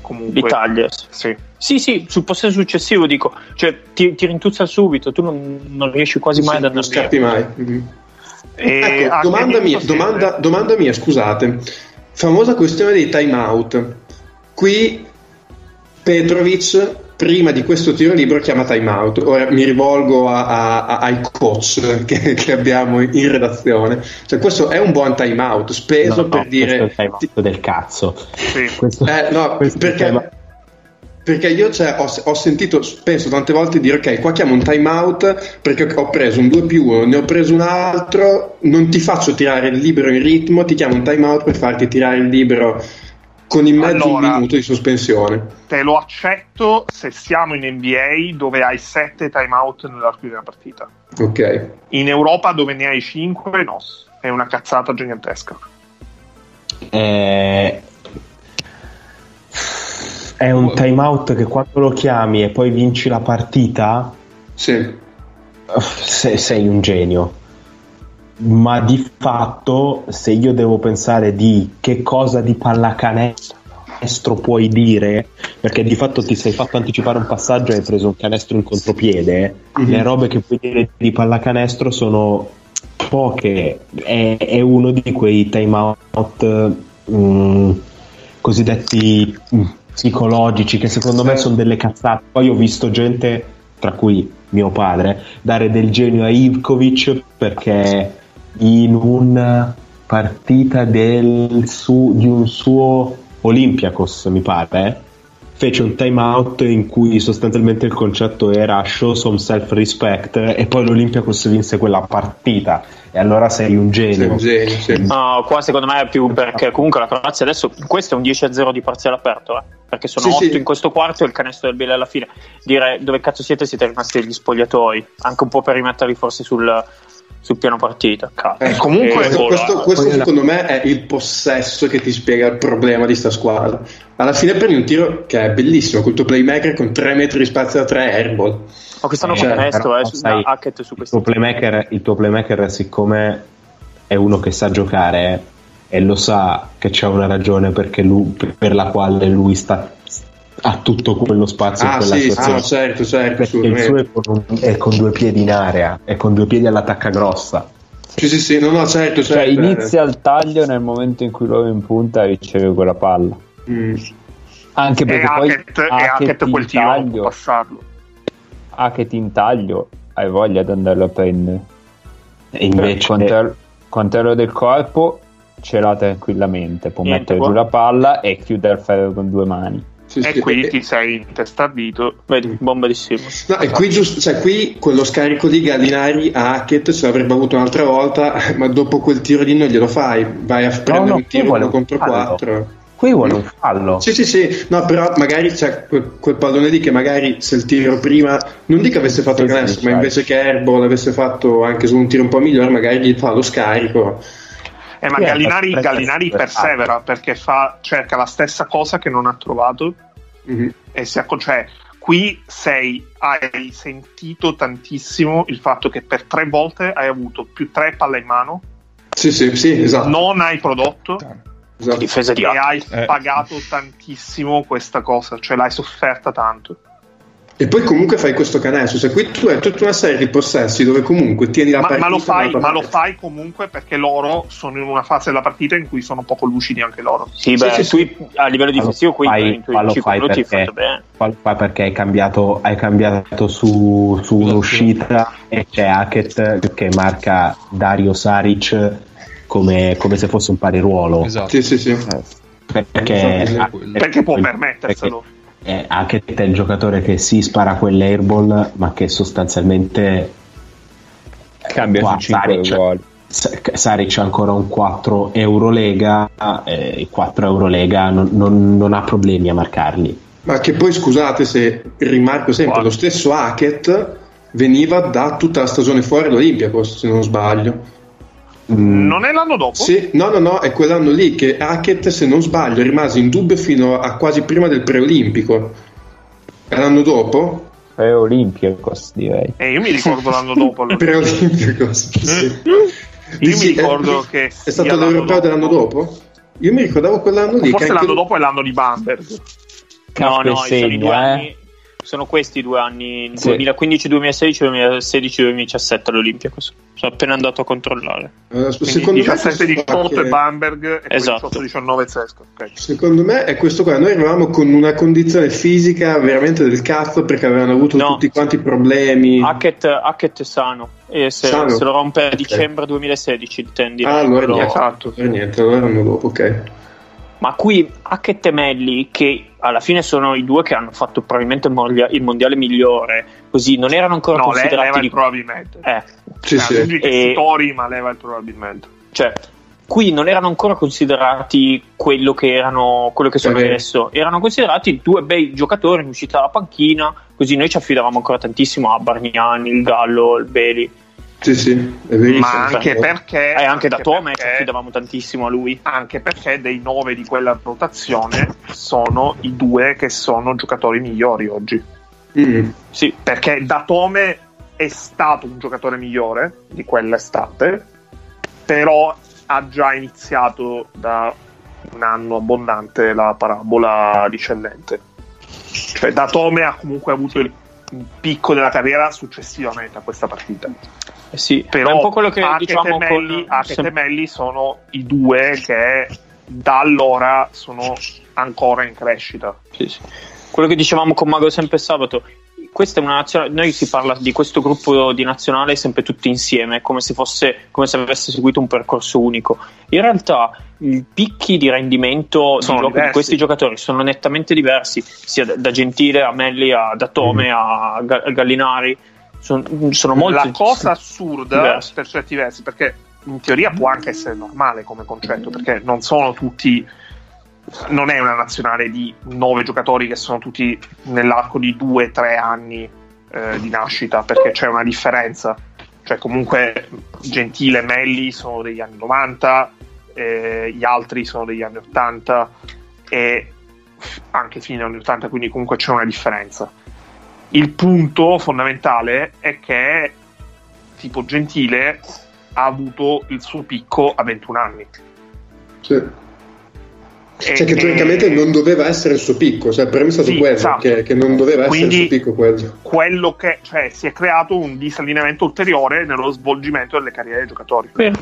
Comunque. L'Italia. Sì. Sì, sì, sul possesso successivo dico, cioè ti, ti rintuzza subito, tu non, non riesci quasi mai ad non andare scappi via. mai. Mhm. E Ecco, domanda mia, domanda, domanda mia, scusate. Famosa questione dei time out. Qui Petrovic prima di questo tiro libero chiama timeout. Ora mi rivolgo a- a- a- ai coach che, che abbiamo in redazione. Cioè, questo è un buon timeout, speso No, per no, dire. questo è il timeout del cazzo. Sì. Questo- Eh, no, perché, perché io cioè, ho, ho sentito, penso tante volte dire ok, qua chiamo un timeout perché ho preso un 2 più 1, ne ho preso un altro, non ti faccio tirare il libero in ritmo, ti chiamo un timeout per farti tirare il libero con in mezzo Allora. un minuto di sospensione. Te lo accetto se siamo in NBA dove hai 7 timeout nell'arco di una partita. Ok. In Europa dove ne hai 5, no. È una cazzata gigantesca. Eh, è un timeout che quando lo chiami e poi vinci la partita, Sì. se- sei un genio. Ma di fatto, se io devo pensare di che cosa di pallacanestro puoi dire, perché di fatto ti sei fatto anticipare un passaggio e hai preso un canestro in contropiede, Mhm. le robe che puoi dire di pallacanestro sono poche. È, è uno di quei timeout mm, cosiddetti mm, psicologici che secondo me sono delle cazzate. Poi ho visto gente, tra cui mio padre, dare del genio a Ivkovic perché in una partita del su- di un suo Olympiakos, mi pare, fece un timeout in cui sostanzialmente il concetto era show some self-respect e poi l'Olympiakos vinse quella partita e allora sei un Sei genio. un genio, sì. No, qua secondo me è più perché comunque la Croazia adesso questo è un 10-0 di parziale aperto, eh, perché sono Sì, 8 sì. in questo quarto e il canestro del Bile alla fine. Dire dove cazzo siete siete rimasti degli spogliatoi, anche un po' per rimetterli forse sul, sul piano partita. Eh, comunque, questo, questo- eh. questo Poi la- secondo me è il possesso che ti spiega il problema di sta squadra. Alla fine prendi un tiro che è bellissimo, col tuo playmaker con 3 metri di spazio da 3 airball. Ma quest'anno Eh, fa canestro però, eh, su- sai, Hackett su il questi tuo, playmaker, il tuo playmaker, siccome è uno che sa giocare e lo sa che c'è una ragione perché lui- per la quale lui sta ha tutto quello spazio in Ah quella sì, situazione. ah, certo, certo, il suo è con, un- è con due piedi in area, è con due piedi all'attacca grossa. Sì, sì, sì, no, no, certo, Cioè, certo. inizia il taglio nel momento in cui loro in punta riceve quella palla. Mm. Anche E perché poi Hackett, e Hackett in quel tiro taglio, passarlo. Hackett in taglio, hai voglia di andarlo a prendere. E invece Controllo, controllo del corpo ce l'ha tranquillamente, può Niente, mettere qua. giù la palla e chiudere il ferro con due mani. Sì, E sì. qui E- ti sei intestardito. Vedi, bomba di Simo. No, e qui, giusto, cioè, qui quello scarico di Gallinari a Hackett ce l'avrebbe avuto un'altra volta, ma dopo quel tiro lì non glielo fai, vai a prendere no, un tiro uno un contro quattro. qui vuole un fallo. Sì, sì, sì, no, però magari c'è quel, quel pallone lì che magari se il tiro prima, non dico avesse fatto il Sì, sì, canestro, ma invece che Erbo l'avesse fatto anche su un tiro un po' migliore, magari gli fa lo scarico. Eh, ma Gallinari, Gallinari persevera perché fa, cerca la stessa cosa che non ha trovato Mhm. e si acco- cioè, qui sei, hai sentito tantissimo il fatto che per tre volte hai avuto più tre palle in mano, Sì, sì, sì, esatto. non hai prodotto esatto. Difesa di e hai Eh. pagato tantissimo questa cosa, cioè l'hai sofferta tanto. E poi comunque fai questo canestro, cioè qui tu hai tutta una serie di possessi dove comunque tieni la Ma, partita. ma lo fai, ma lo fai comunque perché loro sono in una fase della partita in cui sono poco lucidi anche loro. Sì, Sì, beh, sì, sì. tu a livello lo difensivo qui fai- in ma lo 5 fai perché-. Qua- qua perché hai cambiato, hai cambiato su, su un'uscita e c'è Hackett che marca Dario Saric come, come se fosse un pari ruolo. Esatto. Sì, sì, sì. Perché, Esatto. Perché può perché- permetterselo. Eh, Hackett è il giocatore che si spara quelle airball, ma che sostanzialmente Cambia Qua, su 5 Saric. Saric ha ancora un 4 Eurolega, eh, il 4 Eurolega non, non- non ha problemi a marcarli. Ma che poi scusate se rimarco sempre, Guarda. lo stesso Hackett veniva da tutta la stagione fuori l'Olympiakos, se non sbaglio. Mm, Non è l'anno dopo? Sì, no, no, no, è quell'anno lì che Hackett, se non sbaglio, rimase in dubbio fino a quasi prima del preolimpico. È l'anno dopo? È Olympiacos, direi. E io mi ricordo l'anno dopo. allora. Preolimpico, sì. sì. Io mi Sì, ricordo è, che è stato l'anno l'europeo dopo. dell'anno dopo? Io mi ricordavo quell'anno lì. Forse che anche- l'anno dopo è l'anno di Bamberg. No, no, sono i due eh. anni. Sono questi i due anni, Sì. 2015-2016, 2016-2017 all'Olimpia. questo. Sono appena andato a controllare. Eh, Quindi secondo, me 17-18 questo e Bamberg e Esatto. 18-19 Zesco. Ok. che- secondo me è questo qua. Noi eravamo con una condizione fisica veramente del cazzo perché avevano avuto No. tutti quanti problemi. Hackett, Hackett è sano e se, Sano? se lo rompe a Ok. dicembre 2016 intendi. Ah, allora niente, Esatto. allora niente, allora erano dopo, ok. Ma qui Hackett e Melli, che alla fine sono i due che hanno fatto probabilmente il, mondia- il mondiale migliore, così non erano ancora No, considerati leva il di- probabilmente. eh, Sì, Cioè, sì. E- si tori, ma leva il probabilmente. cioè qui non erano ancora considerati quello che erano quello che sono Ok. adesso erano considerati due bei giocatori in uscita dalla panchina così noi ci affidavamo ancora tantissimo a Bargnani, il Gallo, il Beli Sì, sì, è verissimo. Ma anche perché... e anche da Tome ci perché- affidavamo tantissimo a lui anche perché dei nove di quella rotazione sono i due che sono giocatori migliori oggi. Mm. sì, Perché Datome è stato un giocatore migliore di quell'estate, però ha già iniziato da un anno abbondante la parabola discendente. Cioè Datome ha comunque avuto il il picco della carriera successivamente a questa partita. Eh sì. Però è un po' quello che diciamo e Melli, con e Melli sono i due che da allora sono ancora in crescita. Sì, sì. Quello che dicevamo con Mago sempre sabato, questa è una nazionale, noi si parla di questo gruppo di nazionale sempre tutti insieme, come se fosse come se avesse seguito un percorso unico. In realtà i picchi di rendimento di Sono di questi giocatori sono nettamente diversi, sia da, Gentile a Melli a Datome a Ga- Gallinari. Sono, sono molto La cosa assurda diversi. per certi versi, perché in teoria può anche essere normale come concetto, perché non sono tutti. Non è una nazionale di nove giocatori che sono tutti nell'arco di due, tre anni eh, di nascita, perché c'è una differenza. Cioè, comunque, Gentile e Melli sono degli anni 90, eh, gli altri sono degli anni 80 e anche fine anni 80, quindi comunque c'è una differenza. Il punto fondamentale è che tipo Gentile ha avuto il suo picco a 21 anni. Sì. E- Cioè che teoricamente e- non doveva essere il suo picco, cioè per me è stato Sì, quello, esatto. che, che non doveva essere Quindi- il suo picco quello. quello che cioè si è creato un disallineamento ulteriore nello svolgimento delle carriere dei giocatori. Cioè,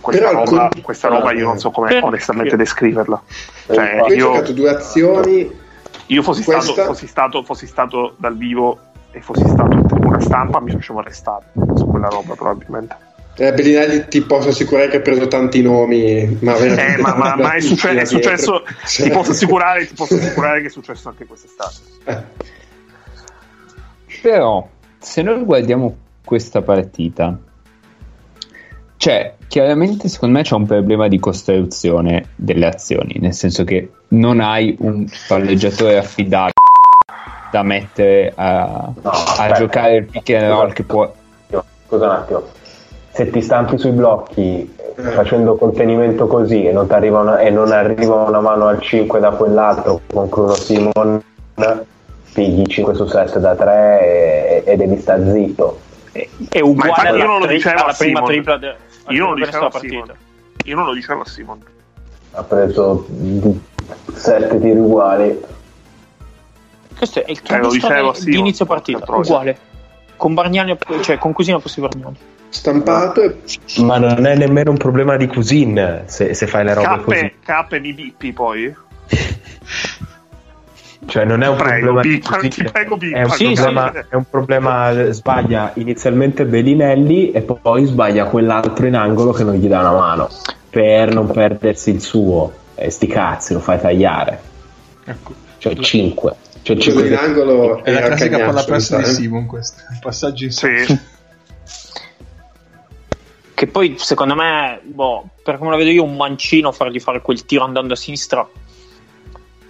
questa, Però roba, con- questa roba io non so come onestamente descriverla. Cioè, Poi ho io, giocato due azioni, io fossi, questa- stato, fossi, stato, fossi stato dal vivo e fossi stato in tribuna stampa, mi facevo arrestare su quella roba probabilmente. eh, Bellinelli ti posso assicurare che ha preso tanti nomi, ma Eh, ma, ma- ma è, succe- è successo, Cioè- ti, posso assicurare, ti posso assicurare che è successo anche quest'estate. Eh, Però, se noi guardiamo questa partita, cioè, chiaramente secondo me c'è un problema di costruzione delle azioni, nel senso che non hai un palleggiatore affidabile da mettere a, No, a giocare il pick and roll che può... Scusa un attimo. Se ti stampi sui blocchi eh, facendo contenimento così e non, una, e non arriva una mano al 5 da quell'altro con Bruno Simon, pigli 5 su 7 da 3 e, e devi stare zitto. È uguale infatti io alla, non lo tri- dicevo alla prima Simon. tripla de- alla Io non lo prima dicevo a partita. Simon. Io non lo dicevo a Simon. Ha preso 7 tiri uguali. Questo è il cambio sì, di inizio partita, uguale. Con Bargnani, cioè con Cusino posti Bargnani. stampato e Ma non è nemmeno un problema di Cusin se, se fai le robe così. K, K mi bippi poi. Cioè, non è un Prego, problema Cusin. ti prego. È un, Sì, problema, sì. è un problema, sbaglia inizialmente Bellinelli e poi sbaglia quell'altro in angolo che non gli dà una mano per non perdersi il suo. E sti cazzi, lo fai tagliare. Ecco. Cioè 5. Cioè quello 5 in angolo È la classica Cagnazzo, palla persa mi di eh. Simon questo. Passaggio in Sì. Che poi, secondo me, boh, per come la vedo io, un mancino fargli fare quel tiro andando a sinistra.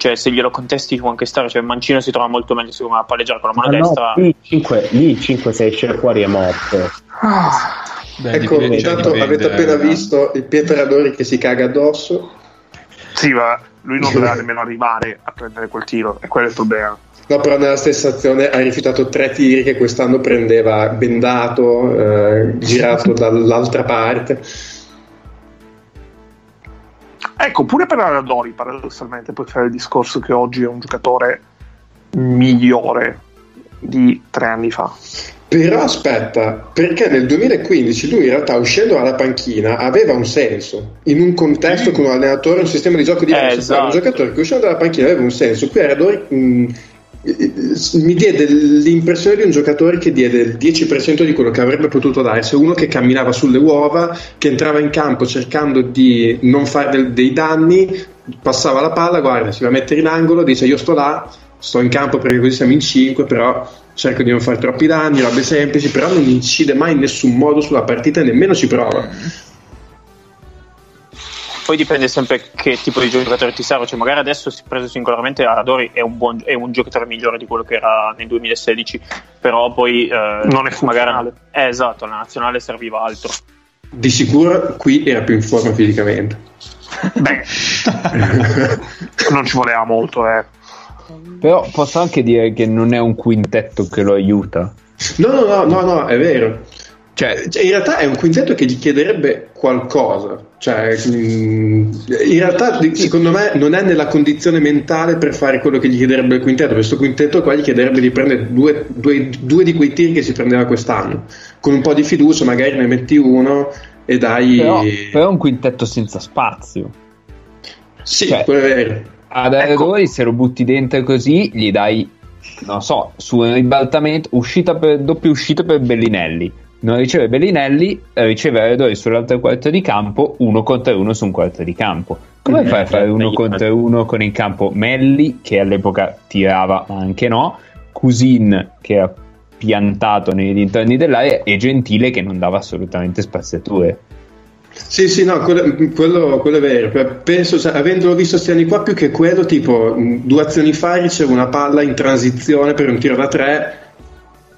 Cioè, se glielo contesti può anche stare. Cioè, il mancino si trova molto meglio, secondo me, a palleggiare con la mano Ah, no, destra. lì 5, lì 5 se esce fuori è morto. Beh, Ecco, dipende- intanto dipende, avete appena eh, visto il Pietradori che si caga addosso. Sì, ma lui non doveva nemmeno arrivare a prendere quel tiro, e quello è il problema. No, però nella stessa azione ha rifiutato tre tiri che quest'anno prendeva bendato, eh, girato dall'altra parte. Ecco, pure per Aradori, paradossalmente, puoi fare il discorso che oggi è un giocatore migliore di tre anni fa. Però aspetta, perché nel 2015 lui in realtà uscendo dalla panchina aveva un senso. In un contesto con un allenatore, un sistema di gioco diverso, Eh, esatto. un giocatore che uscendo dalla panchina aveva un senso. Qui Aradori mh, mi diede l'impressione di un giocatore che diede il 10% di quello che avrebbe potuto dare, se uno che camminava sulle uova, che entrava in campo cercando di non fare del- dei danni, passava la palla, guarda, si va a mettere in angolo, dice io sto là, sto in campo perché così siamo in 5, però cerco di non fare troppi danni, robe semplici, però non incide mai in nessun modo sulla partita e nemmeno ci prova. Poi dipende sempre che tipo di giocatore ti serve. Cioè, magari adesso, si- preso singolarmente, Aradori è un, buon, è un giocatore migliore di quello che era nel 2016. Però poi eh, Non è funzionale. magari, eh, esatto, la nazionale serviva altro. Di sicuro qui era più in forma fisicamente. Beh, non ci voleva molto, eh. Però posso anche dire che non è un quintetto che lo aiuta. No, no, no, no, no, è vero. Cioè, Cioè, in realtà è un quintetto che gli chiederebbe qualcosa. Cioè, mh, in realtà, secondo me, non è nella condizione mentale per fare quello che gli chiederebbe il quintetto. Questo quintetto qua gli chiederebbe di prendere due, due- due di quei tiri che si prendeva quest'anno. Con un po' di fiducia, magari ne metti uno e dai. però, però è un quintetto senza spazio. Sì, cioè- quello è vero. Ad Ecco. Se lo butti dentro così, gli dai, non so, su un ribaltamento, uscita per, doppia uscita per Bellinelli. Non riceve Bellinelli, eh, riceve Aradori sull'altro quarto di campo, uno contro uno su un quarto di campo. Come Eh, fai a fare eh, uno eh, contro uno con in campo Melli, che all'epoca tirava, ma anche no, Cusin, che era piantato nei dintorni dell'area, e Gentile, che non dava assolutamente spaziature. Sì, sì, no, quello, quello- quello è vero. Penso, cioè, avendolo visto questi anni qua, più che quello, tipo, due azioni fa riceve una palla in transizione per un tiro da tre.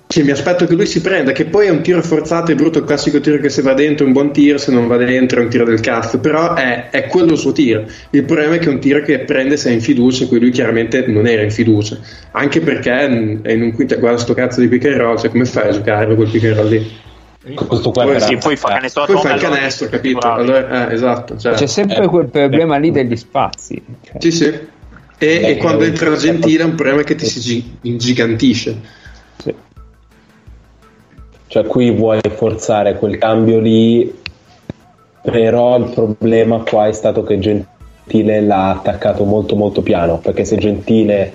Che mi aspetto che lui si prenda, che poi è un tiro forzato, è brutto il classico tiro che se va dentro è un buon tiro, se non va dentro è un tiro del cazzo, però è, è quello il suo tiro. Il problema è che è un tiro che prende se è in fiducia, e qui lui chiaramente non era in fiducia, anche perché è in un quinto, guarda sto cazzo di pick and roll, cioè come fai a giocare quel pick and roll lì? Questo qua Poi Sì, poi fa canestro da Poi fa il canestro, allora, capito? Allora, eh, esatto. Cioè, C'è sempre eh, quel problema lì degli spazi. Cioè, Sì, sì. E, Beh, e quando eh, entra la Gentile è un problema che ti si gi- ingigantisce. sì. Cioè, qui vuoi forzare quel cambio lì, però il problema qua è stato che Gentile l'ha attaccato molto molto piano, perché se Gentile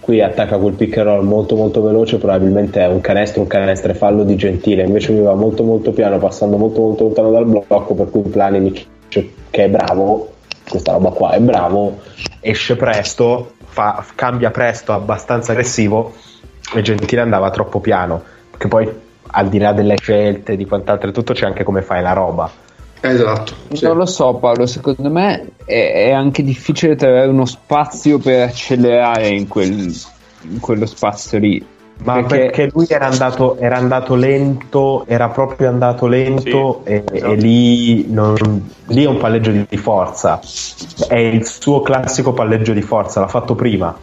qui attacca quel pick and roll molto molto veloce, probabilmente è un canestro, un canestro fallo di Gentile, invece lui va molto molto piano, passando molto molto lontano dal blocco, per cui Plani che è bravo, questa roba qua è bravo, esce presto, fa- cambia presto, abbastanza aggressivo e Gentile andava troppo piano, perché poi al di là delle scelte, di quant'altro e tutto, c'è anche come fai la roba. Esatto. sì. Non lo so Paolo, secondo me è, è anche difficile trovare uno spazio per accelerare in, quel- in quello spazio lì. Ma perché, lui era andato, era andato lento, era proprio andato lento Sì, e, esatto. e lì, non- lì è un palleggio di, di forza. È il suo classico palleggio di forza, l'ha fatto prima.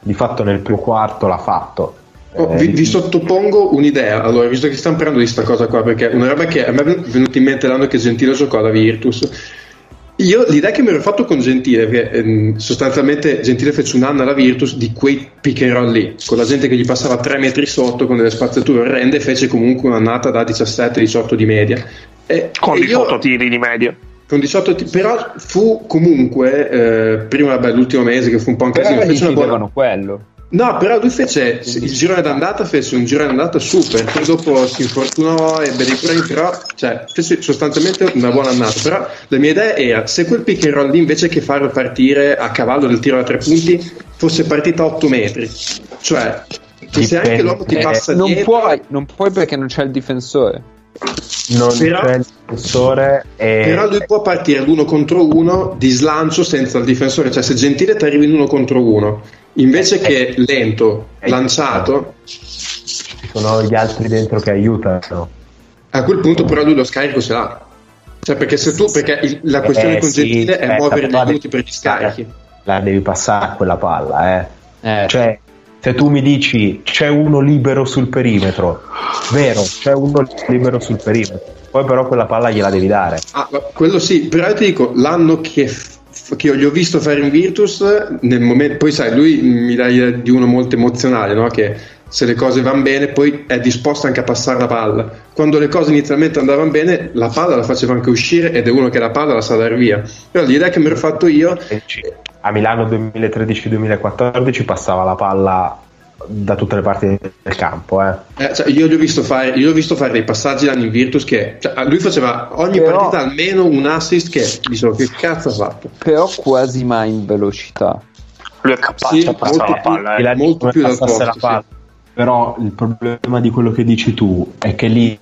Di fatto nel primo quarto l'ha fatto. Oh, Eh, vi, vi sottopongo un'idea, allora, visto che stiamo parlando di sta cosa qua, perché una roba che a me è venuta in mente l'anno che Gentile giocò alla Virtus. Io l'idea che mi ero fatto con Gentile, perché ehm, sostanzialmente Gentile fece un anno alla Virtus di quei pick and roll lì, con la gente che gli passava 3 metri sotto con delle spaziature orrende fece comunque un'annata da 17-18 di media. E, Con e io- 18 tiri di media. con 18 ti- però fu comunque eh, prima vabbè, l'ultimo mese che fu un po' un Però casino gli fece una buona, quello. No, però lui fece il girone d'andata, fece un girone d'andata super, poi dopo si infortunò, ebbe dei problemi, però cioè, fece sostanzialmente una buona annata. Però la mia idea era se quel pick and roll lì invece che farlo partire a cavallo del tiro da tre punti fosse partita a 8 metri, cioè che se anche Dipende. l'uomo ti Eh, passa non, dietro, puoi, non puoi perché non c'è il difensore. non però- c'è il difensore e però lui può partire l'uno contro uno di slancio senza il difensore, cioè se Gentile ti arrivi in uno contro uno, invece che lento, Eh, lanciato, ci sono gli altri dentro che aiutano. A quel punto però lui lo scarico ce l'ha. Cioè perché se tu, perché il- la questione Eh, con sì, Gentile è aspetta, muovere gli devi per gli scarichi. La devi passare quella palla, eh. Eh, Cioè, se tu mi dici c'è uno libero sul perimetro, vero, c'è uno libero sul perimetro, poi però quella palla gliela devi dare. Ah, ma quello sì, però io ti dico, l'anno che che io gli ho visto fare in Virtus nel momento, poi sai, lui mi dà l'idea di uno molto emozionale, no? che se le cose vanno bene poi è disposto anche a passare la palla. Quando le cose inizialmente andavano bene, la palla la faceva anche uscire ed è uno che la palla la sa dar via. Però l'idea che mi ero fatto io... A Milano 2013-2014 passava la palla da tutte le parti del campo. Eh. Eh, cioè, io, gli ho visto fare, io ho visto fare dei passaggi l'anno in Virtus che cioè, lui faceva ogni Però- partita almeno un assist che dicevo che cazzo ha fatto. Però quasi mai in velocità. Lui è capace Sì, a passare la palla. E eh. la lì molto più passasse posto, la sì. palla. Però il problema di quello che dici tu è che lì,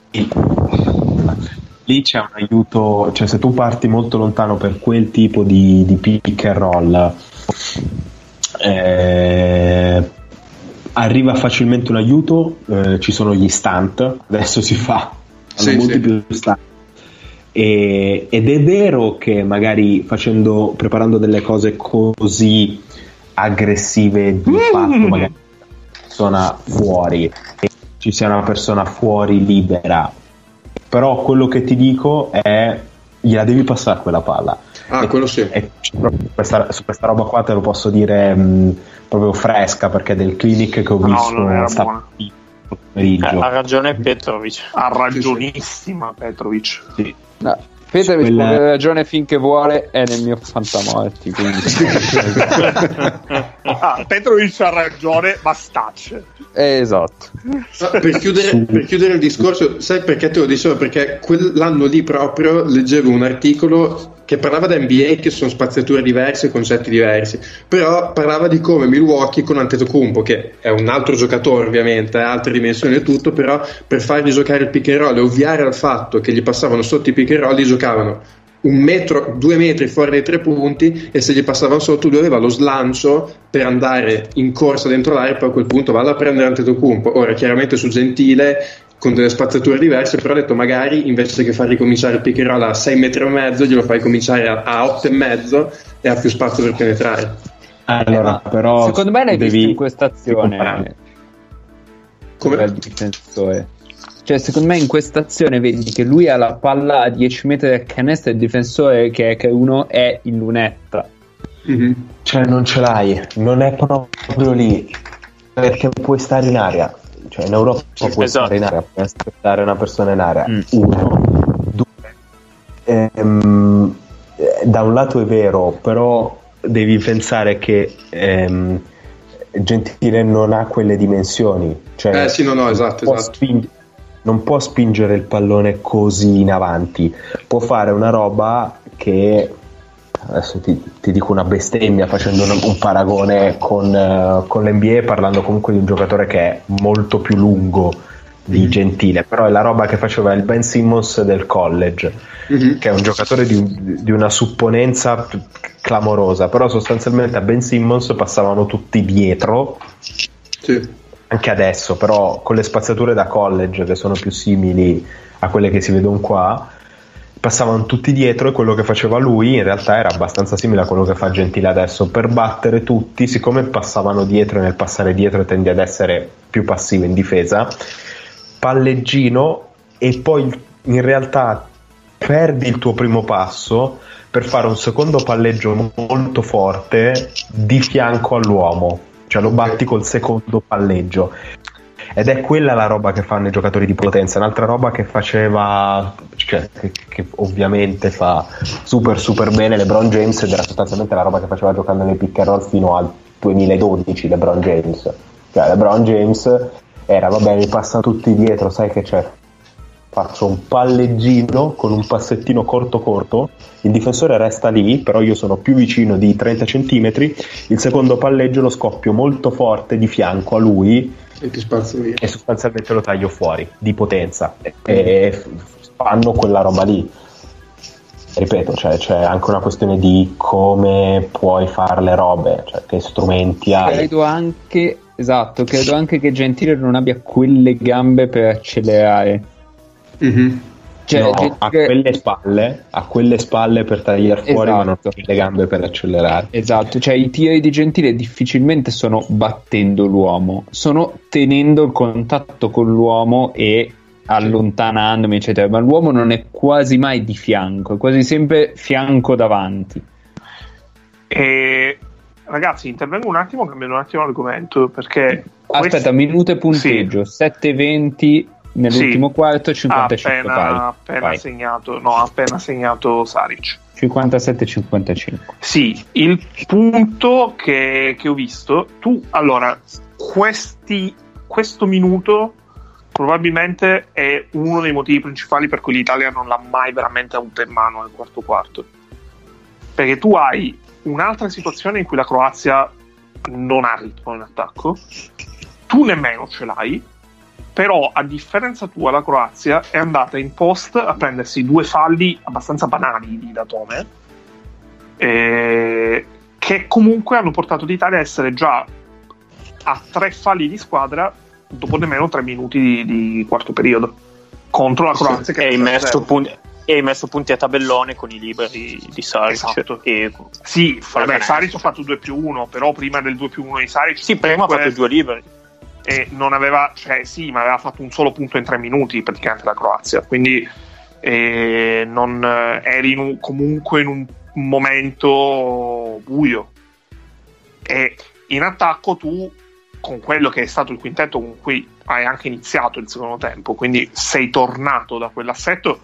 lì c'è un aiuto, cioè se tu parti molto lontano per quel tipo di, di pick and roll, eh, arriva facilmente un aiuto, eh, ci sono gli stunt, adesso si fa, Sì, molti sì. più stunt. E- ed è vero che magari facendo, preparando delle cose così aggressive di fatto, magari una persona fuori, e ci sia una persona fuori libera, però quello che ti dico è gliela devi passare quella palla. Ah, quello sì. E questa, su questa roba qua te lo posso dire mh, proprio fresca perché del clinic che ho No, visto non era sta- buona. pomeriggio. Eh, ha ragione Petrovic. Ha ragionissima Petrovic. Sì. No, Petrovic Quella- può ragione finché vuole, è nel mio fantamorti. Quindi... ah, Petrovic ha ragione, ma stacce. Eh, esatto. Per, chiudere, per chiudere il discorso, sai perché te lo dicevo? Perché quell'anno lì proprio leggevo un articolo che parlava da NBA che sono spaziature diverse, concetti diversi, però parlava di come Milwaukee con Antetokounmpo, che è un altro giocatore ovviamente, ha altre dimensioni e tutto, però per fargli giocare il pick and roll e ovviare al fatto che gli passavano sotto i pick and roll, gli giocavano un metro, due metri fuori dai tre punti e se gli passavano sotto lui aveva lo slancio per andare in corsa dentro l'area e poi a quel punto vado a prendere Antetokounmpo. Ora chiaramente su Gentile con delle spazzature diverse però ho detto magari invece che far ricominciare il pick and roll a 6 metri e mezzo glielo fai cominciare a, a 8 e mezzo e ha più spazio per penetrare Allora, Ma però secondo me l'hai devi- visto in questa azione. Come? il difensore. Cioè, secondo me in questa azione vedi che lui ha la palla a 10 metri dal canestro e il difensore che, che uno è in lunetta. Mhm. Cioè, non ce l'hai, non è proprio lì perché puoi stare in aria. Cioè, in Europa puoi esatto. stare in aria, puoi aspettare una persona in aria. Mm. Uno, due. ehm, eh, da un lato è vero, però devi pensare che ehm, Gentile non ha quelle dimensioni. Cioè, eh sì no no esatto può esatto sping- non può spingere il pallone così in avanti, può fare una roba che adesso ti, ti dico una bestemmia facendo un, un paragone con, eh, con l'NBA parlando comunque di un giocatore che è molto più lungo di Gentile, però è la roba che faceva il Ben Simmons del college, Mhm. che è un giocatore di, di una supponenza clamorosa, però sostanzialmente a Ben Simmons passavano tutti dietro sì. anche adesso, però con le spazzature da college che sono più simili a quelle che si vedono qua, passavano tutti dietro e quello che faceva lui in realtà era abbastanza simile a quello che fa Gentile adesso. Per battere tutti, siccome passavano dietro e nel passare dietro tendi ad essere più passivo in difesa, palleggino e poi in realtà perdi il tuo primo passo per fare un secondo palleggio molto forte di fianco all'uomo, cioè lo batti col secondo palleggio. Ed è quella la roba che fanno i giocatori di potenza, un'altra roba che faceva, cioè, che, che ovviamente fa super super bene LeBron James ed era sostanzialmente la roba che faceva giocando nei pick and roll fino al 2012 LeBron James. Cioè LeBron James era vabbè mi passano tutti dietro, sai che c'è? Faccio un palleggino con un passettino corto corto, il difensore resta lì, però io sono più vicino di 30 cm, il secondo palleggio lo scoppio molto forte di fianco a lui e ti spazzo via. e sostanzialmente lo taglio fuori di potenza. E, e fanno quella roba lì. Ripeto cioè, c'è anche una questione di come puoi fare le robe cioè che strumenti hai. Credo anche, esatto, credo anche che Gentile non abbia quelle gambe per accelerare. Mhm. Cioè, No, Gentile- a quelle spalle a quelle spalle per tagliare fuori ma non Esatto. le gambe per accelerare Esatto, cioè i tiri di Gentile difficilmente sono battendo l'uomo, sono tenendo il contatto con l'uomo e allontanandomi, eccetera. Ma l'uomo non è quasi mai di fianco, è quasi sempre fianco davanti. E ragazzi, intervengo un attimo, cambiando un attimo argomento perché Aspetta, questo- minuto e punteggio, 7-20 nell'ultimo Sì. quarto, ha 55 appena, pari. appena Vai. segnato, no, appena segnato Saric. 57-55. Sì, il punto che, che ho visto, tu allora, questi, questo minuto probabilmente è uno dei motivi principali per cui l'Italia non l'ha mai veramente avuta in mano nel quarto quarto. Perché tu hai un'altra situazione in cui la Croazia non ha ritmo in attacco, tu nemmeno ce l'hai, però a differenza tua la Croazia è andata in post a prendersi due falli abbastanza banali di Datome eh, che comunque hanno portato l'Italia a essere già a tre falli di squadra dopo nemmeno tre minuti di, di quarto periodo contro la Croazia che hai, è messo punti, e hai messo punti a tabellone con i liberi di Saric. Esatto. E, sì, vabbè. Saric ha fatto 2 più 1 però prima del 2 più 1 di Saric sì, prima ha fatto due liberi. E non aveva, cioè sì, ma aveva fatto un solo punto in tre minuti praticamente la Croazia, quindi eh, non, eh, eri in un- comunque in un momento buio. E in attacco tu, con quello che è stato il quintetto con cui hai anche iniziato il secondo tempo, quindi sei tornato da quell'assetto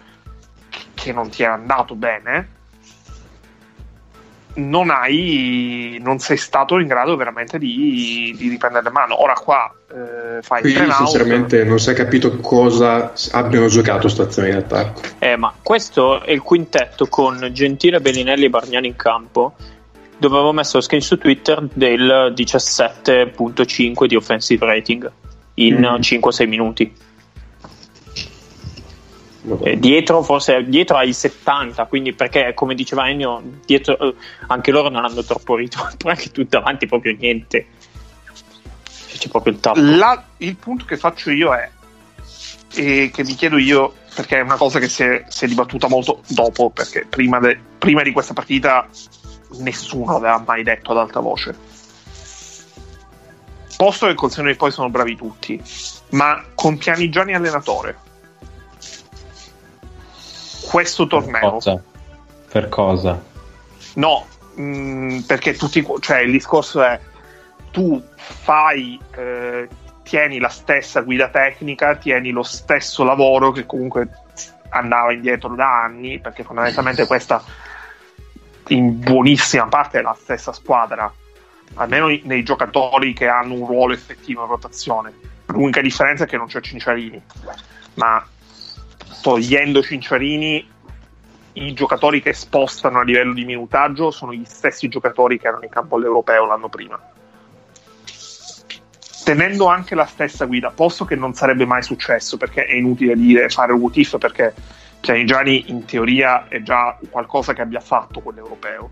che non ti è andato bene, non hai non sei stato in grado veramente di, di riprendere mano ora qua eh, fai Qui sinceramente non si è capito cosa abbiano giocato stazioni in attacco. Eh, ma questo è il quintetto con Gentile, Bellinelli e Bargnani in campo. Dove avevo messo lo screen su Twitter del 17.5 di offensive rating in Mm. 5-6 minuti. Eh, dietro forse dietro ai 70 quindi perché come diceva Ennio dietro eh, anche loro non hanno troppo però anche tu davanti proprio niente. C'è proprio il tappo. La- il punto che faccio io è e che mi chiedo io perché è una cosa che si è, si è dibattuta molto dopo perché prima, de- prima di questa partita nessuno aveva mai detto ad alta voce. Posto che col senno di poi sono bravi tutti ma con Pianigiani allenatore questo torneo Cosa? Per cosa? No, mh, perché tutti, cioè il discorso è tu fai, eh, tieni la stessa guida tecnica, tieni lo stesso lavoro che comunque andava indietro da anni, perché fondamentalmente questa in buonissima parte è la stessa squadra, almeno nei giocatori che hanno un ruolo effettivo in rotazione. L'unica differenza è che non c'è Cinciarini, ma togliendo Cinciarini i giocatori che spostano a livello di minutaggio sono gli stessi giocatori che erano in campo all'europeo l'anno prima. Tenendo anche la stessa guida, posto che non sarebbe mai successo perché è inutile dire fare un what if perché Pianigiani in teoria è già qualcosa che abbia fatto quell'europeo.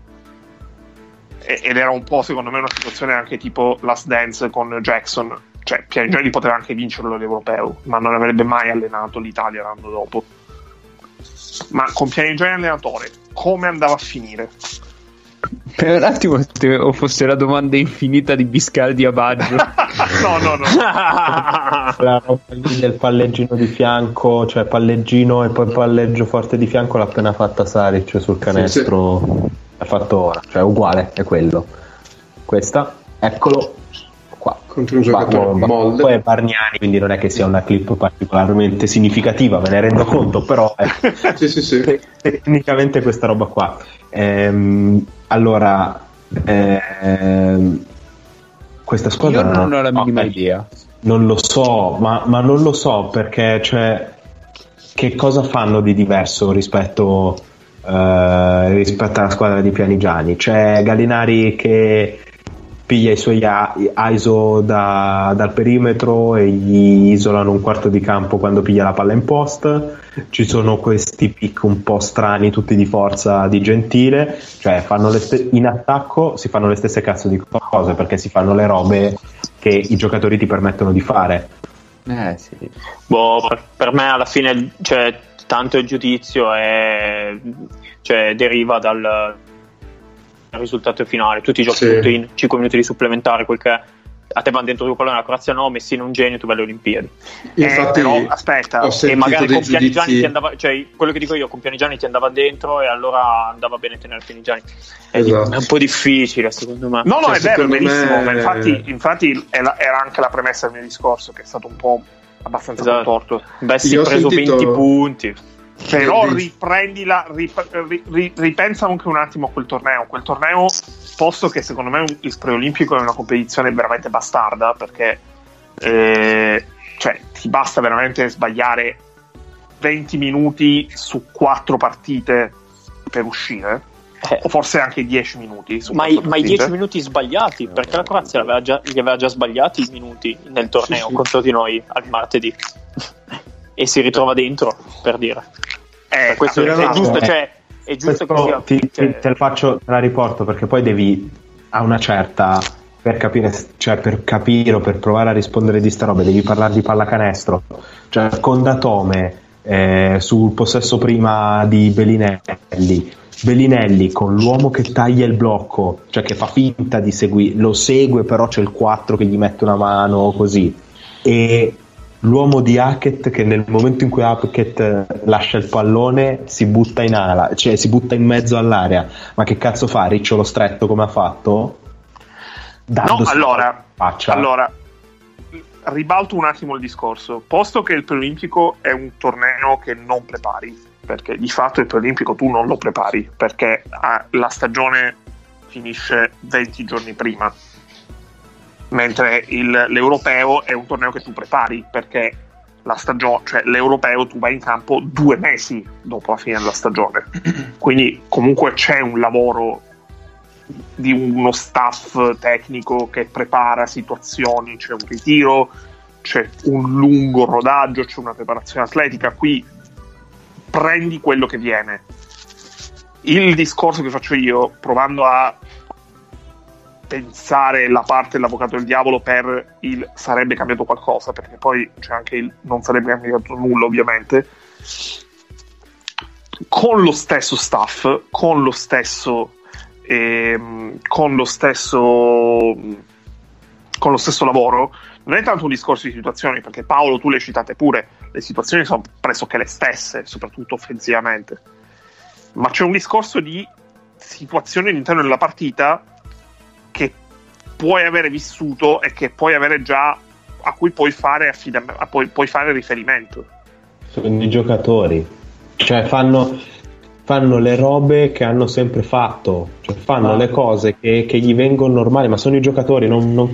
E- ed era un po' secondo me una situazione anche tipo Last Dance con Jackson. Cioè, Pianigiani poteva anche vincerlo l'europeo, ma non avrebbe mai allenato l'Italia l'anno dopo. Ma con Pianigiani allenatore, come andava a finire? Per un attimo se o fosse la domanda infinita di Biscardi a Baggio. no, no, no. La roba lì del palleggino di fianco, cioè palleggino e poi palleggio forte di fianco l'ha appena fatta Saric sul canestro. L'ha fatto ora, cioè uguale, è quello. Questa, eccolo. Contro un giocatore Ma- molde. Poi è Bargnani, quindi non è che sia una clip particolarmente significativa, me ne rendo conto, però è Sì, sì, sì. te- tecnicamente questa roba qua. Ehm, allora, ehm, questa squadra Io non ho la minima eh, idea. Non lo so, ma, ma non lo so perché, cioè, che cosa fanno di diverso rispetto, eh, rispetto alla squadra di Pianigiani? C'è Gallinari che piglia i suoi a- ISO da- dal perimetro e gli isolano un quarto di campo quando piglia la palla in post. Ci sono questi pick un po' strani, tutti di forza di gentile, cioè fanno le ste- in attacco si fanno le stesse cazzo di cose perché si fanno le robe che i giocatori ti permettono di fare. Eh sì. Boh, per, per me alla fine cioè, tanto il giudizio è, cioè, deriva dal risultato finale. Tutti giocano Sì. tutto in 5 minuti di supplementare, quel che è. a te vanno dentro due palloni, la Croazia no, Messina è un genio, tu vai alle Olimpiadi. Infatti, Eh, però aspetta, e magari con Pianigiani ti andava, cioè quello che dico io, con Pianigiani ti andava dentro e allora andava bene tenere Pianigiani. È, Esatto. è un po' difficile secondo me. No, no, Cioè, è vero, è secondo verissimo. me- ma infatti, infatti è la- era anche la premessa del mio discorso, che è stato un po' abbastanza Esatto. contorto. Beh, si è Io ho preso sentito- 20 punti. Però riprendila, rip- ri- ri- ripensa anche un attimo a quel torneo. Quel torneo, posto che secondo me il preolimpico è una competizione veramente bastarda, perché eh, cioè, ti basta veramente sbagliare 20 minuti su 4 partite per uscire, Eh, o forse anche 10 minuti. Su ma, i, ma i partite. 10 minuti sbagliati, perché la Croazia già- li aveva già sbagliati i minuti nel torneo Sì, sì. contro di noi al martedì. e si ritrova dentro, per dire. Eh, questo è, giusto, eh, cioè, è giusto che sia... ti- cioè- te, la faccio, te la riporto perché poi devi a una certa per capire, cioè per capire o per provare a rispondere di sta roba devi parlare di pallacanestro. Cioè con Datome eh, sul possesso prima di Bellinelli Bellinelli con l'uomo che taglia il blocco cioè che fa finta di seguire lo segue però c'è il 4 che gli mette una mano così. E l'uomo di Hackett che nel momento in cui Hackett eh, lascia il pallone si butta in ala, cioè si butta in mezzo all'area. Ma che cazzo fa Ricciolo stretto come ha fatto? No, Dandosi allora, allora, ribalto un attimo il discorso. Posto che il preolimpico è un torneo che non prepari, perché di fatto il preolimpico tu non lo prepari, perché ah, la stagione finisce 20 giorni prima, mentre il- l'europeo è un torneo che tu prepari, perché la stagione, cioè l'europeo tu vai in campo due mesi dopo la fine della stagione. Quindi comunque c'è un lavoro di uno staff tecnico che prepara situazioni, c'è un ritiro, c'è un lungo rodaggio, c'è una preparazione atletica. Qui prendi quello che viene. Il discorso che faccio io, provando a pensare la parte dell'avvocato del diavolo per il sarebbe cambiato qualcosa, perché poi c'è anche il non sarebbe cambiato nulla, ovviamente. Con lo stesso staff, con lo stesso ehm, con lo stesso con lo stesso lavoro non è tanto un discorso di situazioni perché Paolo tu le citate pure le situazioni sono pressoché le stesse soprattutto offensivamente ma c'è un discorso di situazioni all'interno della partita che puoi avere vissuto e che puoi avere già a cui puoi fare, affidam- a puoi, puoi fare riferimento Sono i giocatori, cioè fanno, fanno le robe che hanno sempre fatto, cioè fanno Ah. le cose che, che gli vengono normali, ma sono i giocatori, non, non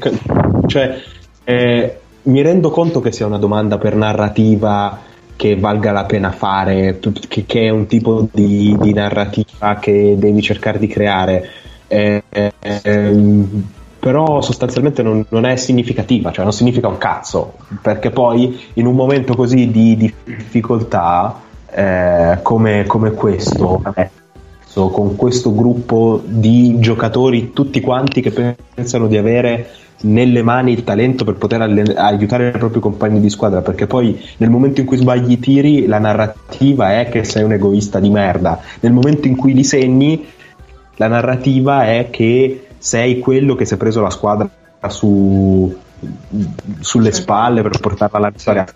cioè, eh, mi rendo conto che sia una domanda per narrativa che valga la pena fare, che, che è un tipo di, di narrativa che devi cercare di creare. Eh, eh, ehm, però sostanzialmente non, non è significativa, cioè non significa un cazzo, perché poi in un momento così di difficoltà eh, come, come questo, adesso, con questo gruppo di giocatori tutti quanti che pensano di avere nelle mani il talento per poter allen- aiutare i propri compagni di squadra perché poi nel momento in cui sbagli i tiri la narrativa è che sei un egoista di merda. Nel momento in cui li segni la narrativa è che sei quello che si è preso la squadra su, sulle spalle per portarla alla vittoria.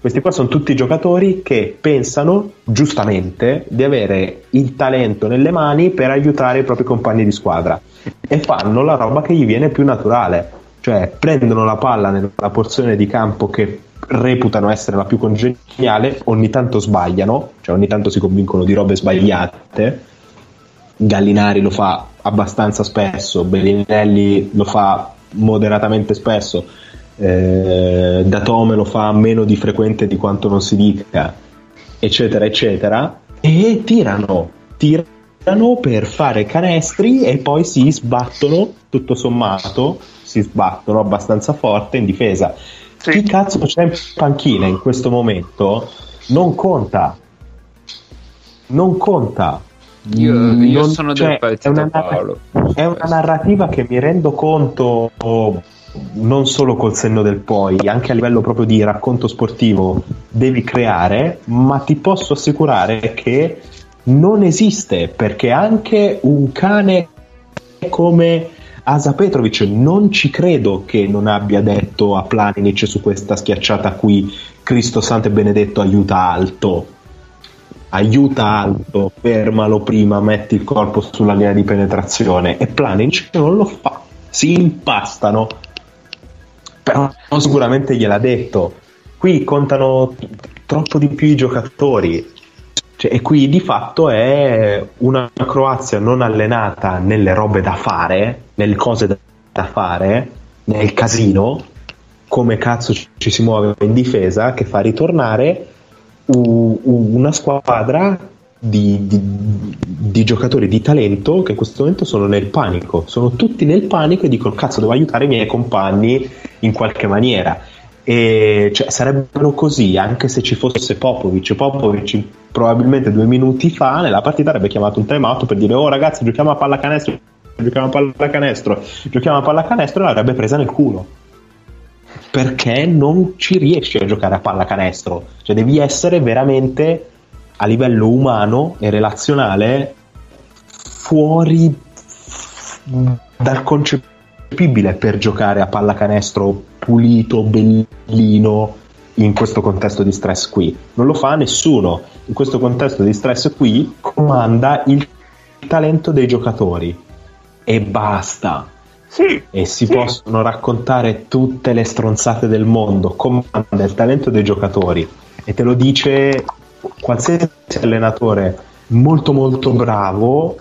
Questi qua sono tutti giocatori che pensano giustamente di avere il talento nelle mani per aiutare i propri compagni di squadra e fanno la roba che gli viene più naturale, cioè prendono la palla nella porzione di campo che reputano essere la più congeniale, ogni tanto sbagliano, cioè ogni tanto si convincono di robe sbagliate. Gallinari lo fa abbastanza spesso, Bellinelli lo fa moderatamente spesso, eh, Datome lo fa meno di frequente di quanto non si dica, eccetera, eccetera, e tirano, tirano per fare canestri e poi si sbattono, tutto sommato, si sbattono abbastanza forte in difesa. Sì. Chi cazzo c'è in panchina in questo momento non conta. Non conta. Io, Mm, io sono cioè, del è partito una, Paolo. è una narrativa che mi rendo conto non solo col senno del poi, anche a livello proprio di racconto sportivo devi creare, ma ti posso assicurare che non esiste perché anche un cane come Asa Petrovic non ci credo che non abbia detto a Planinic su questa schiacciata qui Cristo Santo e Benedetto aiuta alto aiuta alto, fermalo prima, metti il corpo sulla linea di penetrazione. E Planinic non lo fa, si impastano. Però sicuramente gliel'ha detto. Qui contano troppo di più i giocatori. Cioè, e qui di fatto è una Croazia non allenata nelle robe da fare, nelle cose da, fare, nel casino, come cazzo ci si muove in difesa, che fa ritornare una squadra di, di, di, giocatori di talento che in questo momento sono nel panico, sono tutti nel panico e dicono cazzo devo aiutare i miei compagni in qualche maniera. E cioè, sarebbero così anche se ci fosse Popovic. Popovic probabilmente due minuti fa nella partita avrebbe chiamato un time out per dire oh ragazzi giochiamo a pallacanestro giochiamo a pallacanestro giochiamo a pallacanestro e l'avrebbe presa nel culo perché non ci riesci a giocare a pallacanestro cioè devi essere veramente a livello umano e relazionale fuori dal concepibile per giocare a pallacanestro pulito, bellino in questo contesto di stress qui. Non lo fa nessuno. In questo contesto di stress qui comanda il talento dei giocatori e basta. Sì, e si sì. possono raccontare tutte le stronzate del mondo, comanda il talento dei giocatori e te lo dice qualsiasi allenatore molto molto bravo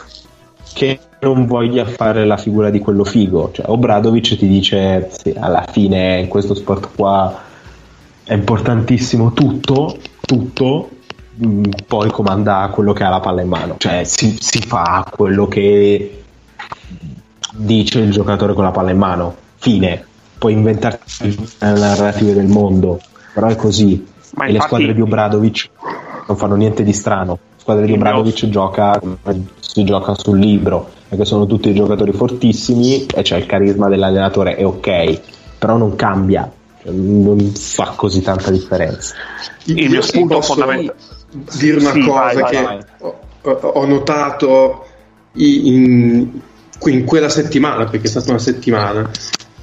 che non voglia fare la figura di quello figo. Cioè, Obradovic ti dice sì, alla fine in questo sport qua è importantissimo tutto, tutto, mh, poi comanda quello che ha la palla in mano. Cioè, si, si fa quello che dice il giocatore con la palla in mano. Fine. Puoi inventarti le narrative del mondo, però è così. Ma e le squadre di Obradovic non fanno niente di strano. La squadra di Obradovic mio- gioca come si gioca sul libro, perché sono tutti giocatori fortissimi e c'è il carisma dell'allenatore, è ok, però non cambia, cioè, non fa così tanta differenza. Il Io mio posso fondamentale. dire una Sì, cosa vai, vai, che vai. Ho, ho- ho notato in, in quella settimana, perché è stata una settimana,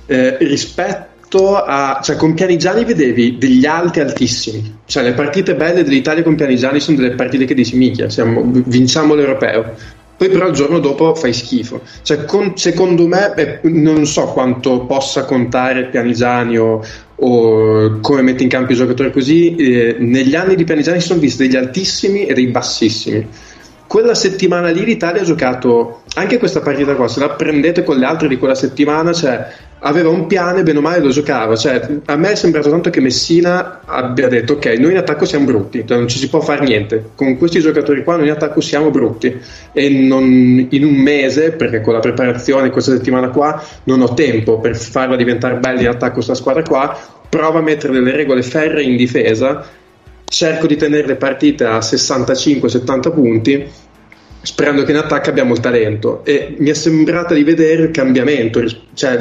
eh, rispetto a... cioè con Pianigiani vedevi degli alti altissimi, cioè le partite belle dell'Italia con Pianigiani sono delle partite che dici minchia, siamo- vinciamo l'Europeo. Poi però il giorno dopo fai schifo. Cioè, con- secondo me, eh, non so quanto possa contare Pianigiani o, o come mette in campo i giocatori così. eh, negli anni di Pianigiani si sono visti degli altissimi e dei bassissimi. Quella settimana lì l'Italia ha giocato anche questa partita qua. Se la prendete con le altre di quella settimana, cioè, aveva un piano e bene o male lo giocava. Cioè, a me è sembrato tanto che Messina abbia detto: Ok, noi in attacco siamo brutti, cioè non ci si può fare niente. Con questi giocatori qua, noi in attacco siamo brutti. E non- in un mese, perché con la preparazione questa settimana qua non ho tempo per farla diventare bella in attacco questa squadra qua. Prova a mettere delle regole ferre in difesa. Cerco di tenere le partite a 65-70 punti sperando che in attacco abbiamo il talento. E mi è sembrata di vedere il cambiamento cioè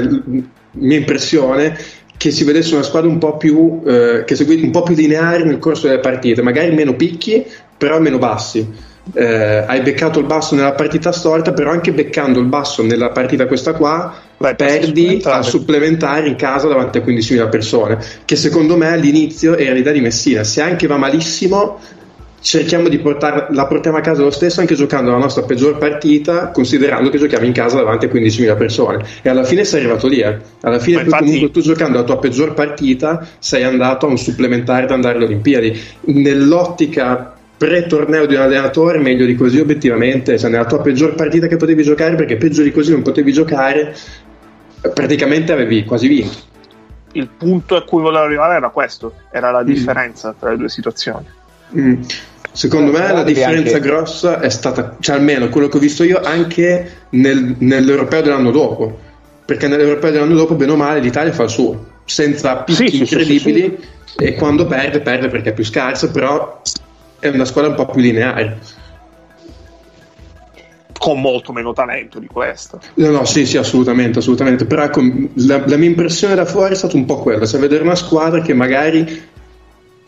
mia impressione che si vedesse una squadra un po' più eh, che segui un po' più lineare nel corso delle partite magari meno picchi però meno bassi Eh, hai beccato il basso nella partita storta però anche beccando il basso nella partita questa qua passo perdi supplementare. al supplementare in casa davanti a 15.000 persone che secondo me all'inizio era l'idea di Messina se anche va malissimo cerchiamo di portare, la portiamo a casa lo stesso anche giocando la nostra peggior partita considerando che giochiamo in casa davanti a 15.000 persone e alla fine sei arrivato lì eh. alla fine infatti- comunque tu giocando la tua peggior partita sei andato a un supplementare da andare alle Olimpiadi nell'ottica pre-torneo di un allenatore meglio di così obiettivamente cioè nella tua peggior partita che potevi giocare perché peggio di così non potevi giocare praticamente avevi quasi vinto Il punto a cui volevo arrivare era questo, era la Mm. differenza tra le due situazioni. Mm. Secondo me la differenza anche- grossa è stata, cioè almeno quello che ho visto io, anche nel- nell'europeo dell'anno dopo. Perché nell'europeo dell'anno dopo, bene o male, l'Italia fa il suo, senza picchi Sì, sì, sì, incredibili. E quando perde, perde perché è più scarsa, però è una squadra un po' più lineare. Con molto meno talento di questo. No, no, sì, sì, assolutamente, assolutamente. Però ecco, la, la mia impressione da fuori è stata un po' quella, cioè vedere una squadra che magari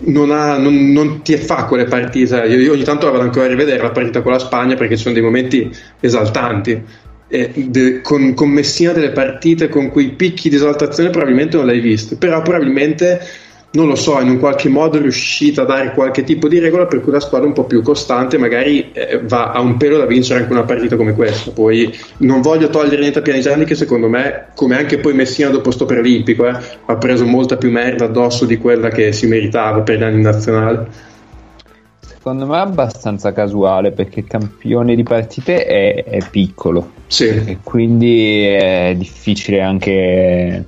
non, ha, non, non ti fa quelle partite. Io, io ogni tanto la vado ancora a rivedere la partita con la Spagna perché ci sono dei momenti esaltanti. de- con, con Messina delle partite con quei picchi di esaltazione probabilmente non l'hai visto, però probabilmente non lo so, in un qualche modo riuscita a dare qualche tipo di regola per cui la squadra un po' più costante magari eh, va a un pelo da vincere anche una partita come questa. Poi non voglio togliere niente a Pianigiani che secondo me, come anche poi Messina dopo sto preolimpico, eh, ha preso molta più merda addosso di quella che si meritava per gli anni nazionali. Secondo me è abbastanza casuale perché il campione di partite è, è piccolo Sì, e quindi è difficile anche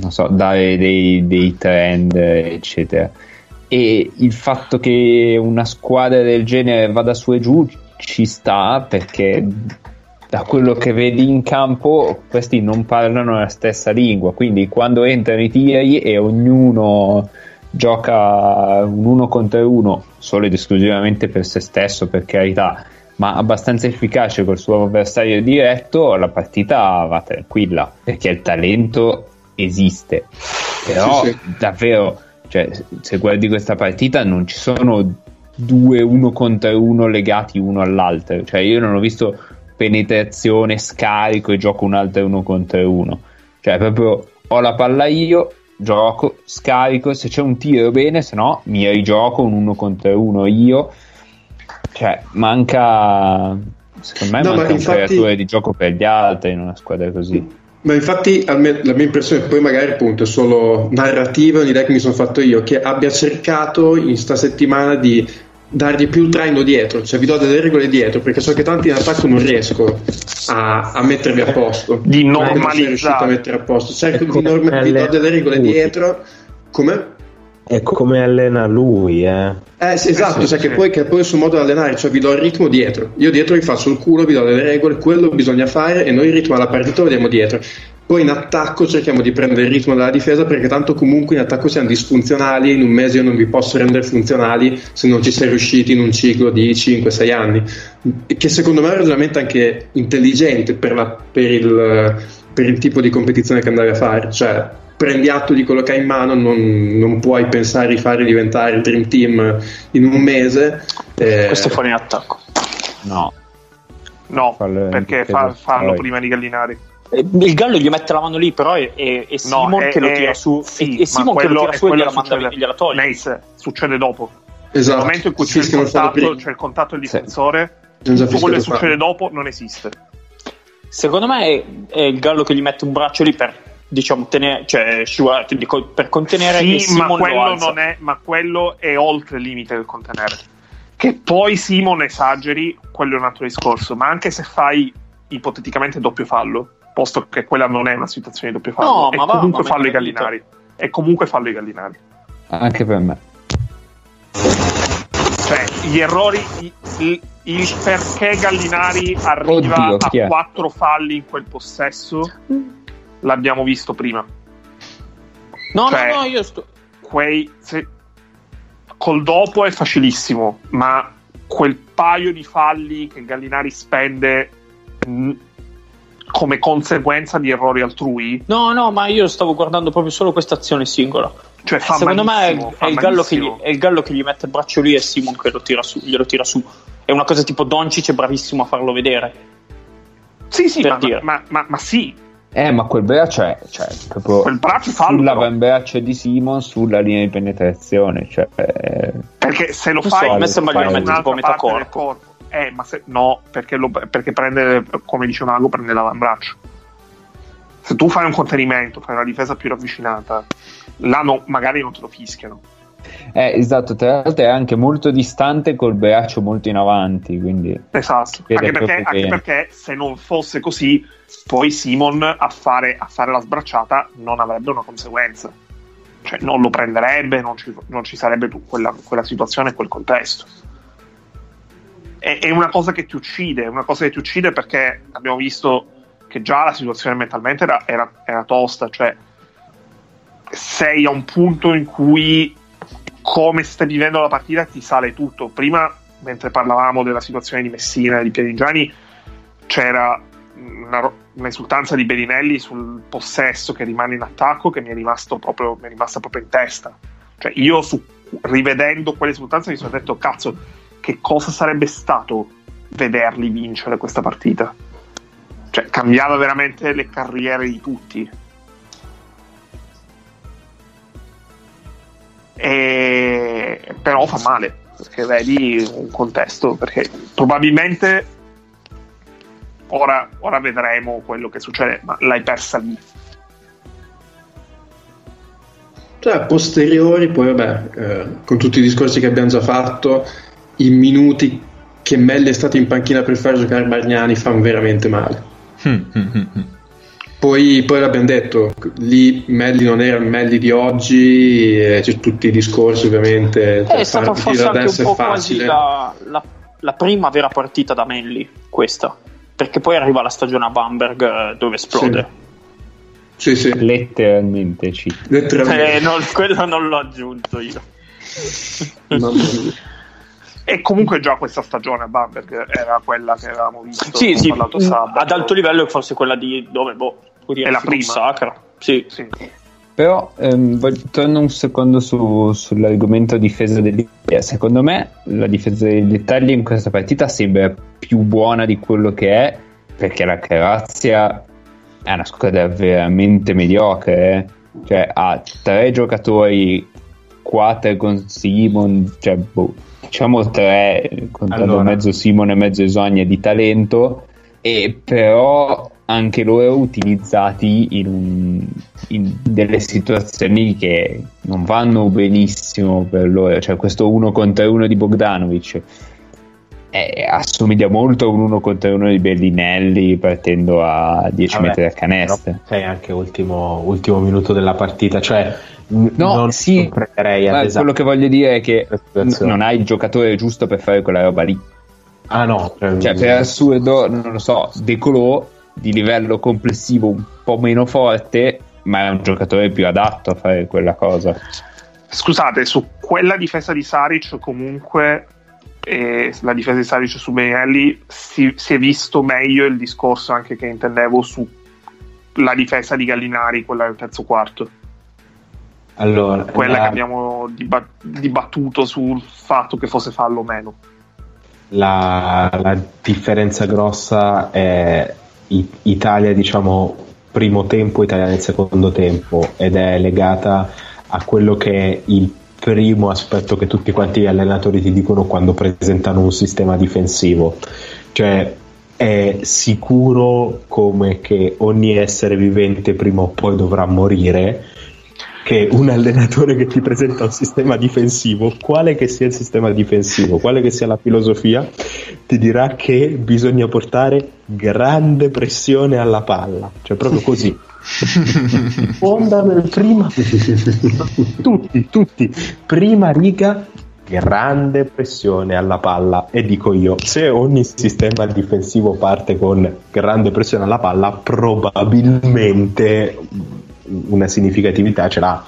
non so, dare dei, dei trend, eccetera. E il fatto che una squadra del genere vada su e giù ci sta perché da quello che vedi in campo questi non parlano la stessa lingua, quindi quando entrano i tiri e ognuno gioca un uno contro uno solo ed esclusivamente per se stesso, per carità, ma abbastanza efficace col suo avversario diretto, la partita va tranquilla perché il talento esiste. Però Sì, sì. davvero, cioè, se guardi questa partita non ci sono due uno contro uno legati uno all'altro, cioè io non ho visto penetrazione, scarico e gioco un altro uno contro uno. Cioè, proprio ho la palla io, gioco, scarico, se c'è un tiro bene, se no mi rigioco un uno contro uno io. Cioè, manca secondo me No, ma manca un infatti- creatore di gioco per gli altri in una squadra così. Ma infatti me- la mia impressione, poi magari appunto è solo narrativa, un'idea che mi sono fatto io, che abbia cercato in sta settimana di dargli più il traino dietro, cioè vi do delle regole dietro, perché so che tanti in attacco non riesco a, a mettervi a posto. Di Non sei riuscito a normalizzare. mettere a posto. Cerco È di come norma- vi do delle regole dietro. Come? È come allena lui, eh. Eh sì, esatto, cioè. Che, poi, che poi il suo modo di allenare, cioè vi do il ritmo dietro. Io dietro vi faccio il culo, vi do delle regole, quello bisogna fare e noi il ritmo alla partita lo vediamo dietro. Poi in attacco cerchiamo di prendere il ritmo della difesa perché tanto comunque in attacco siamo disfunzionali, in un mese io non vi posso rendere funzionali se non ci sei riusciti in un ciclo di 5-6 anni. Che secondo me è un ragionamento anche intelligente per, la- per il, per il tipo di competizione che andavi a fare. Cioè prendi atto di quello che hai in mano, non, non puoi pensare di fare diventare il Dream Team in un mese. eh, Questo è fuori in attacco. No, No, Fallo- perché fa- fanno prima di Gallinari. Eh, Il Gallo gli mette la mano lì, però è, è, è Simon è- che lo è- tira su. sì, è, è Simon ma che lo quello- tira è su e quello gliela, manda, succede- gliela toglie. Nace, succede dopo. esatto. Nel momento in cui c'è il, contatto, c'è il contatto del Sì. difensore, tutto quello che succede dopo non esiste. Secondo me è, è il Gallo che gli mette un braccio lì per diciamo tenere, cioè scivolare, dico, per contenere Sì, ma quello, non è, ma quello è oltre il limite del contenere. Che poi Simon esageri, quello è un altro discorso. Ma anche se fai ipoteticamente doppio fallo, posto che quella non è una situazione di doppio fallo, No, è ma va, comunque ma fallo i gallinari. È comunque fallo i gallinari. anche per me. Cioè, gli errori, i- il perché Gallinari arriva Oddio, a quattro falli in quel possesso, l'abbiamo visto prima. No, Cioè- no, no, io sto. quei se- col dopo è facilissimo, ma quel paio di falli che Gallinari spende mh, come conseguenza di errori altrui, No, no, ma io stavo guardando proprio solo questa azione singola. cioè fa Secondo me è, è il gallo che gli, è il gallo che gli mette il braccio lì e Simon che lo tira su, glielo tira su. È una cosa tipo Doncic è bravissimo a farlo vedere. Sì, sì, per ma, dire. ma- ma- ma sì, Eh, ma quel braccio è cioè, proprio quel braccio fallo sull'avambraccio di Simon sulla linea di penetrazione. Cioè, eh, perché se lo Non so, fai a me in sembra glielo un'altra mette tipo metà parte del corpo. corpo. Eh, ma se, no, perché, lo- perché prende, come dice Mago, prende l'avambraccio. Se tu fai un contenimento, fai una difesa più ravvicinata, là no- magari non te lo fischiano. Eh, esatto, tra l'altro è anche molto distante col braccio molto in avanti, quindi Esatto, anche perché, anche che- perché se non fosse così, poi Simon a fare, a fare la sbracciata non avrebbe una conseguenza. Cioè non lo prenderebbe, non ci, non ci sarebbe tu- quella, quella situazione, quel contesto. È, è una cosa che ti uccide, è una cosa che ti uccide perché abbiamo visto che già la situazione mentalmente era, era- era tosta, cioè sei a un punto in cui come stai vivendo la partita ti sale tutto. Prima, mentre parlavamo della situazione di Messina e di Pianigiani, c'era una, un'esultanza di Berinelli sul possesso che rimane in attacco che mi è, proprio, mi è rimasta proprio in testa. Cioè, io su- rivedendo quell'esultanza mi sono detto, cazzo, che cosa sarebbe stato vederli vincere questa partita? cioè cambiava veramente le carriere di tutti. E... Però fa male perché vedi un contesto perché probabilmente ora, ora vedremo quello che succede, ma l'hai persa lì. Cioè, a posteriori, poi vabbè, eh, con tutti i discorsi che abbiamo già fatto, i minuti che Melli è stato in panchina per far giocare Bargnani fanno veramente male. Poi, poi l'abbiamo detto, lì Melli non era il Melli di oggi, eh, c'è tutti i discorsi ovviamente. È stata forse anche un po' quasi la, la, la, prima vera partita da Melli, questa, perché poi arriva la stagione a Bamberg eh, dove esplode. Sì. Sì, sì. Letteralmente, sì. Letteralmente. Eh, no, quello non l'ho aggiunto io. E comunque già questa stagione a Bamberg era quella che avevamo visto. Sì, sì, ad alto livello forse quella di dove boh, è la prima. Sacra. Sì. sì. Però ehm, torno un secondo su, sull'argomento difesa dell'Italia. Secondo me la difesa dell'Italia in questa partita sembra più buona di quello che è, perché la Croazia è una squadra veramente mediocre. Eh? Cioè ha tre giocatori, quattro con Simon, cioè boh, diciamo tre, contando allora. mezzo Simon e mezzo Esogna di talento, e però anche loro utilizzati in, in, delle situazioni che non vanno benissimo per loro, cioè questo uno contro uno di Bogdanovic eh, assomiglia molto a un uno contro uno di Bellinelli partendo a 10 Vabbè, metri da canestro. Sei anche ultimo, ultimo, minuto della partita, cioè no, non sì, prenderei ad quello che voglio dire è che n- non hai il giocatore giusto per fare quella roba lì. Ah no, cioè, cioè per assurdo, non lo so, De Colò di livello complessivo un po' meno forte, ma è un giocatore più adatto a fare quella cosa. Scusate, su quella difesa di Saric comunque e la difesa di Saric su Benelli si, si, è visto meglio il discorso anche che intendevo sulla difesa di Gallinari, quella del terzo quarto. Allora, quella la... che abbiamo dibat- dibattuto sul fatto che fosse fallo o meno. La, la differenza grossa è Italia, diciamo, primo tempo, Italia nel secondo tempo ed è legata a quello che è il primo aspetto che tutti quanti gli allenatori ti dicono quando presentano un sistema difensivo. Cioè, è sicuro come che ogni essere vivente prima o poi dovrà morire che un allenatore che ti presenta un sistema difensivo, quale che sia il sistema difensivo, quale che sia la filosofia, ti dirà che bisogna portare grande pressione alla palla, cioè proprio così. Fonda nel prima tutti, tutti, prima riga grande pressione alla palla e dico io se ogni sistema difensivo parte con grande pressione alla palla probabilmente una significatività ce l'ha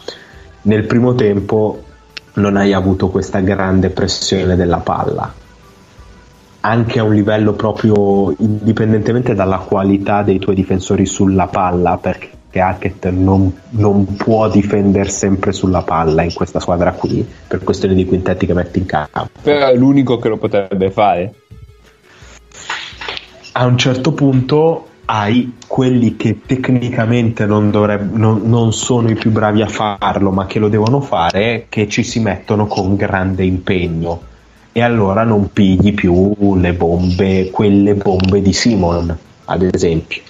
nel primo tempo non hai avuto questa grande pressione della palla anche a un livello proprio indipendentemente dalla qualità dei tuoi difensori sulla palla, perché Hackett non, non, può difendere sempre sulla palla in questa squadra qui, per questione di quintetti che metti in campo. Però è l'unico che lo potrebbe fare. A un certo punto hai quelli che tecnicamente non, dovrebbe, non, non, sono i più bravi a farlo, ma che lo devono fare, che ci si mettono con grande impegno e allora non pigli più le bombe, quelle bombe di Simon, ad esempio.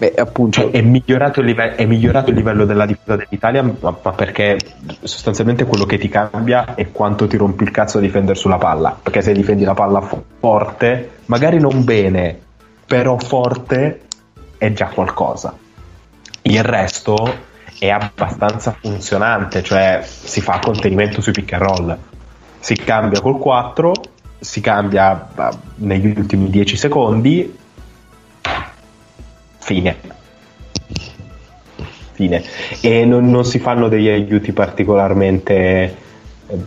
Beh, appunto, cioè, è, migliorato live- è, migliorato il livello della difesa dell'Italia, ma, ma, perché sostanzialmente quello che ti cambia è quanto ti rompi il cazzo a difendere sulla palla. Perché se difendi la palla forte, magari non bene, però forte è già qualcosa. Il resto è abbastanza funzionante, cioè si fa contenimento sui pick and roll, si cambia col 4, si cambia uh, negli ultimi 10 secondi, fine. Fine. E non, non si fanno degli aiuti particolarmente eh,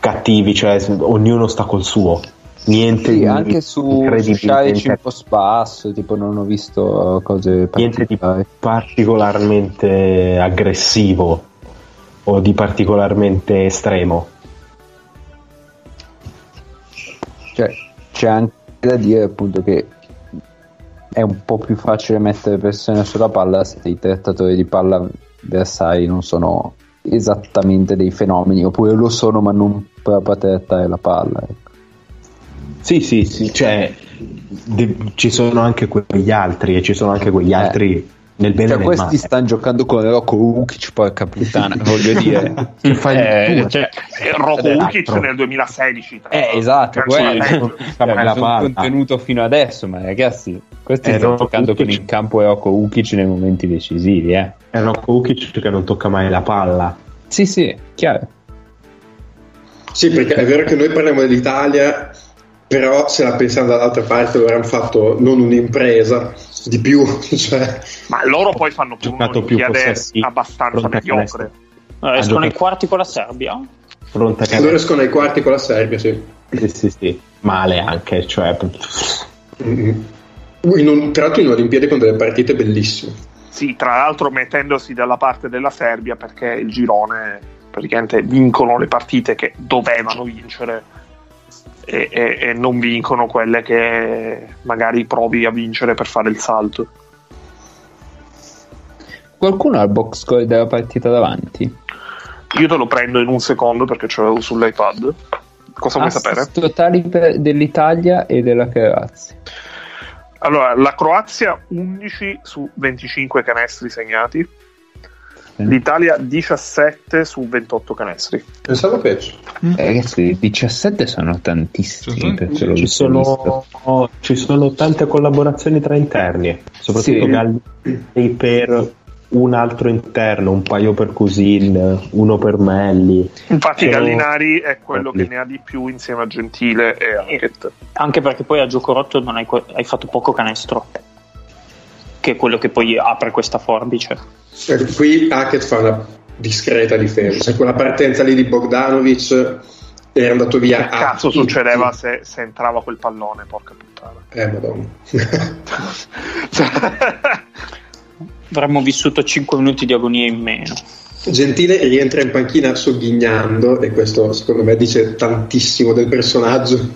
cattivi, cioè ognuno sta col suo niente sì, anche su Shaic un po' spasso tipo non ho visto cose niente di particolarmente aggressivo o di particolarmente estremo cioè c'è anche da dire appunto che è un po' più facile mettere pressione sulla palla se i trattatori di palla avversari non sono esattamente dei fenomeni, oppure lo sono ma non proprio a trattare la palla. Ecco. Sì, sì, sì, cioè de- ci sono anche quegli altri e ci sono anche quegli Eh. altri nel bene Cioè, questi male. stanno giocando con Rocco Ukic, porca puttana, voglio dire. Che fai Eh, tu? cioè, E Rocco Esatto. Ukic nel 2016. tra Eh, esatto, Calcio quello è. Cioè, contenuto fino adesso, ma ragazzi, questi Eh, stanno Rocco giocando con Ukic. in campo Rocco Ukic nei momenti decisivi, eh. È Rocco Ukic che non tocca mai la palla. Sì, sì, chiaro. Sì, perché è vero che noi parliamo dell'Italia, però se la pensiamo dall'altra parte loro hanno fatto non un'impresa di più, cioè, Ma loro poi fanno più Giocato più un'Olimpiade possessi, abbastanza mediocre. Eh, escono giocato- i quarti con la Serbia. Fronte a loro canestro. escono ai quarti con la Serbia, sì. Sì, sì, sì. Male anche, cioè. Mm. In un, tra l'altro in Olimpiadi con delle partite bellissime. Sì, tra l'altro mettendosi dalla parte della Serbia perché il girone praticamente vincono le partite che dovevano vincere e, e- e non vincono quelle che magari provi a vincere per fare il salto. Qualcuno ha il box score della partita davanti? Io te lo prendo in un secondo perché ce l'avevo sull'iPad. Cosa vuoi sapere? Assist totali dell'Italia e della Croazia. Allora, la Croazia 11 su 25 canestri segnati, l'Italia 17 su 28 canestri. Pensavo peggio. Eh, ragazzi, 17 sono tantissimi Sono Ci che sono, ci sono tante collaborazioni tra interni, soprattutto Sì. Galli per un altro interno, un paio per Cusin, uno per Melli. Infatti, Gallinari è quello che Lì. ne ha di più insieme a Gentile e Hackett. Anche perché poi a gioco rotto non hai, hai fatto poco canestro. Che è quello che poi apre questa forbice. Eh, Qui Hackett fa una discreta difesa. Quella partenza lì di Bogdanovic era andato via. Che cazzo tutti. succedeva se, se entrava quel pallone? Porca puttana. Eh, madonna. Avremmo vissuto 5 minuti di agonia in meno. Gentile rientra in panchina sogghignando e questo secondo me dice tantissimo del personaggio.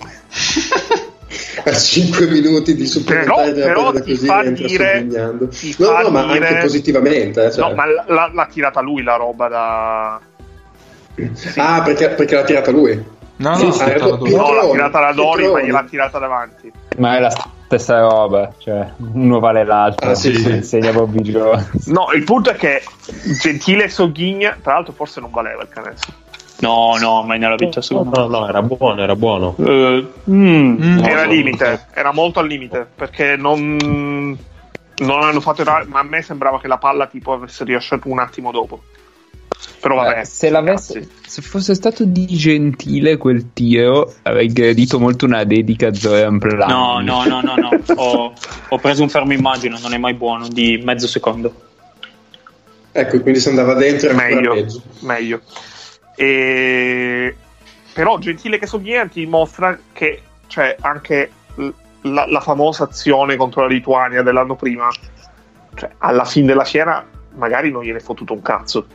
A 5 minuti di supplementare Però- però ti così fa dire- ti No, fa no, ma dire- anche positivamente. eh, cioè. No, ma l- l'ha, l'ha tirata lui la roba da. Ah, perché, perché l'ha tirata lui. No, Sì, no, sì, la No, l'ha tirata da Dori, ma gliel'ha tirata davanti. Ma è la stessa roba, cioè uno vale l'altro. Ah, sì, sì. Insegna Bobby Jones. No, il punto è che Gentile e Soghigna, tra l'altro, forse non valeva il canestro. No, no, mai nella vita No, secondo no, no, era buono, era buono. Eh, mm, Mm. no, era no. limite, era molto al limite perché non, non hanno fatto errare, ma a me sembrava che la palla tipo avesse rilasciato un attimo dopo. Però vabbè, Eh, se, se fosse stato di gentile quel tiro, avrei gradito molto una dedica a Zoran Plani. No, no, no, no, no. Ho, ho preso un fermo immagine, non è mai buono, di mezzo secondo. Ecco, quindi se andava dentro era meglio, meglio. E... Però Gentile che Soghigna ti mostra che cioè, anche la, la famosa azione contro la Lituania dell'anno prima, cioè, alla fine della fiera magari non gliene è fottuto un cazzo.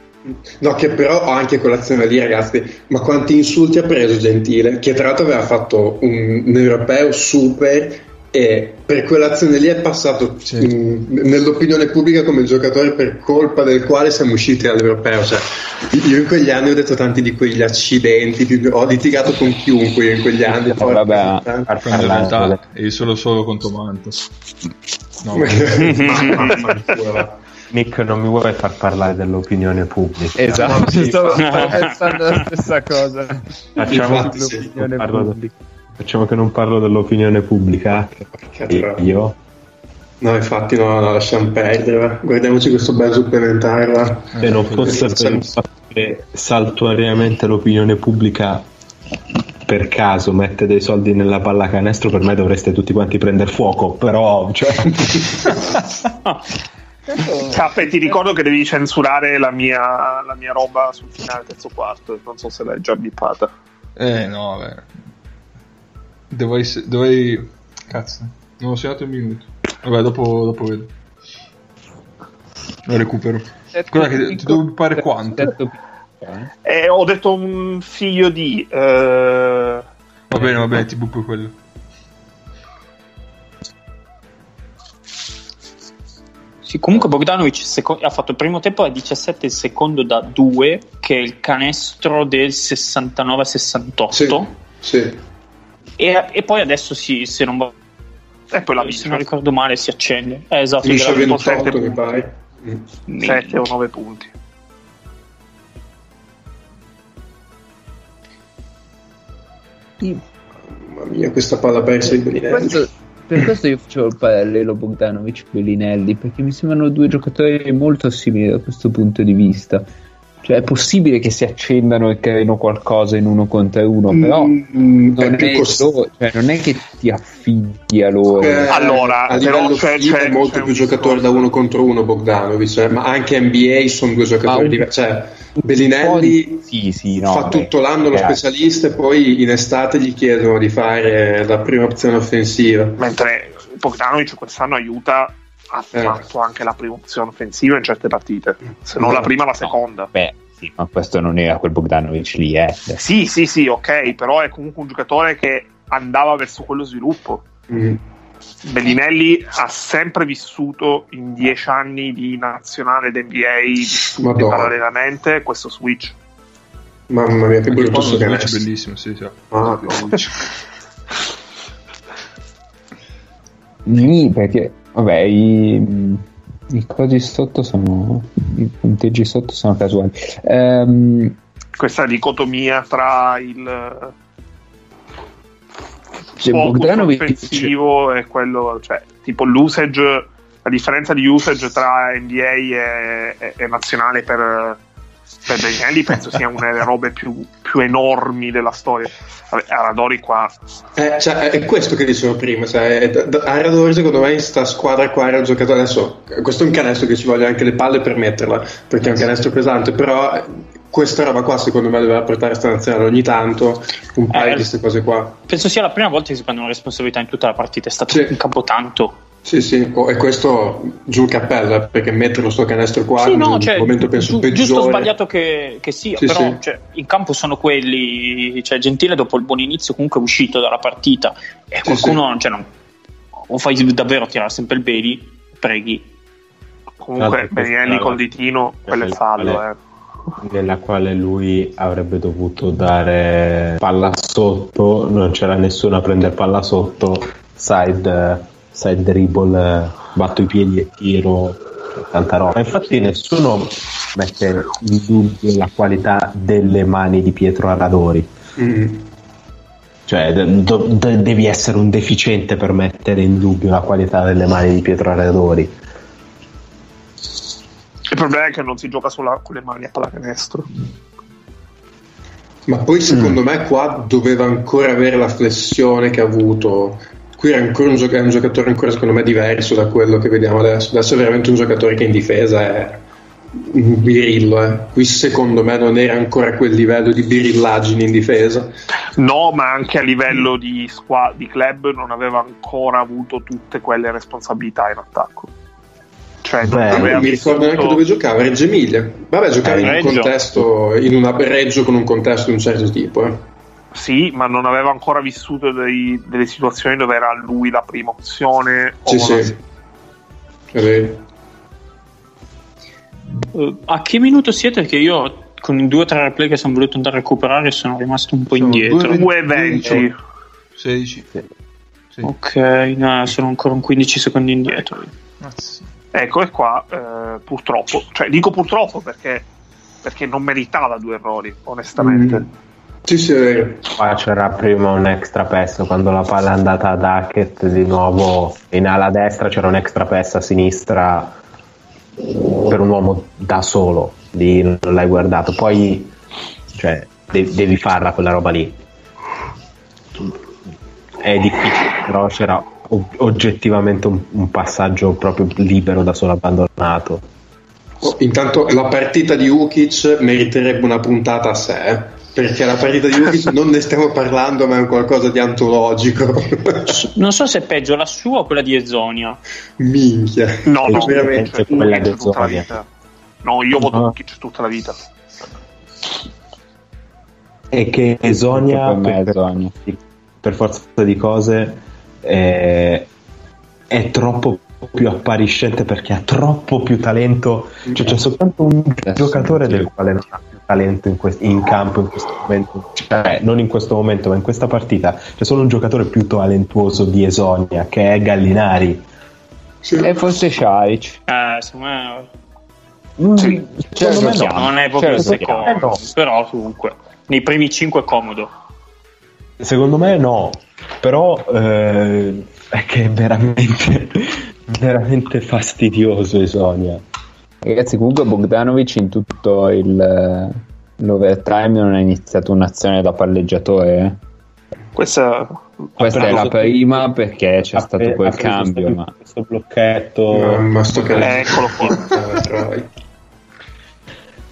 No, che però anche quell'azione lì, ragazzi. Ma quanti insulti ha preso Gentile? Che tra l'altro aveva fatto un, un europeo super e per quell'azione lì è passato Sì. in- nell'opinione pubblica come giocatore per colpa del quale siamo usciti dall'europeo. Cioè, io in quegli anni ho detto tanti di quegli accidenti, ho litigato con chiunque io in quegli anni. porca vabbè. in realtà è solo solo contro Manta. No. Nick, non mi vuoi far parlare dell'opinione pubblica? Esatto, No, sì, stavo pensando la stessa cosa. Facciamo, Infatti, sì. L'opinione non parlo- pubblica. Facciamo che non parlo dell'opinione pubblica. Troia. io No, infatti, no, no, lasciamo perdere. va. Guardiamoci questo bel supplementare. va. se non fosse per il fatto che saltuariamente l'opinione pubblica per caso mette dei soldi nella pallacanestro per me dovreste tutti quanti prendere fuoco però cioè, Cappe, ti ricordo che devi censurare la mia, la mia roba sul finale terzo quarto. Non so se l'hai già bippata. Eh no, vabbè. Dovrei, dovrei... Cazzo, non ho segnato un minuto. Vabbè, dopo, dopo vedo. Lo recupero. Scusa, che ti devo fare quanto? Eh, ho detto un figlio di... Uh... Va bene, va bene, ti buco quello. Sì, comunque Bogdanovic seco- ha fatto il primo tempo a 17, il secondo da 2, che è il canestro del 69-68. Sì, sì. E, e poi adesso si, se non va- E poi la se vince. non ricordo male si accende. Eh, esatto, Finisce a gliela- 28 mi pare. Mm. 7 o 9 punti. Mamma mia, questa palla persa di Bellinelli. Questo- per questo io facevo il parallelo Bogdanovic-Bellinelli, perché mi sembrano due giocatori molto simili da questo punto di vista. Cioè, è possibile che si accendano e creino qualcosa in uno contro uno, però Mm, non è è, cost- loro- cioè, non è che ti affidi a loro. Eh, Allora, a però livello c'è- c'è- molto c'è più discorso. da uno contro uno Bogdanovic, eh, ma anche NBA sono due giocatori un- diversi. Cioè, Bellinelli sì, sì, no, fa vabbè. tutto l'anno lo specialista e poi in estate gli chiedono di fare la prima opzione offensiva. Mentre Bogdanovic quest'anno aiuta ha fatto anche la prima opzione offensiva in certe partite. Se non la prima, la seconda. Beh, sì, ma questo non era quel Bogdanovic lì, eh. Sì, sì, sì, ok, però è comunque un giocatore che andava verso quello sviluppo. Mm. Bellinelli ha sempre vissuto in dieci anni di nazionale d'NBA vissuti parallelamente questo switch. Mamma mia, che Anche brutto qua sto uno switch canestro. bellissimo, sì, sì. Ah. Nì, perché, vabbè, i, i cosi sotto sono. I punteggi sotto sono casuali. Ehm, Questa dicotomia tra il Cioè, Bogdanovic- offensivo e quello, cioè, tipo l'usage, la differenza di usage tra NBA e, e- e nazionale per, per Bellinelli penso sia una delle robe più, più enormi della storia. Aradori qua Eh, cioè, è questo che dicevo prima. Cioè, Aradori, secondo me, in sta squadra qua era un giocatore. Adesso, questo è un canestro che ci vogliono anche le palle per metterla, perché è un canestro pesante. Però, questa roba qua, secondo me, doveva portare sta nazionale ogni tanto. Un paio Eh, di queste cose qua. Penso sia la prima volta che si prendono responsabilità in tutta la partita. È stato Sì. in campo tanto. Sì, sì, e questo giù il cappello, eh, perché metterlo sto canestro qua sì, no, cioè, momento penso giu- peggiore. giusto o sbagliato che, che sia, Sì, però sì. cioè, in campo sono quelli. Cioè, Gentile dopo il buon inizio comunque è uscito dalla partita e qualcuno, cioè, non, o fai davvero tirare sempre il Bailey, preghi. comunque questa- col ditino, quello è il fallo. Eh. nella quale lui avrebbe dovuto dare palla sotto, non c'era nessuno a prendere palla sotto, side, side dribble, batto i piedi e tiro, tanta roba. Infatti nessuno mette in dubbio la qualità delle mani di Pietro Aradori. Mm. Cioè, do- de- devi essere un deficiente per mettere in dubbio la qualità delle mani di Pietro Aradori. Il problema è che non si gioca solo con le mani a pallacanestro. Ma poi secondo me qua doveva ancora avere la flessione che ha avuto. Qui era ancora un, gioca- è un giocatore ancora secondo me diverso da quello che vediamo adesso. Adesso è veramente un giocatore che in difesa è un birillo. eh. Qui secondo me non era ancora a quel livello di birillaggine in difesa. No, ma anche a livello di, squa- di club non aveva ancora avuto tutte quelle responsabilità in attacco. Cioè, non Beh, non mi ricordo neanche dove giocava, Reggio Emilia. Vabbè, giocava Eh, in un Reggio. contesto, in una Reggio con un contesto di un certo tipo. eh. Sì, ma non aveva ancora vissuto dei- delle situazioni dove era lui la prima opzione. Sì, una- sì. È vero. Eh, a che minuto siete? Che io con i due o tre replay che sono voluto andare a recuperare sono rimasto un po' Siamo indietro. due- 2,20. 16. Sì. Ok, no, sono ancora un 15 secondi indietro. Ah. Ecco, e qua eh, purtroppo, cioè dico purtroppo perché, perché non meritava due errori, onestamente. Mm. Sì, sì, è vero. Qua c'era prima un extra pass quando la palla è andata ad Hackett di nuovo in ala destra c'era un extra pass a sinistra per un uomo da solo lì non l'hai guardato. Poi cioè, de- devi farla quella roba lì. È difficile però c'era oggettivamente un, un passaggio proprio libero da solo abbandonato. Oh, intanto la partita di Ukic meriterebbe una puntata a sé, eh, perché la partita di Ukic non ne stiamo parlando, ma è un qualcosa di antologico. Non so se è peggio la sua o quella di Ezonia. Minchia. No, no, veramente. È quella Ukic del tutta la Zonia. vita. No, io voto. Ukic tutta la vita. e che Esonia Per è per, per forza di cose eh, è troppo più appariscente perché ha troppo più talento. Cioè, c'è soltanto un giocatore del quale non ha più talento in, quest- in campo in questo momento. Cioè, non in questo momento, ma in questa partita. C'è solo un giocatore più talentuoso di Esonia, che è Gallinari. E forse Sharic. Eh, secondo me Mm, Sì, secondo me certo, no. non è proprio Certo, secondo, eh, no. però comunque nei primi 5 è comodo. Secondo me no, però eh, è che è veramente, veramente fastidioso Esonia. Ragazzi, comunque Bogdanovic in tutto il, l'overtime non ha iniziato un'azione da palleggiatore. eh. Questa Questa è la prima perché c'è Ha stato pre- quel cambio. Ma Questo blocchetto, Mamma, sto Eh, eccolo qua.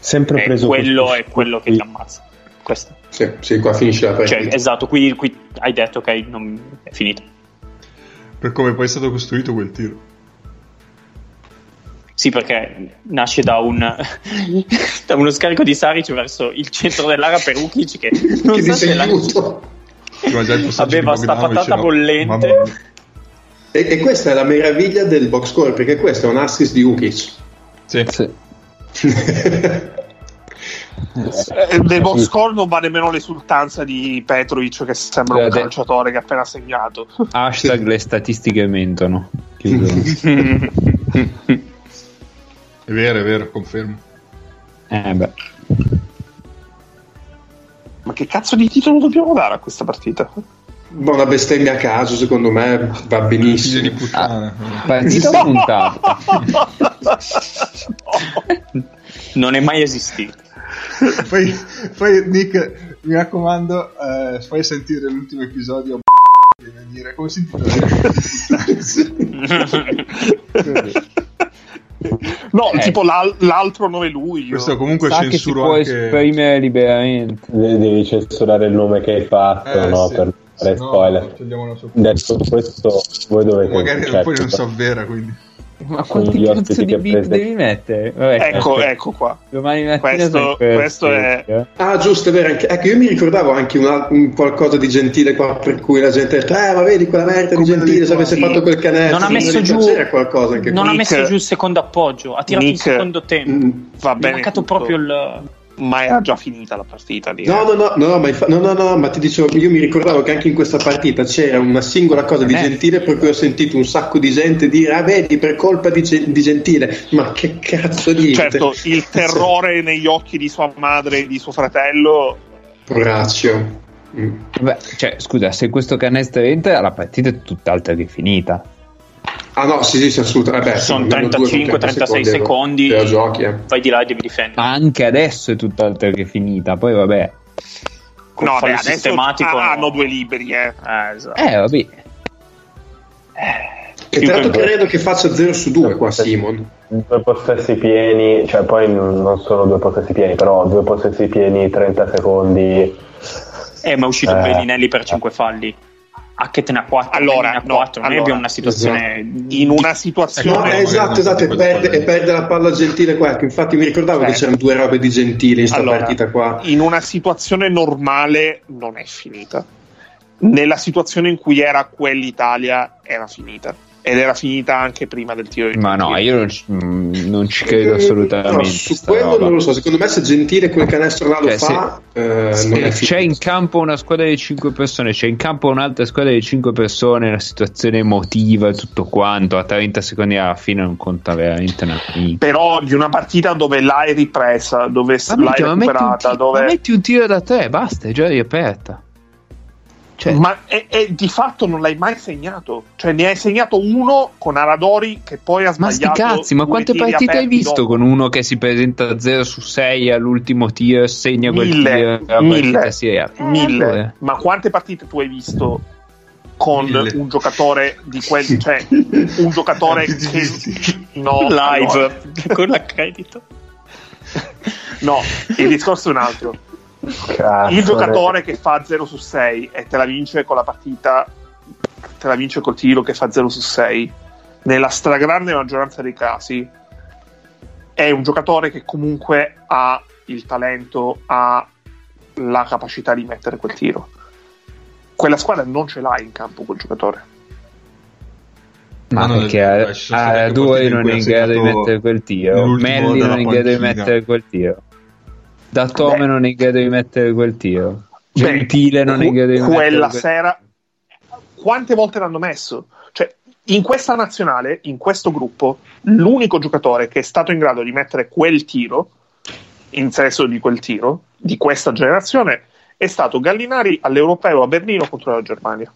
sempre E preso quello questo- è quello che ti ammazza. Questo. Sì, sì, qua finisce la Cioè, partita. esatto, qui, qui hai detto ok, non, è finito. Per come poi è stato costruito quel tiro. Sì, perché nasce da, un, da uno scarico di Saric verso il centro dell'area per Ukic che non che so se la- Aveva sta patata bollente. E, e questa è la meraviglia del box score, perché questo è un assist di Ukic. Sì. sì. Eh, Nel box score non va nemmeno l'esultanza di Petrovic che sembra un calciatore che ha appena segnato. Hashtag le statistiche mentono. È vero, è vero, confermo. eh beh. Ma che cazzo di titolo dobbiamo dare a questa partita? Ma una bestemmia a caso, secondo me, va benissimo. di puttana. Partita o puntata? non è mai esistito. poi, poi, Nick, mi raccomando, eh, fai sentire l'ultimo episodio. Dire come si intitola? No, Eh. tipo l'al- l'altro 9 luglio. Questo comunque Sa che si censuro può anche. esprimere liberamente. Devi censurare il nome che hai fatto, Eh, no? sì. Per fare No, spoiler. Detto questo, voi dovete Magari cioè, poi non so vera, quindi. Ma quanti cazzo di beat prende- devi mettere? Vabbè, Ecco, eh, ecco qua. Domani mattina Questo- questo è-. Ah, giusto, è vero. Anche, ecco, io mi ricordavo anche una- un qualcosa di gentile qua per cui la gente ha detto, eh, ma vedi quella merda di Come gentile, lì se avesse qua. fatto quel canestro. non ha messo giù C'era qualcosa anche non qua. ha Nick- messo giù il secondo appoggio ha tirato il Nick- secondo tempo Mm. Va Gli è bene. mancato tutto. proprio il Ma era già finita la partita lì. No, eh. no, no, no, ma, infa- no, no, no, ma ti dicevo, io mi ricordavo che anche in questa partita c'era una singola cosa di Eh. Gentile per cui ho sentito un sacco di gente dire, ah vedi, per colpa di, Gen- di Gentile, ma che cazzo dite? Certo, il terrore negli occhi di sua madre e di suo fratello. Poraccio. Mm. Beh, cioè, scusa, se questo canestro entra, la partita è tutt'altra che finita. Ah no, sì, sì, sì, assolutamente. Vabbè, Sono almeno due con 35-36 secondi, secondi. La giochi, eh. vai di là e devi difendere Ma anche adesso è tutt'altra che finita. Poi vabbè. Con no, fallo beh, adesso sistematico ah, no. hanno due liberi, eh. Eh, esatto. Eh, vabbè. E tra l'altro credo che faccia 0 su 2 qua Simon. Due possessi pieni, cioè poi non sono due possessi pieni, però due possessi pieni 30 secondi. Eh, ma è uscito Eh. Bellinelli per 5 falli Hackett ne ha 4 Allora, ne ha no, 4 noi allora, abbiamo una situazione In una No, situazione. Eh, eh, esatto, esatto, e perde, e perde la palla Gentile qua. Ecco, infatti mi ricordavo che Eh. c'erano due robe di Gentile in sta Allora, partita qua. in una situazione normale non è finita. Nella situazione in cui era quell'Italia era finita. Ed era finita anche prima del tiro di Ma no, io non ci, mm, non ci credo assolutamente. No, su quello roba. non lo so. Secondo me, se Gentile quel canestro là lo Cioè, fa, eh, Se non è c'è in campo una squadra di 5 persone, c'è in campo un'altra squadra di 5 persone, una situazione emotiva e tutto quanto, a 30 secondi alla fine non conta veramente una minchia. Però di una partita dove l'hai ripresa, dove Ma, l'hai minchia, ma metti un recuperata, dove... ma metti un tiro da tre, basta, è già riaperta. Cioè, Ma e, e di fatto non l'hai mai segnato. Cioè, ne hai segnato uno con Aradori che poi ha ma sti sbagliato. cazzi, ma quante partite hai visto dopo. con uno che si presenta 0 su 6 all'ultimo tiro, segna quel Mille, tiro e la mille, riapre? Eh, Mille. allora. Ma quante partite tu hai visto con Mille. un giocatore di quel cioè un giocatore che no, live allora, con l'accredito no, il discorso è un altro. Cazzo, il giocatore che fa 0 su 6 e te la vince con la partita, te la vince col tiro che fa 0 su 6, nella stragrande maggioranza dei casi è un giocatore che comunque ha il talento, ha la capacità di mettere quel tiro. Quella squadra non ce l'ha in campo quel giocatore. Ma No, perché state a anche due non è in grado di mettere quel tiro, Melli non è in grado di mettere quel tiro, Dattome non è in grado di mettere quel tiro, Gentile non è in grado di mettere quella quel sera quante volte l'hanno messo? Cioè, in questa nazionale, in questo gruppo, l'unico giocatore che è stato in grado di mettere quel tiro, in senso di quel tiro, di questa generazione, è stato Gallinari all'Europeo a Berlino contro la Germania.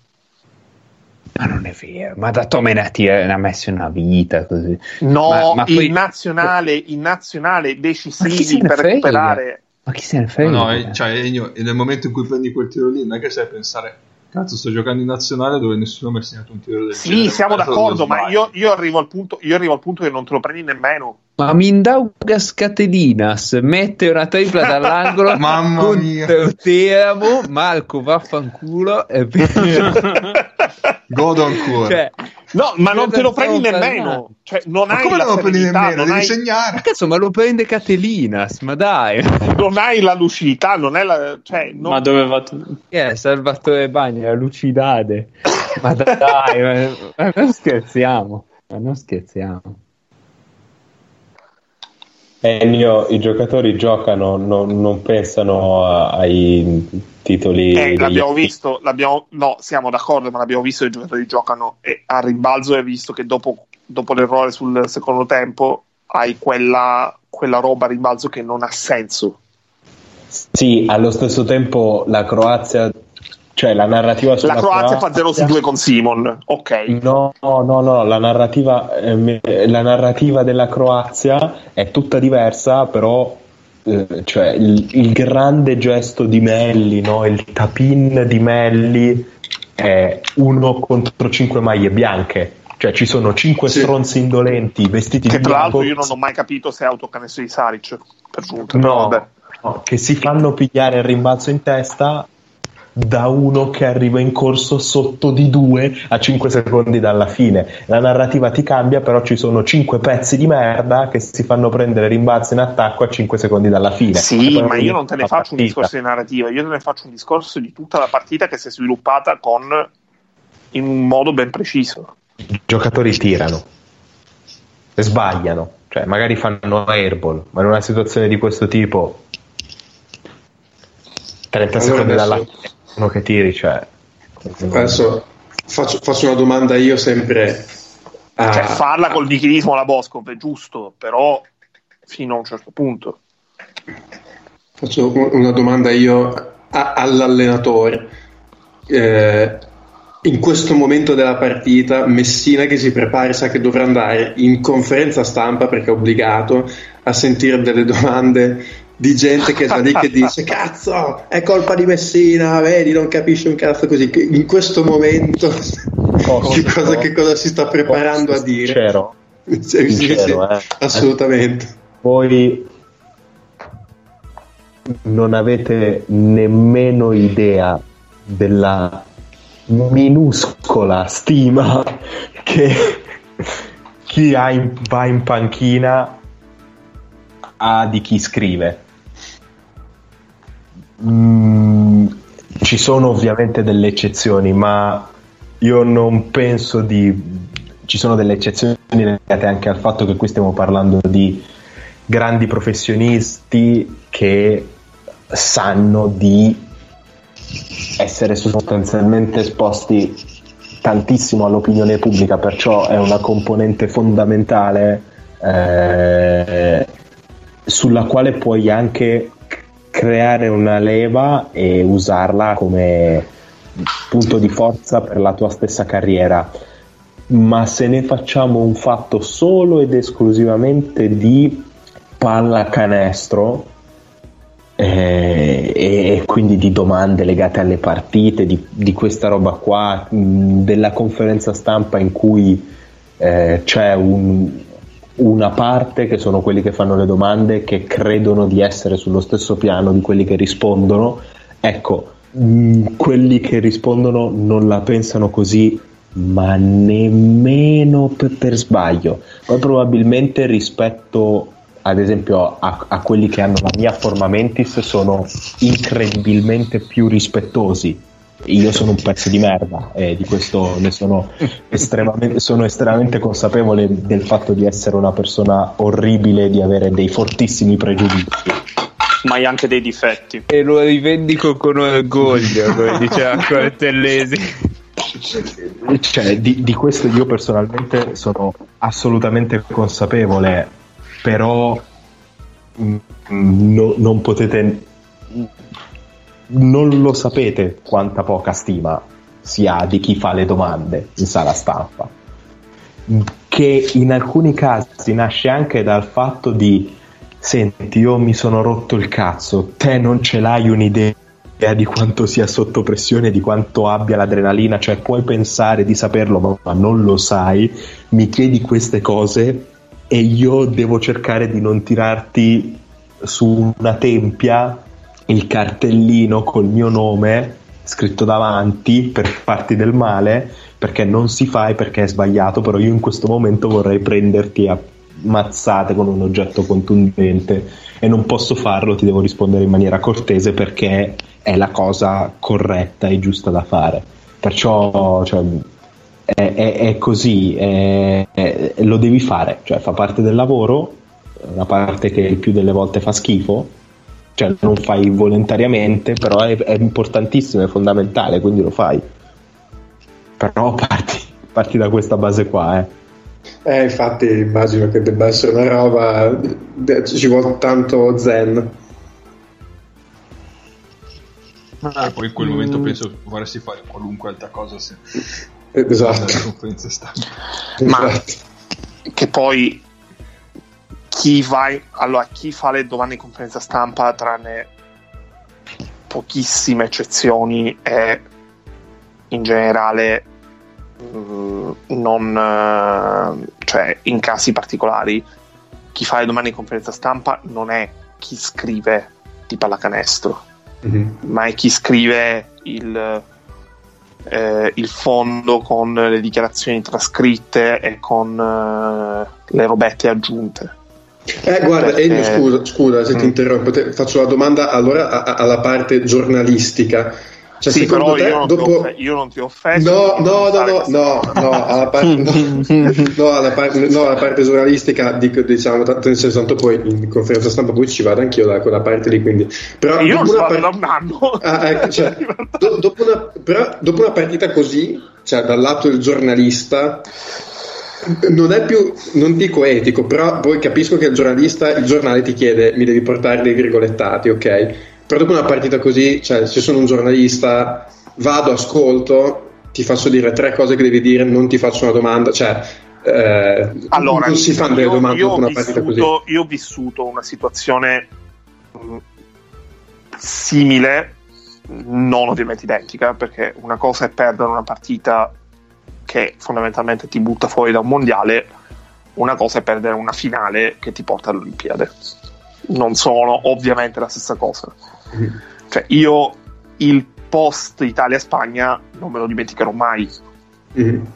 Ma non è vero, ma ha, tira- ne ha messo una vita così. No, Ma- ma poi- in nazionale, in nazionale decisivi per frega? recuperare. Ma chi se ne frega? no, eh, cioè, e nel momento in cui prendi quel tiro lì, non è che sai pensare, cazzo, sto giocando in nazionale dove nessuno mi ha segnato un tiro del Sì, genere. siamo Adesso d'accordo, ma io, io arrivo al punto, io arrivo al punto che non te lo prendi nemmeno. Ma Mindaugas Catelinas mette una tripla dall'angolo Mamma mia. Teramo, Marco vaffanculo e Godo ancora. cioè, No, ma non te lo prendi nemmeno. Cioè, non ma hai come la lo prendi nemmeno? Devi hai, segnare. ma cazzo, ma lo prende Catelinas, ma dai, non hai la lucidità, non è la. Cioè, non- Ma doveva. È Salvatore Bagni, la lucidade, ma dai, ma, ma non scherziamo, ma non scherziamo. Ennio, i giocatori giocano, non, non pensano a- ai titoli. Eh, l'abbiamo visto, l'abbiamo, no, siamo d'accordo, ma l'abbiamo visto che i giocatori giocano e a rimbalzo hai visto che dopo, dopo l'errore sul secondo tempo hai quella, quella roba a rimbalzo che non ha senso. Sì, allo stesso tempo la Croazia, cioè la narrativa sulla La Croazia fa 0 su 2 con Simon, ok. No, no, no, no, la narrativa, ehm, la narrativa della Croazia è tutta diversa, però eh, cioè, il, il grande gesto di Melli, no? il tapin di Melli è uno contro cinque maglie bianche, cioè ci sono cinque Sì. stronzi indolenti vestiti Che di tra l'altro bianco io non ho mai capito se è autocanestro di Saric, per giunta. No, no, che si fanno pigliare il rimbalzo in testa da uno che arriva in corso sotto di due a 5 secondi dalla fine. La narrativa ti cambia, però ci sono 5 pezzi di merda che si fanno prendere rimbalzo in attacco a 5 secondi dalla fine. Sì, ma io non te ne faccio un partita. discorso di narrativa, io te ne faccio un discorso di tutta la partita che si è sviluppata con in un modo ben preciso. I giocatori tirano e sbagliano, cioè magari fanno airball, ma in una situazione di questo tipo 30 Allora secondi adesso- dalla fine uno che tiri, cioè Adesso faccio, faccio una domanda io sempre a, Cioè, farla col nichilismo alla Boscov è giusto, però fino a un certo punto. Faccio una domanda io a- all'allenatore. Eh, in questo momento della partita, Messina che si prepara sa che dovrà andare in conferenza stampa perché è obbligato a sentire delle domande di gente che sta lì che dice cazzo è colpa di Messina vedi non capisce un cazzo così. Che in questo momento che, cosa, che cosa si sta preparando a dire? Sincero, sì, sincero, eh. assolutamente. Voi non avete nemmeno idea della minuscola stima che chi in- va in panchina ha di chi scrive. Mm, ci sono ovviamente delle eccezioni, ma io non penso di... Ci sono delle eccezioni legate anche al fatto che qui stiamo parlando di grandi professionisti che sanno di essere sostanzialmente esposti tantissimo all'opinione pubblica, perciò è una componente fondamentale eh, sulla quale puoi anche creare una leva e usarla come punto di forza per la tua stessa carriera. Ma se ne facciamo un fatto solo ed esclusivamente di pallacanestro eh, e quindi di domande legate alle partite, di, di questa roba qua, mh, della conferenza stampa in cui eh, c'è un- una parte che sono quelli che fanno le domande che credono di essere sullo stesso piano di quelli che rispondono. Ecco, mh, quelli che rispondono non la pensano così, ma nemmeno per, per sbaglio. Poi probabilmente rispetto ad esempio a, a quelli che hanno la mia forma mentis sono incredibilmente più rispettosi io sono un pezzo di merda e di questo ne sono estremamente, sono estremamente consapevole del fatto di essere una persona orribile, di avere dei fortissimi pregiudizi. Ma hai anche dei difetti. E lo rivendico con orgoglio, come diceva Cortellesi. Cioè, di, di questo io personalmente sono assolutamente consapevole, però mm, no- non potete non lo sapete quanta poca stima si ha di chi fa le domande in sala stampa. Che in alcuni casi nasce anche dal fatto di senti io mi sono rotto il cazzo te non ce l'hai un'idea di quanto sia sotto pressione di quanto abbia l'adrenalina cioè puoi pensare di saperlo ma non lo sai mi chiedi queste cose e io devo cercare di non tirarti su una tempia il cartellino col mio nome scritto davanti per farti del male perché non si fa e perché è sbagliato, però io in questo momento vorrei prenderti a mazzate con un oggetto contundente e non posso farlo, ti devo rispondere in maniera cortese perché è la cosa corretta e giusta da fare. Perciò cioè, è, è, è, così, è, lo devi fare, cioè fa parte del lavoro, una parte che il più delle volte fa schifo, cioè non fai volontariamente, però è, è importantissimo, è fondamentale, quindi lo fai. Però parti, parti da questa base qua, eh. Eh, infatti immagino che debba essere una roba, ci vuole tanto zen. Ah, poi in quel momento penso vorresti fare qualunque altra cosa se esatto. conferenza stampa. Ma Esatto. che poi chi va allora chi fa le domande in conferenza stampa tranne pochissime eccezioni è in generale mm, non eh, cioè in casi particolari chi fa le domande in conferenza stampa non è chi scrive di pallacanestro Mhm. ma è chi scrive il, eh, il fondo con le dichiarazioni trascritte e con eh, le robette aggiunte. Eh, guarda, Ennio, scusa, scusa se ti Mm. interrompo, te- faccio la domanda allora a- a- alla parte giornalistica. Cioè, sì, secondo te, io, non ti dopo... ho offe- io non ti ho offeso. No, no, no, no, no, no, alla parte, no, no, alla parte, no, alla parte giornalistica dico, diciamo, tanto nel senso, tanto poi in conferenza stampa poi ci vado anch'io da quella parte lì, quindi... Però Io non dopo sto una da par- un anno. Ah, ecco, cioè, do- dopo, una, però, dopo una partita così, cioè dal lato del giornalista, non è più, non dico etico, però poi capisco che il giornalista, il giornale ti chiede, mi devi portare dei virgolettati, ok? Però dopo una partita così, cioè se sono un giornalista, vado, ascolto, ti faccio dire tre cose che devi dire, non ti faccio una domanda, cioè... eh, Allora, non si fanno delle domande dopo una partita così. vissuto- Io ho vissuto una situazione mh, simile, non ovviamente identica, perché una cosa è perdere una partita che fondamentalmente ti butta fuori da un mondiale, una cosa è perdere una finale che ti porta alle Olimpiadi. Non sono ovviamente la stessa cosa. Mhm. Cioè, io il post Italia-Spagna non me lo dimenticherò mai. Mhm.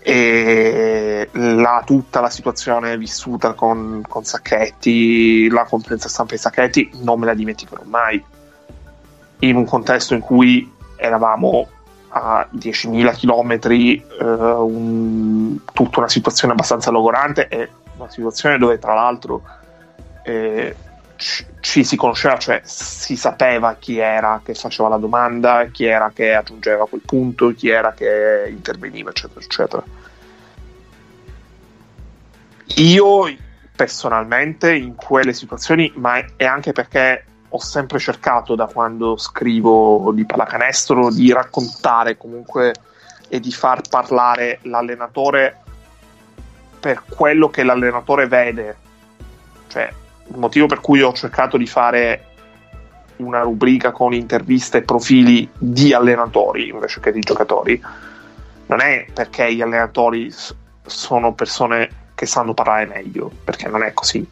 e la, tutta la situazione vissuta con, con Sacchetti, la conferenza stampa di Sacchetti, non me la dimenticherò mai. In un contesto in cui eravamo a 10.000 km, tutta una situazione abbastanza logorante e una situazione dove tra l'altro eh, ci, ci si conosceva, cioè si sapeva chi era che faceva la domanda, chi era che aggiungeva quel punto, chi era che interveniva, eccetera, eccetera. Io personalmente in quelle situazioni, ma è anche perché ho sempre cercato da quando scrivo di pallacanestro di raccontare comunque e di far parlare l'allenatore per quello che l'allenatore vede. Cioè, il motivo per cui ho cercato di fare una rubrica con interviste e profili di allenatori invece che di giocatori non è perché gli allenatori sono persone che sanno parlare meglio, perché non è così.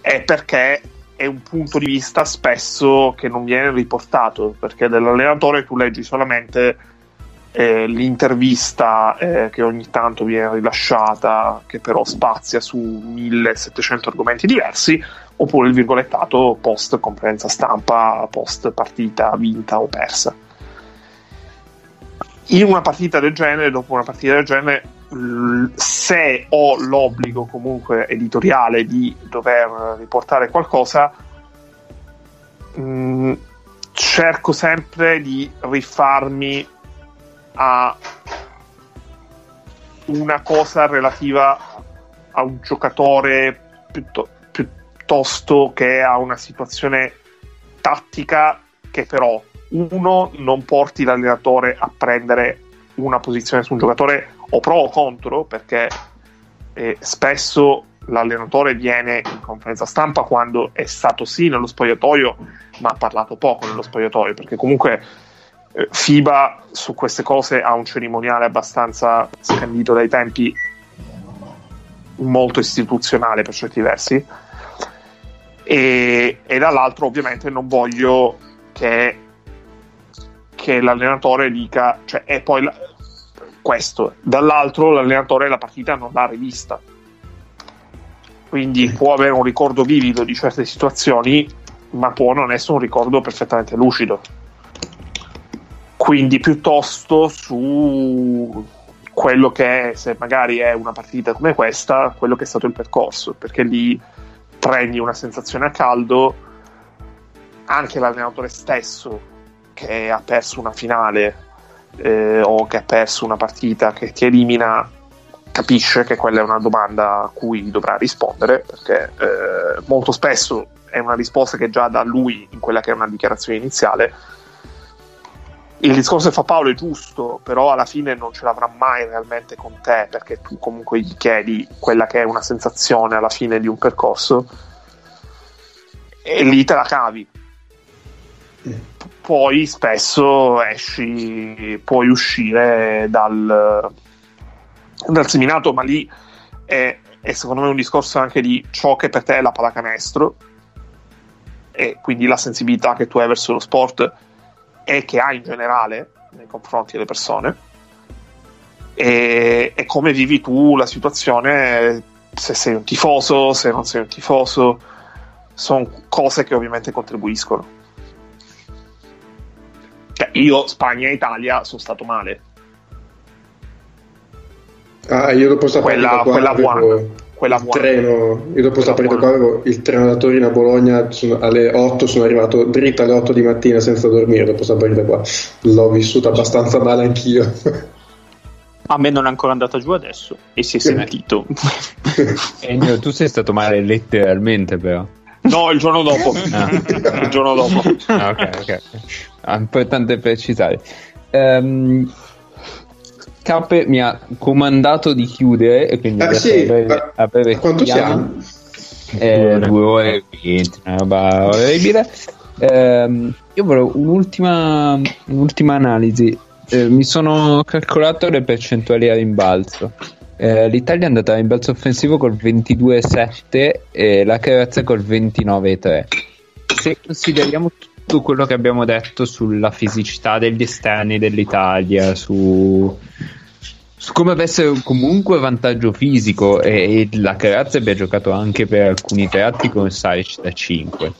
È perché è un punto di vista spesso che non viene riportato, perché dell'allenatore tu leggi solamente eh, l'intervista eh, che ogni tanto viene rilasciata, che però spazia su 1700 argomenti diversi, oppure il virgolettato post conferenza stampa, post partita vinta o persa. in una partita del genere, dopo una partita del genere, se ho l'obbligo comunque editoriale di dover riportare qualcosa, mh, cerco sempre di rifarmi a una cosa relativa a un giocatore piuttosto che a una situazione tattica che però uno non porti l'allenatore a prendere una posizione su un giocatore o pro o contro perché eh, spesso l'allenatore viene in conferenza stampa quando è stato sì nello spogliatoio ma ha parlato poco nello spogliatoio perché comunque eh, FIBA su queste cose ha un cerimoniale abbastanza scandito dai tempi molto istituzionale per certi versi. E, e dall'altro ovviamente non voglio che, che l'allenatore dica cioè è poi questo. Dall'altro l'allenatore la partita non l'ha rivista. Quindi può avere un ricordo vivido di certe situazioni ma può non essere un ricordo perfettamente lucido. Quindi piuttosto su quello che è, se magari è una partita come questa, quello che è stato il percorso, perché lì prendi una sensazione a caldo, anche l'allenatore stesso che ha perso una finale eh, o che ha perso una partita che ti elimina, capisce che quella è una domanda a cui dovrà rispondere, perché eh, molto spesso è una risposta che già da lui in quella che è una dichiarazione iniziale il discorso che fa Paolo è giusto, però alla fine non ce l'avrà mai realmente con te, perché tu comunque gli chiedi quella che è una sensazione alla fine di un percorso e lì te la cavi. Poi spesso esci, puoi uscire dal, dal seminato, ma lì è, è secondo me un discorso anche di ciò che per te è la pallacanestro e quindi la sensibilità che tu hai verso lo sport e che ha in generale nei confronti delle persone. E, e come vivi tu la situazione se sei un tifoso, se non sei un tifoso sono cose che ovviamente contribuiscono cioè, io Spagna e Italia sono stato male. Ah io dopo sta quella, quella buona quella il treno, io dopo sta partita qua avevo il treno da Torino a Bologna sono, alle 8 sono arrivato dritto alle 8 di mattina senza dormire dopo sta partita qua. L'ho vissuta abbastanza male anch'io. A me non è ancora andata giù adesso e si è sentito. Ennio tu sei stato male letteralmente però no il giorno dopo. Ah. il giorno dopo. Ah, ok ok. Ah, importante precisare um, Cappe mi ha comandato di chiudere e quindi ah, sì, avere, avere quanto siamo? Eh, due ore. e venti una roba orribile. Eh, io volevo un'ultima, un'ultima analisi. Eh, mi sono calcolato le percentuali a rimbalzo eh, l'Italia è andata a rimbalzo offensivo col 22,7 e la Croazia col 29,3 se consideriamo tutto quello che abbiamo detto sulla fisicità degli esterni dell'Italia su come avesse comunque vantaggio fisico e, e la Carazza abbia giocato anche per alcuni tratti con Saric da 5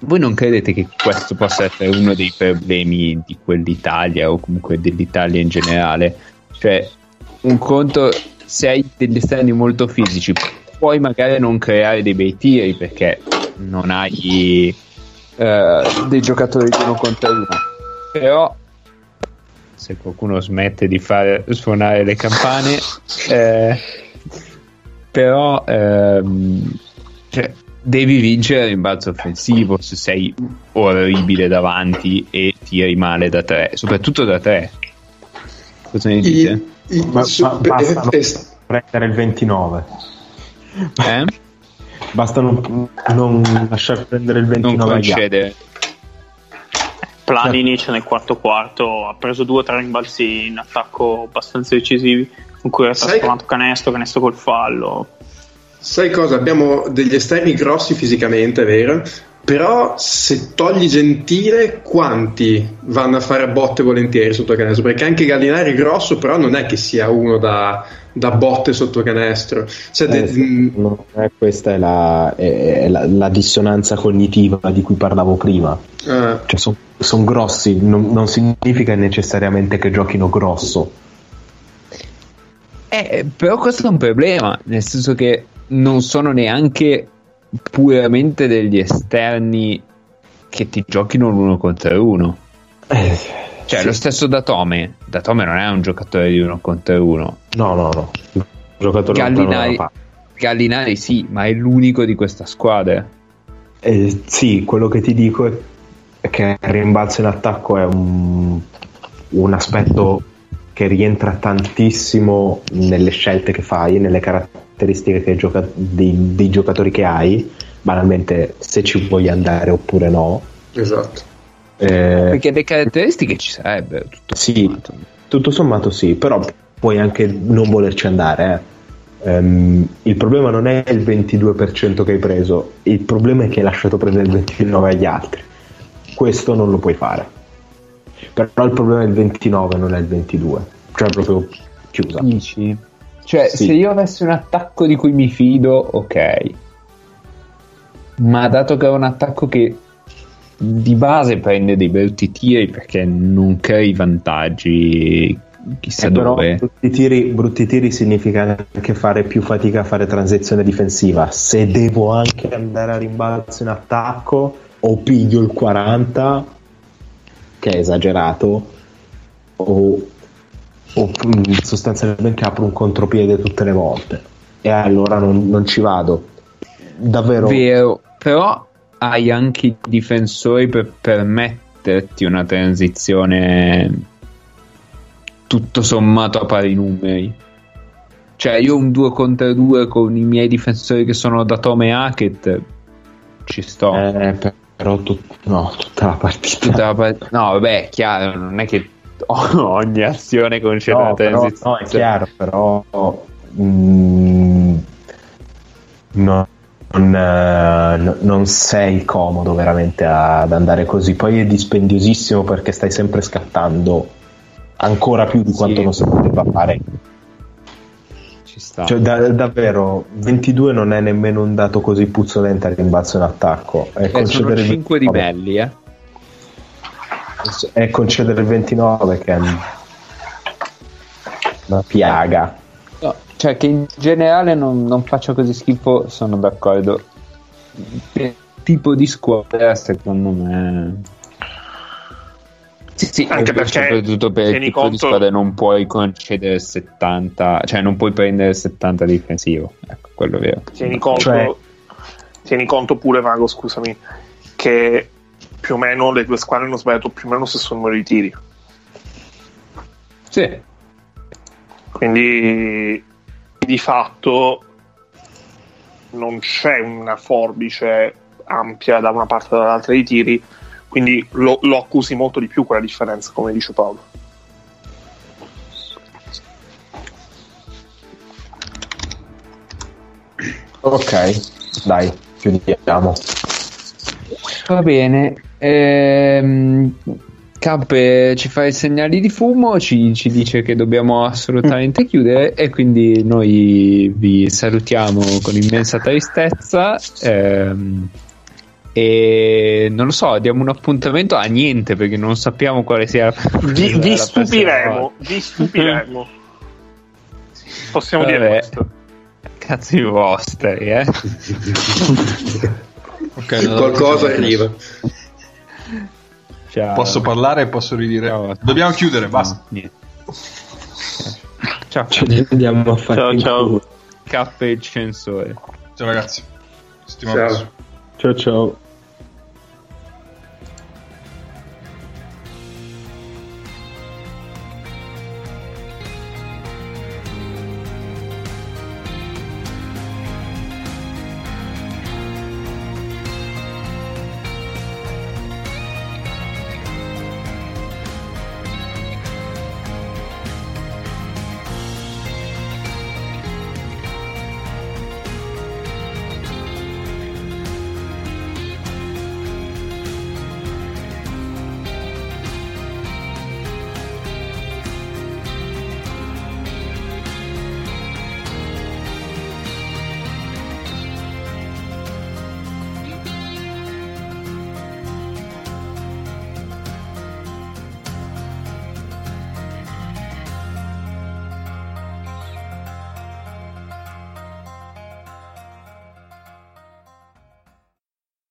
voi non credete che questo possa essere uno dei problemi di quell'Italia o comunque dell'Italia in generale? Cioè un conto se hai degli esterni molto fisici puoi magari non creare dei bei tiri perché non hai uh, dei giocatori di uno contro uno però se qualcuno smette di fare suonare le campane eh, però ehm, cioè, devi vincere il rimbalzo offensivo se sei orribile davanti e tiri male da tre soprattutto da tre cosa ne dite? I, i, ma, ma basta non prendere il 29 eh? basta non, non lasciare prendere il 29 non concedere Planinic nel quarto quarto ha preso due o tre rimbalzi in attacco abbastanza decisivi con cui ha trasformato Sai... canestro, canestro col fallo Sai cosa? Abbiamo degli esterni grossi fisicamente, vero? Però se togli Gentile, quanti vanno a fare botte volentieri sotto canestro? Perché anche Gallinari è grosso, però non è che sia uno da, da botte sotto canestro. Cioè, Eh, de- mh, no, eh, questa è, la, è- è la- la dissonanza cognitiva di cui parlavo prima. eh, Cioè, sono grossi, non, non significa necessariamente che giochino grosso. Eh, però questo è un problema, nel senso che non sono neanche puramente degli esterni che ti giochino l'uno contro uno. Eh, Cioè, sì. lo stesso Datome. Datome non è un giocatore di uno contro uno. No, no, no. Il giocatore Gallinari, Gallinari sì, ma è l'unico di questa squadra. Eh, sì, quello che ti dico è che il rimbalzo in attacco è un, un aspetto che rientra tantissimo nelle scelte che fai, nelle caratteristiche che gioca- dei, dei giocatori che hai, banalmente se ci vuoi andare oppure no. esatto. Eh, Perché le caratteristiche ci sarebbero. Tutto Sì. sommato. tutto sommato sì, però puoi anche non volerci andare. eh. Ehm, il problema non è il 22% che hai preso, il problema è che hai lasciato prendere il 29% agli altri. Questo non lo puoi fare. Però il problema è il 29, non è il 22. Cioè proprio chiusa. Dici? Cioè, Sì. se io avessi un attacco di cui mi fido, ok. Ma dato che è un attacco che di base prende dei brutti tiri perché non crei vantaggi chissà Eh, però dove. brutti tiri, brutti tiri significa anche fare più fatica a fare transizione difensiva. Se devo anche andare a rimbalzo in attacco o piglio il 40, che è esagerato, o, o sostanzialmente apro un contropiede tutte le volte. E allora non, non ci vado. Davvero. Vero, però hai anche i difensori per permetterti una transizione tutto sommato a pari numeri. Cioè, io un 2 contro 2 con i miei difensori che sono da Tome Hackett ci sto. Eh, però tut- no, tutta la partita. Tutta la part- no, vabbè, è chiaro, non è che ogni azione concede No, però, no, è chiaro, però mm, no- non, eh, no- non sei comodo veramente ad andare così. Poi è dispendiosissimo perché stai sempre scattando ancora più di quanto Sì. non si poteva fare. Ci sta. Cioè, da- davvero, 22 non è nemmeno un dato così puzzolente al rimbalzo in attacco. È Eh, sono concedere il 5 di 29 Melli, eh. È concedere il 29 che è una piaga. No, cioè che in generale non, non faccia così schifo, sono d'accordo. Per tipo di squadra, secondo me. Sì, sì, Anche perché soprattutto per il tieni tipo di conto- squadra non puoi concedere il 70, cioè non puoi prendere il 70 difensivo. Ecco, quello è vero. Tieni conto, Cioè- tieni conto pure, Vago, scusami, che più o meno le due squadre hanno sbagliato più o meno lo stesso numero di tiri. Sì, Quindi di fatto non c'è una forbice ampia da una parte o dall'altra dei tiri, quindi lo, lo accusi molto di più quella differenza, come dice Paolo. Ok, dai, chiudiamo. va bene. Ehm, Cappe ci fa i segnali di fumo, ci, ci dice che dobbiamo assolutamente chiudere e quindi noi vi salutiamo con immensa tristezza. ehm, e non lo so, diamo un appuntamento a niente perché non sappiamo quale sia. Vi, la vi prossima stupiremo, volta. vi stupiremo. Possiamo dire Vabbè. questo. Cazzi vostri, eh. Ok, allora- Qualcosa arriva. Ciao. Posso parlare e posso ridire. Ciao. Dobbiamo chiudere, basta. No, niente. Ciao, Ci andiamo a fare Ciao, ciao. K e il censore. Ciao ragazzi. Settimana Ciao. Ciao ciao.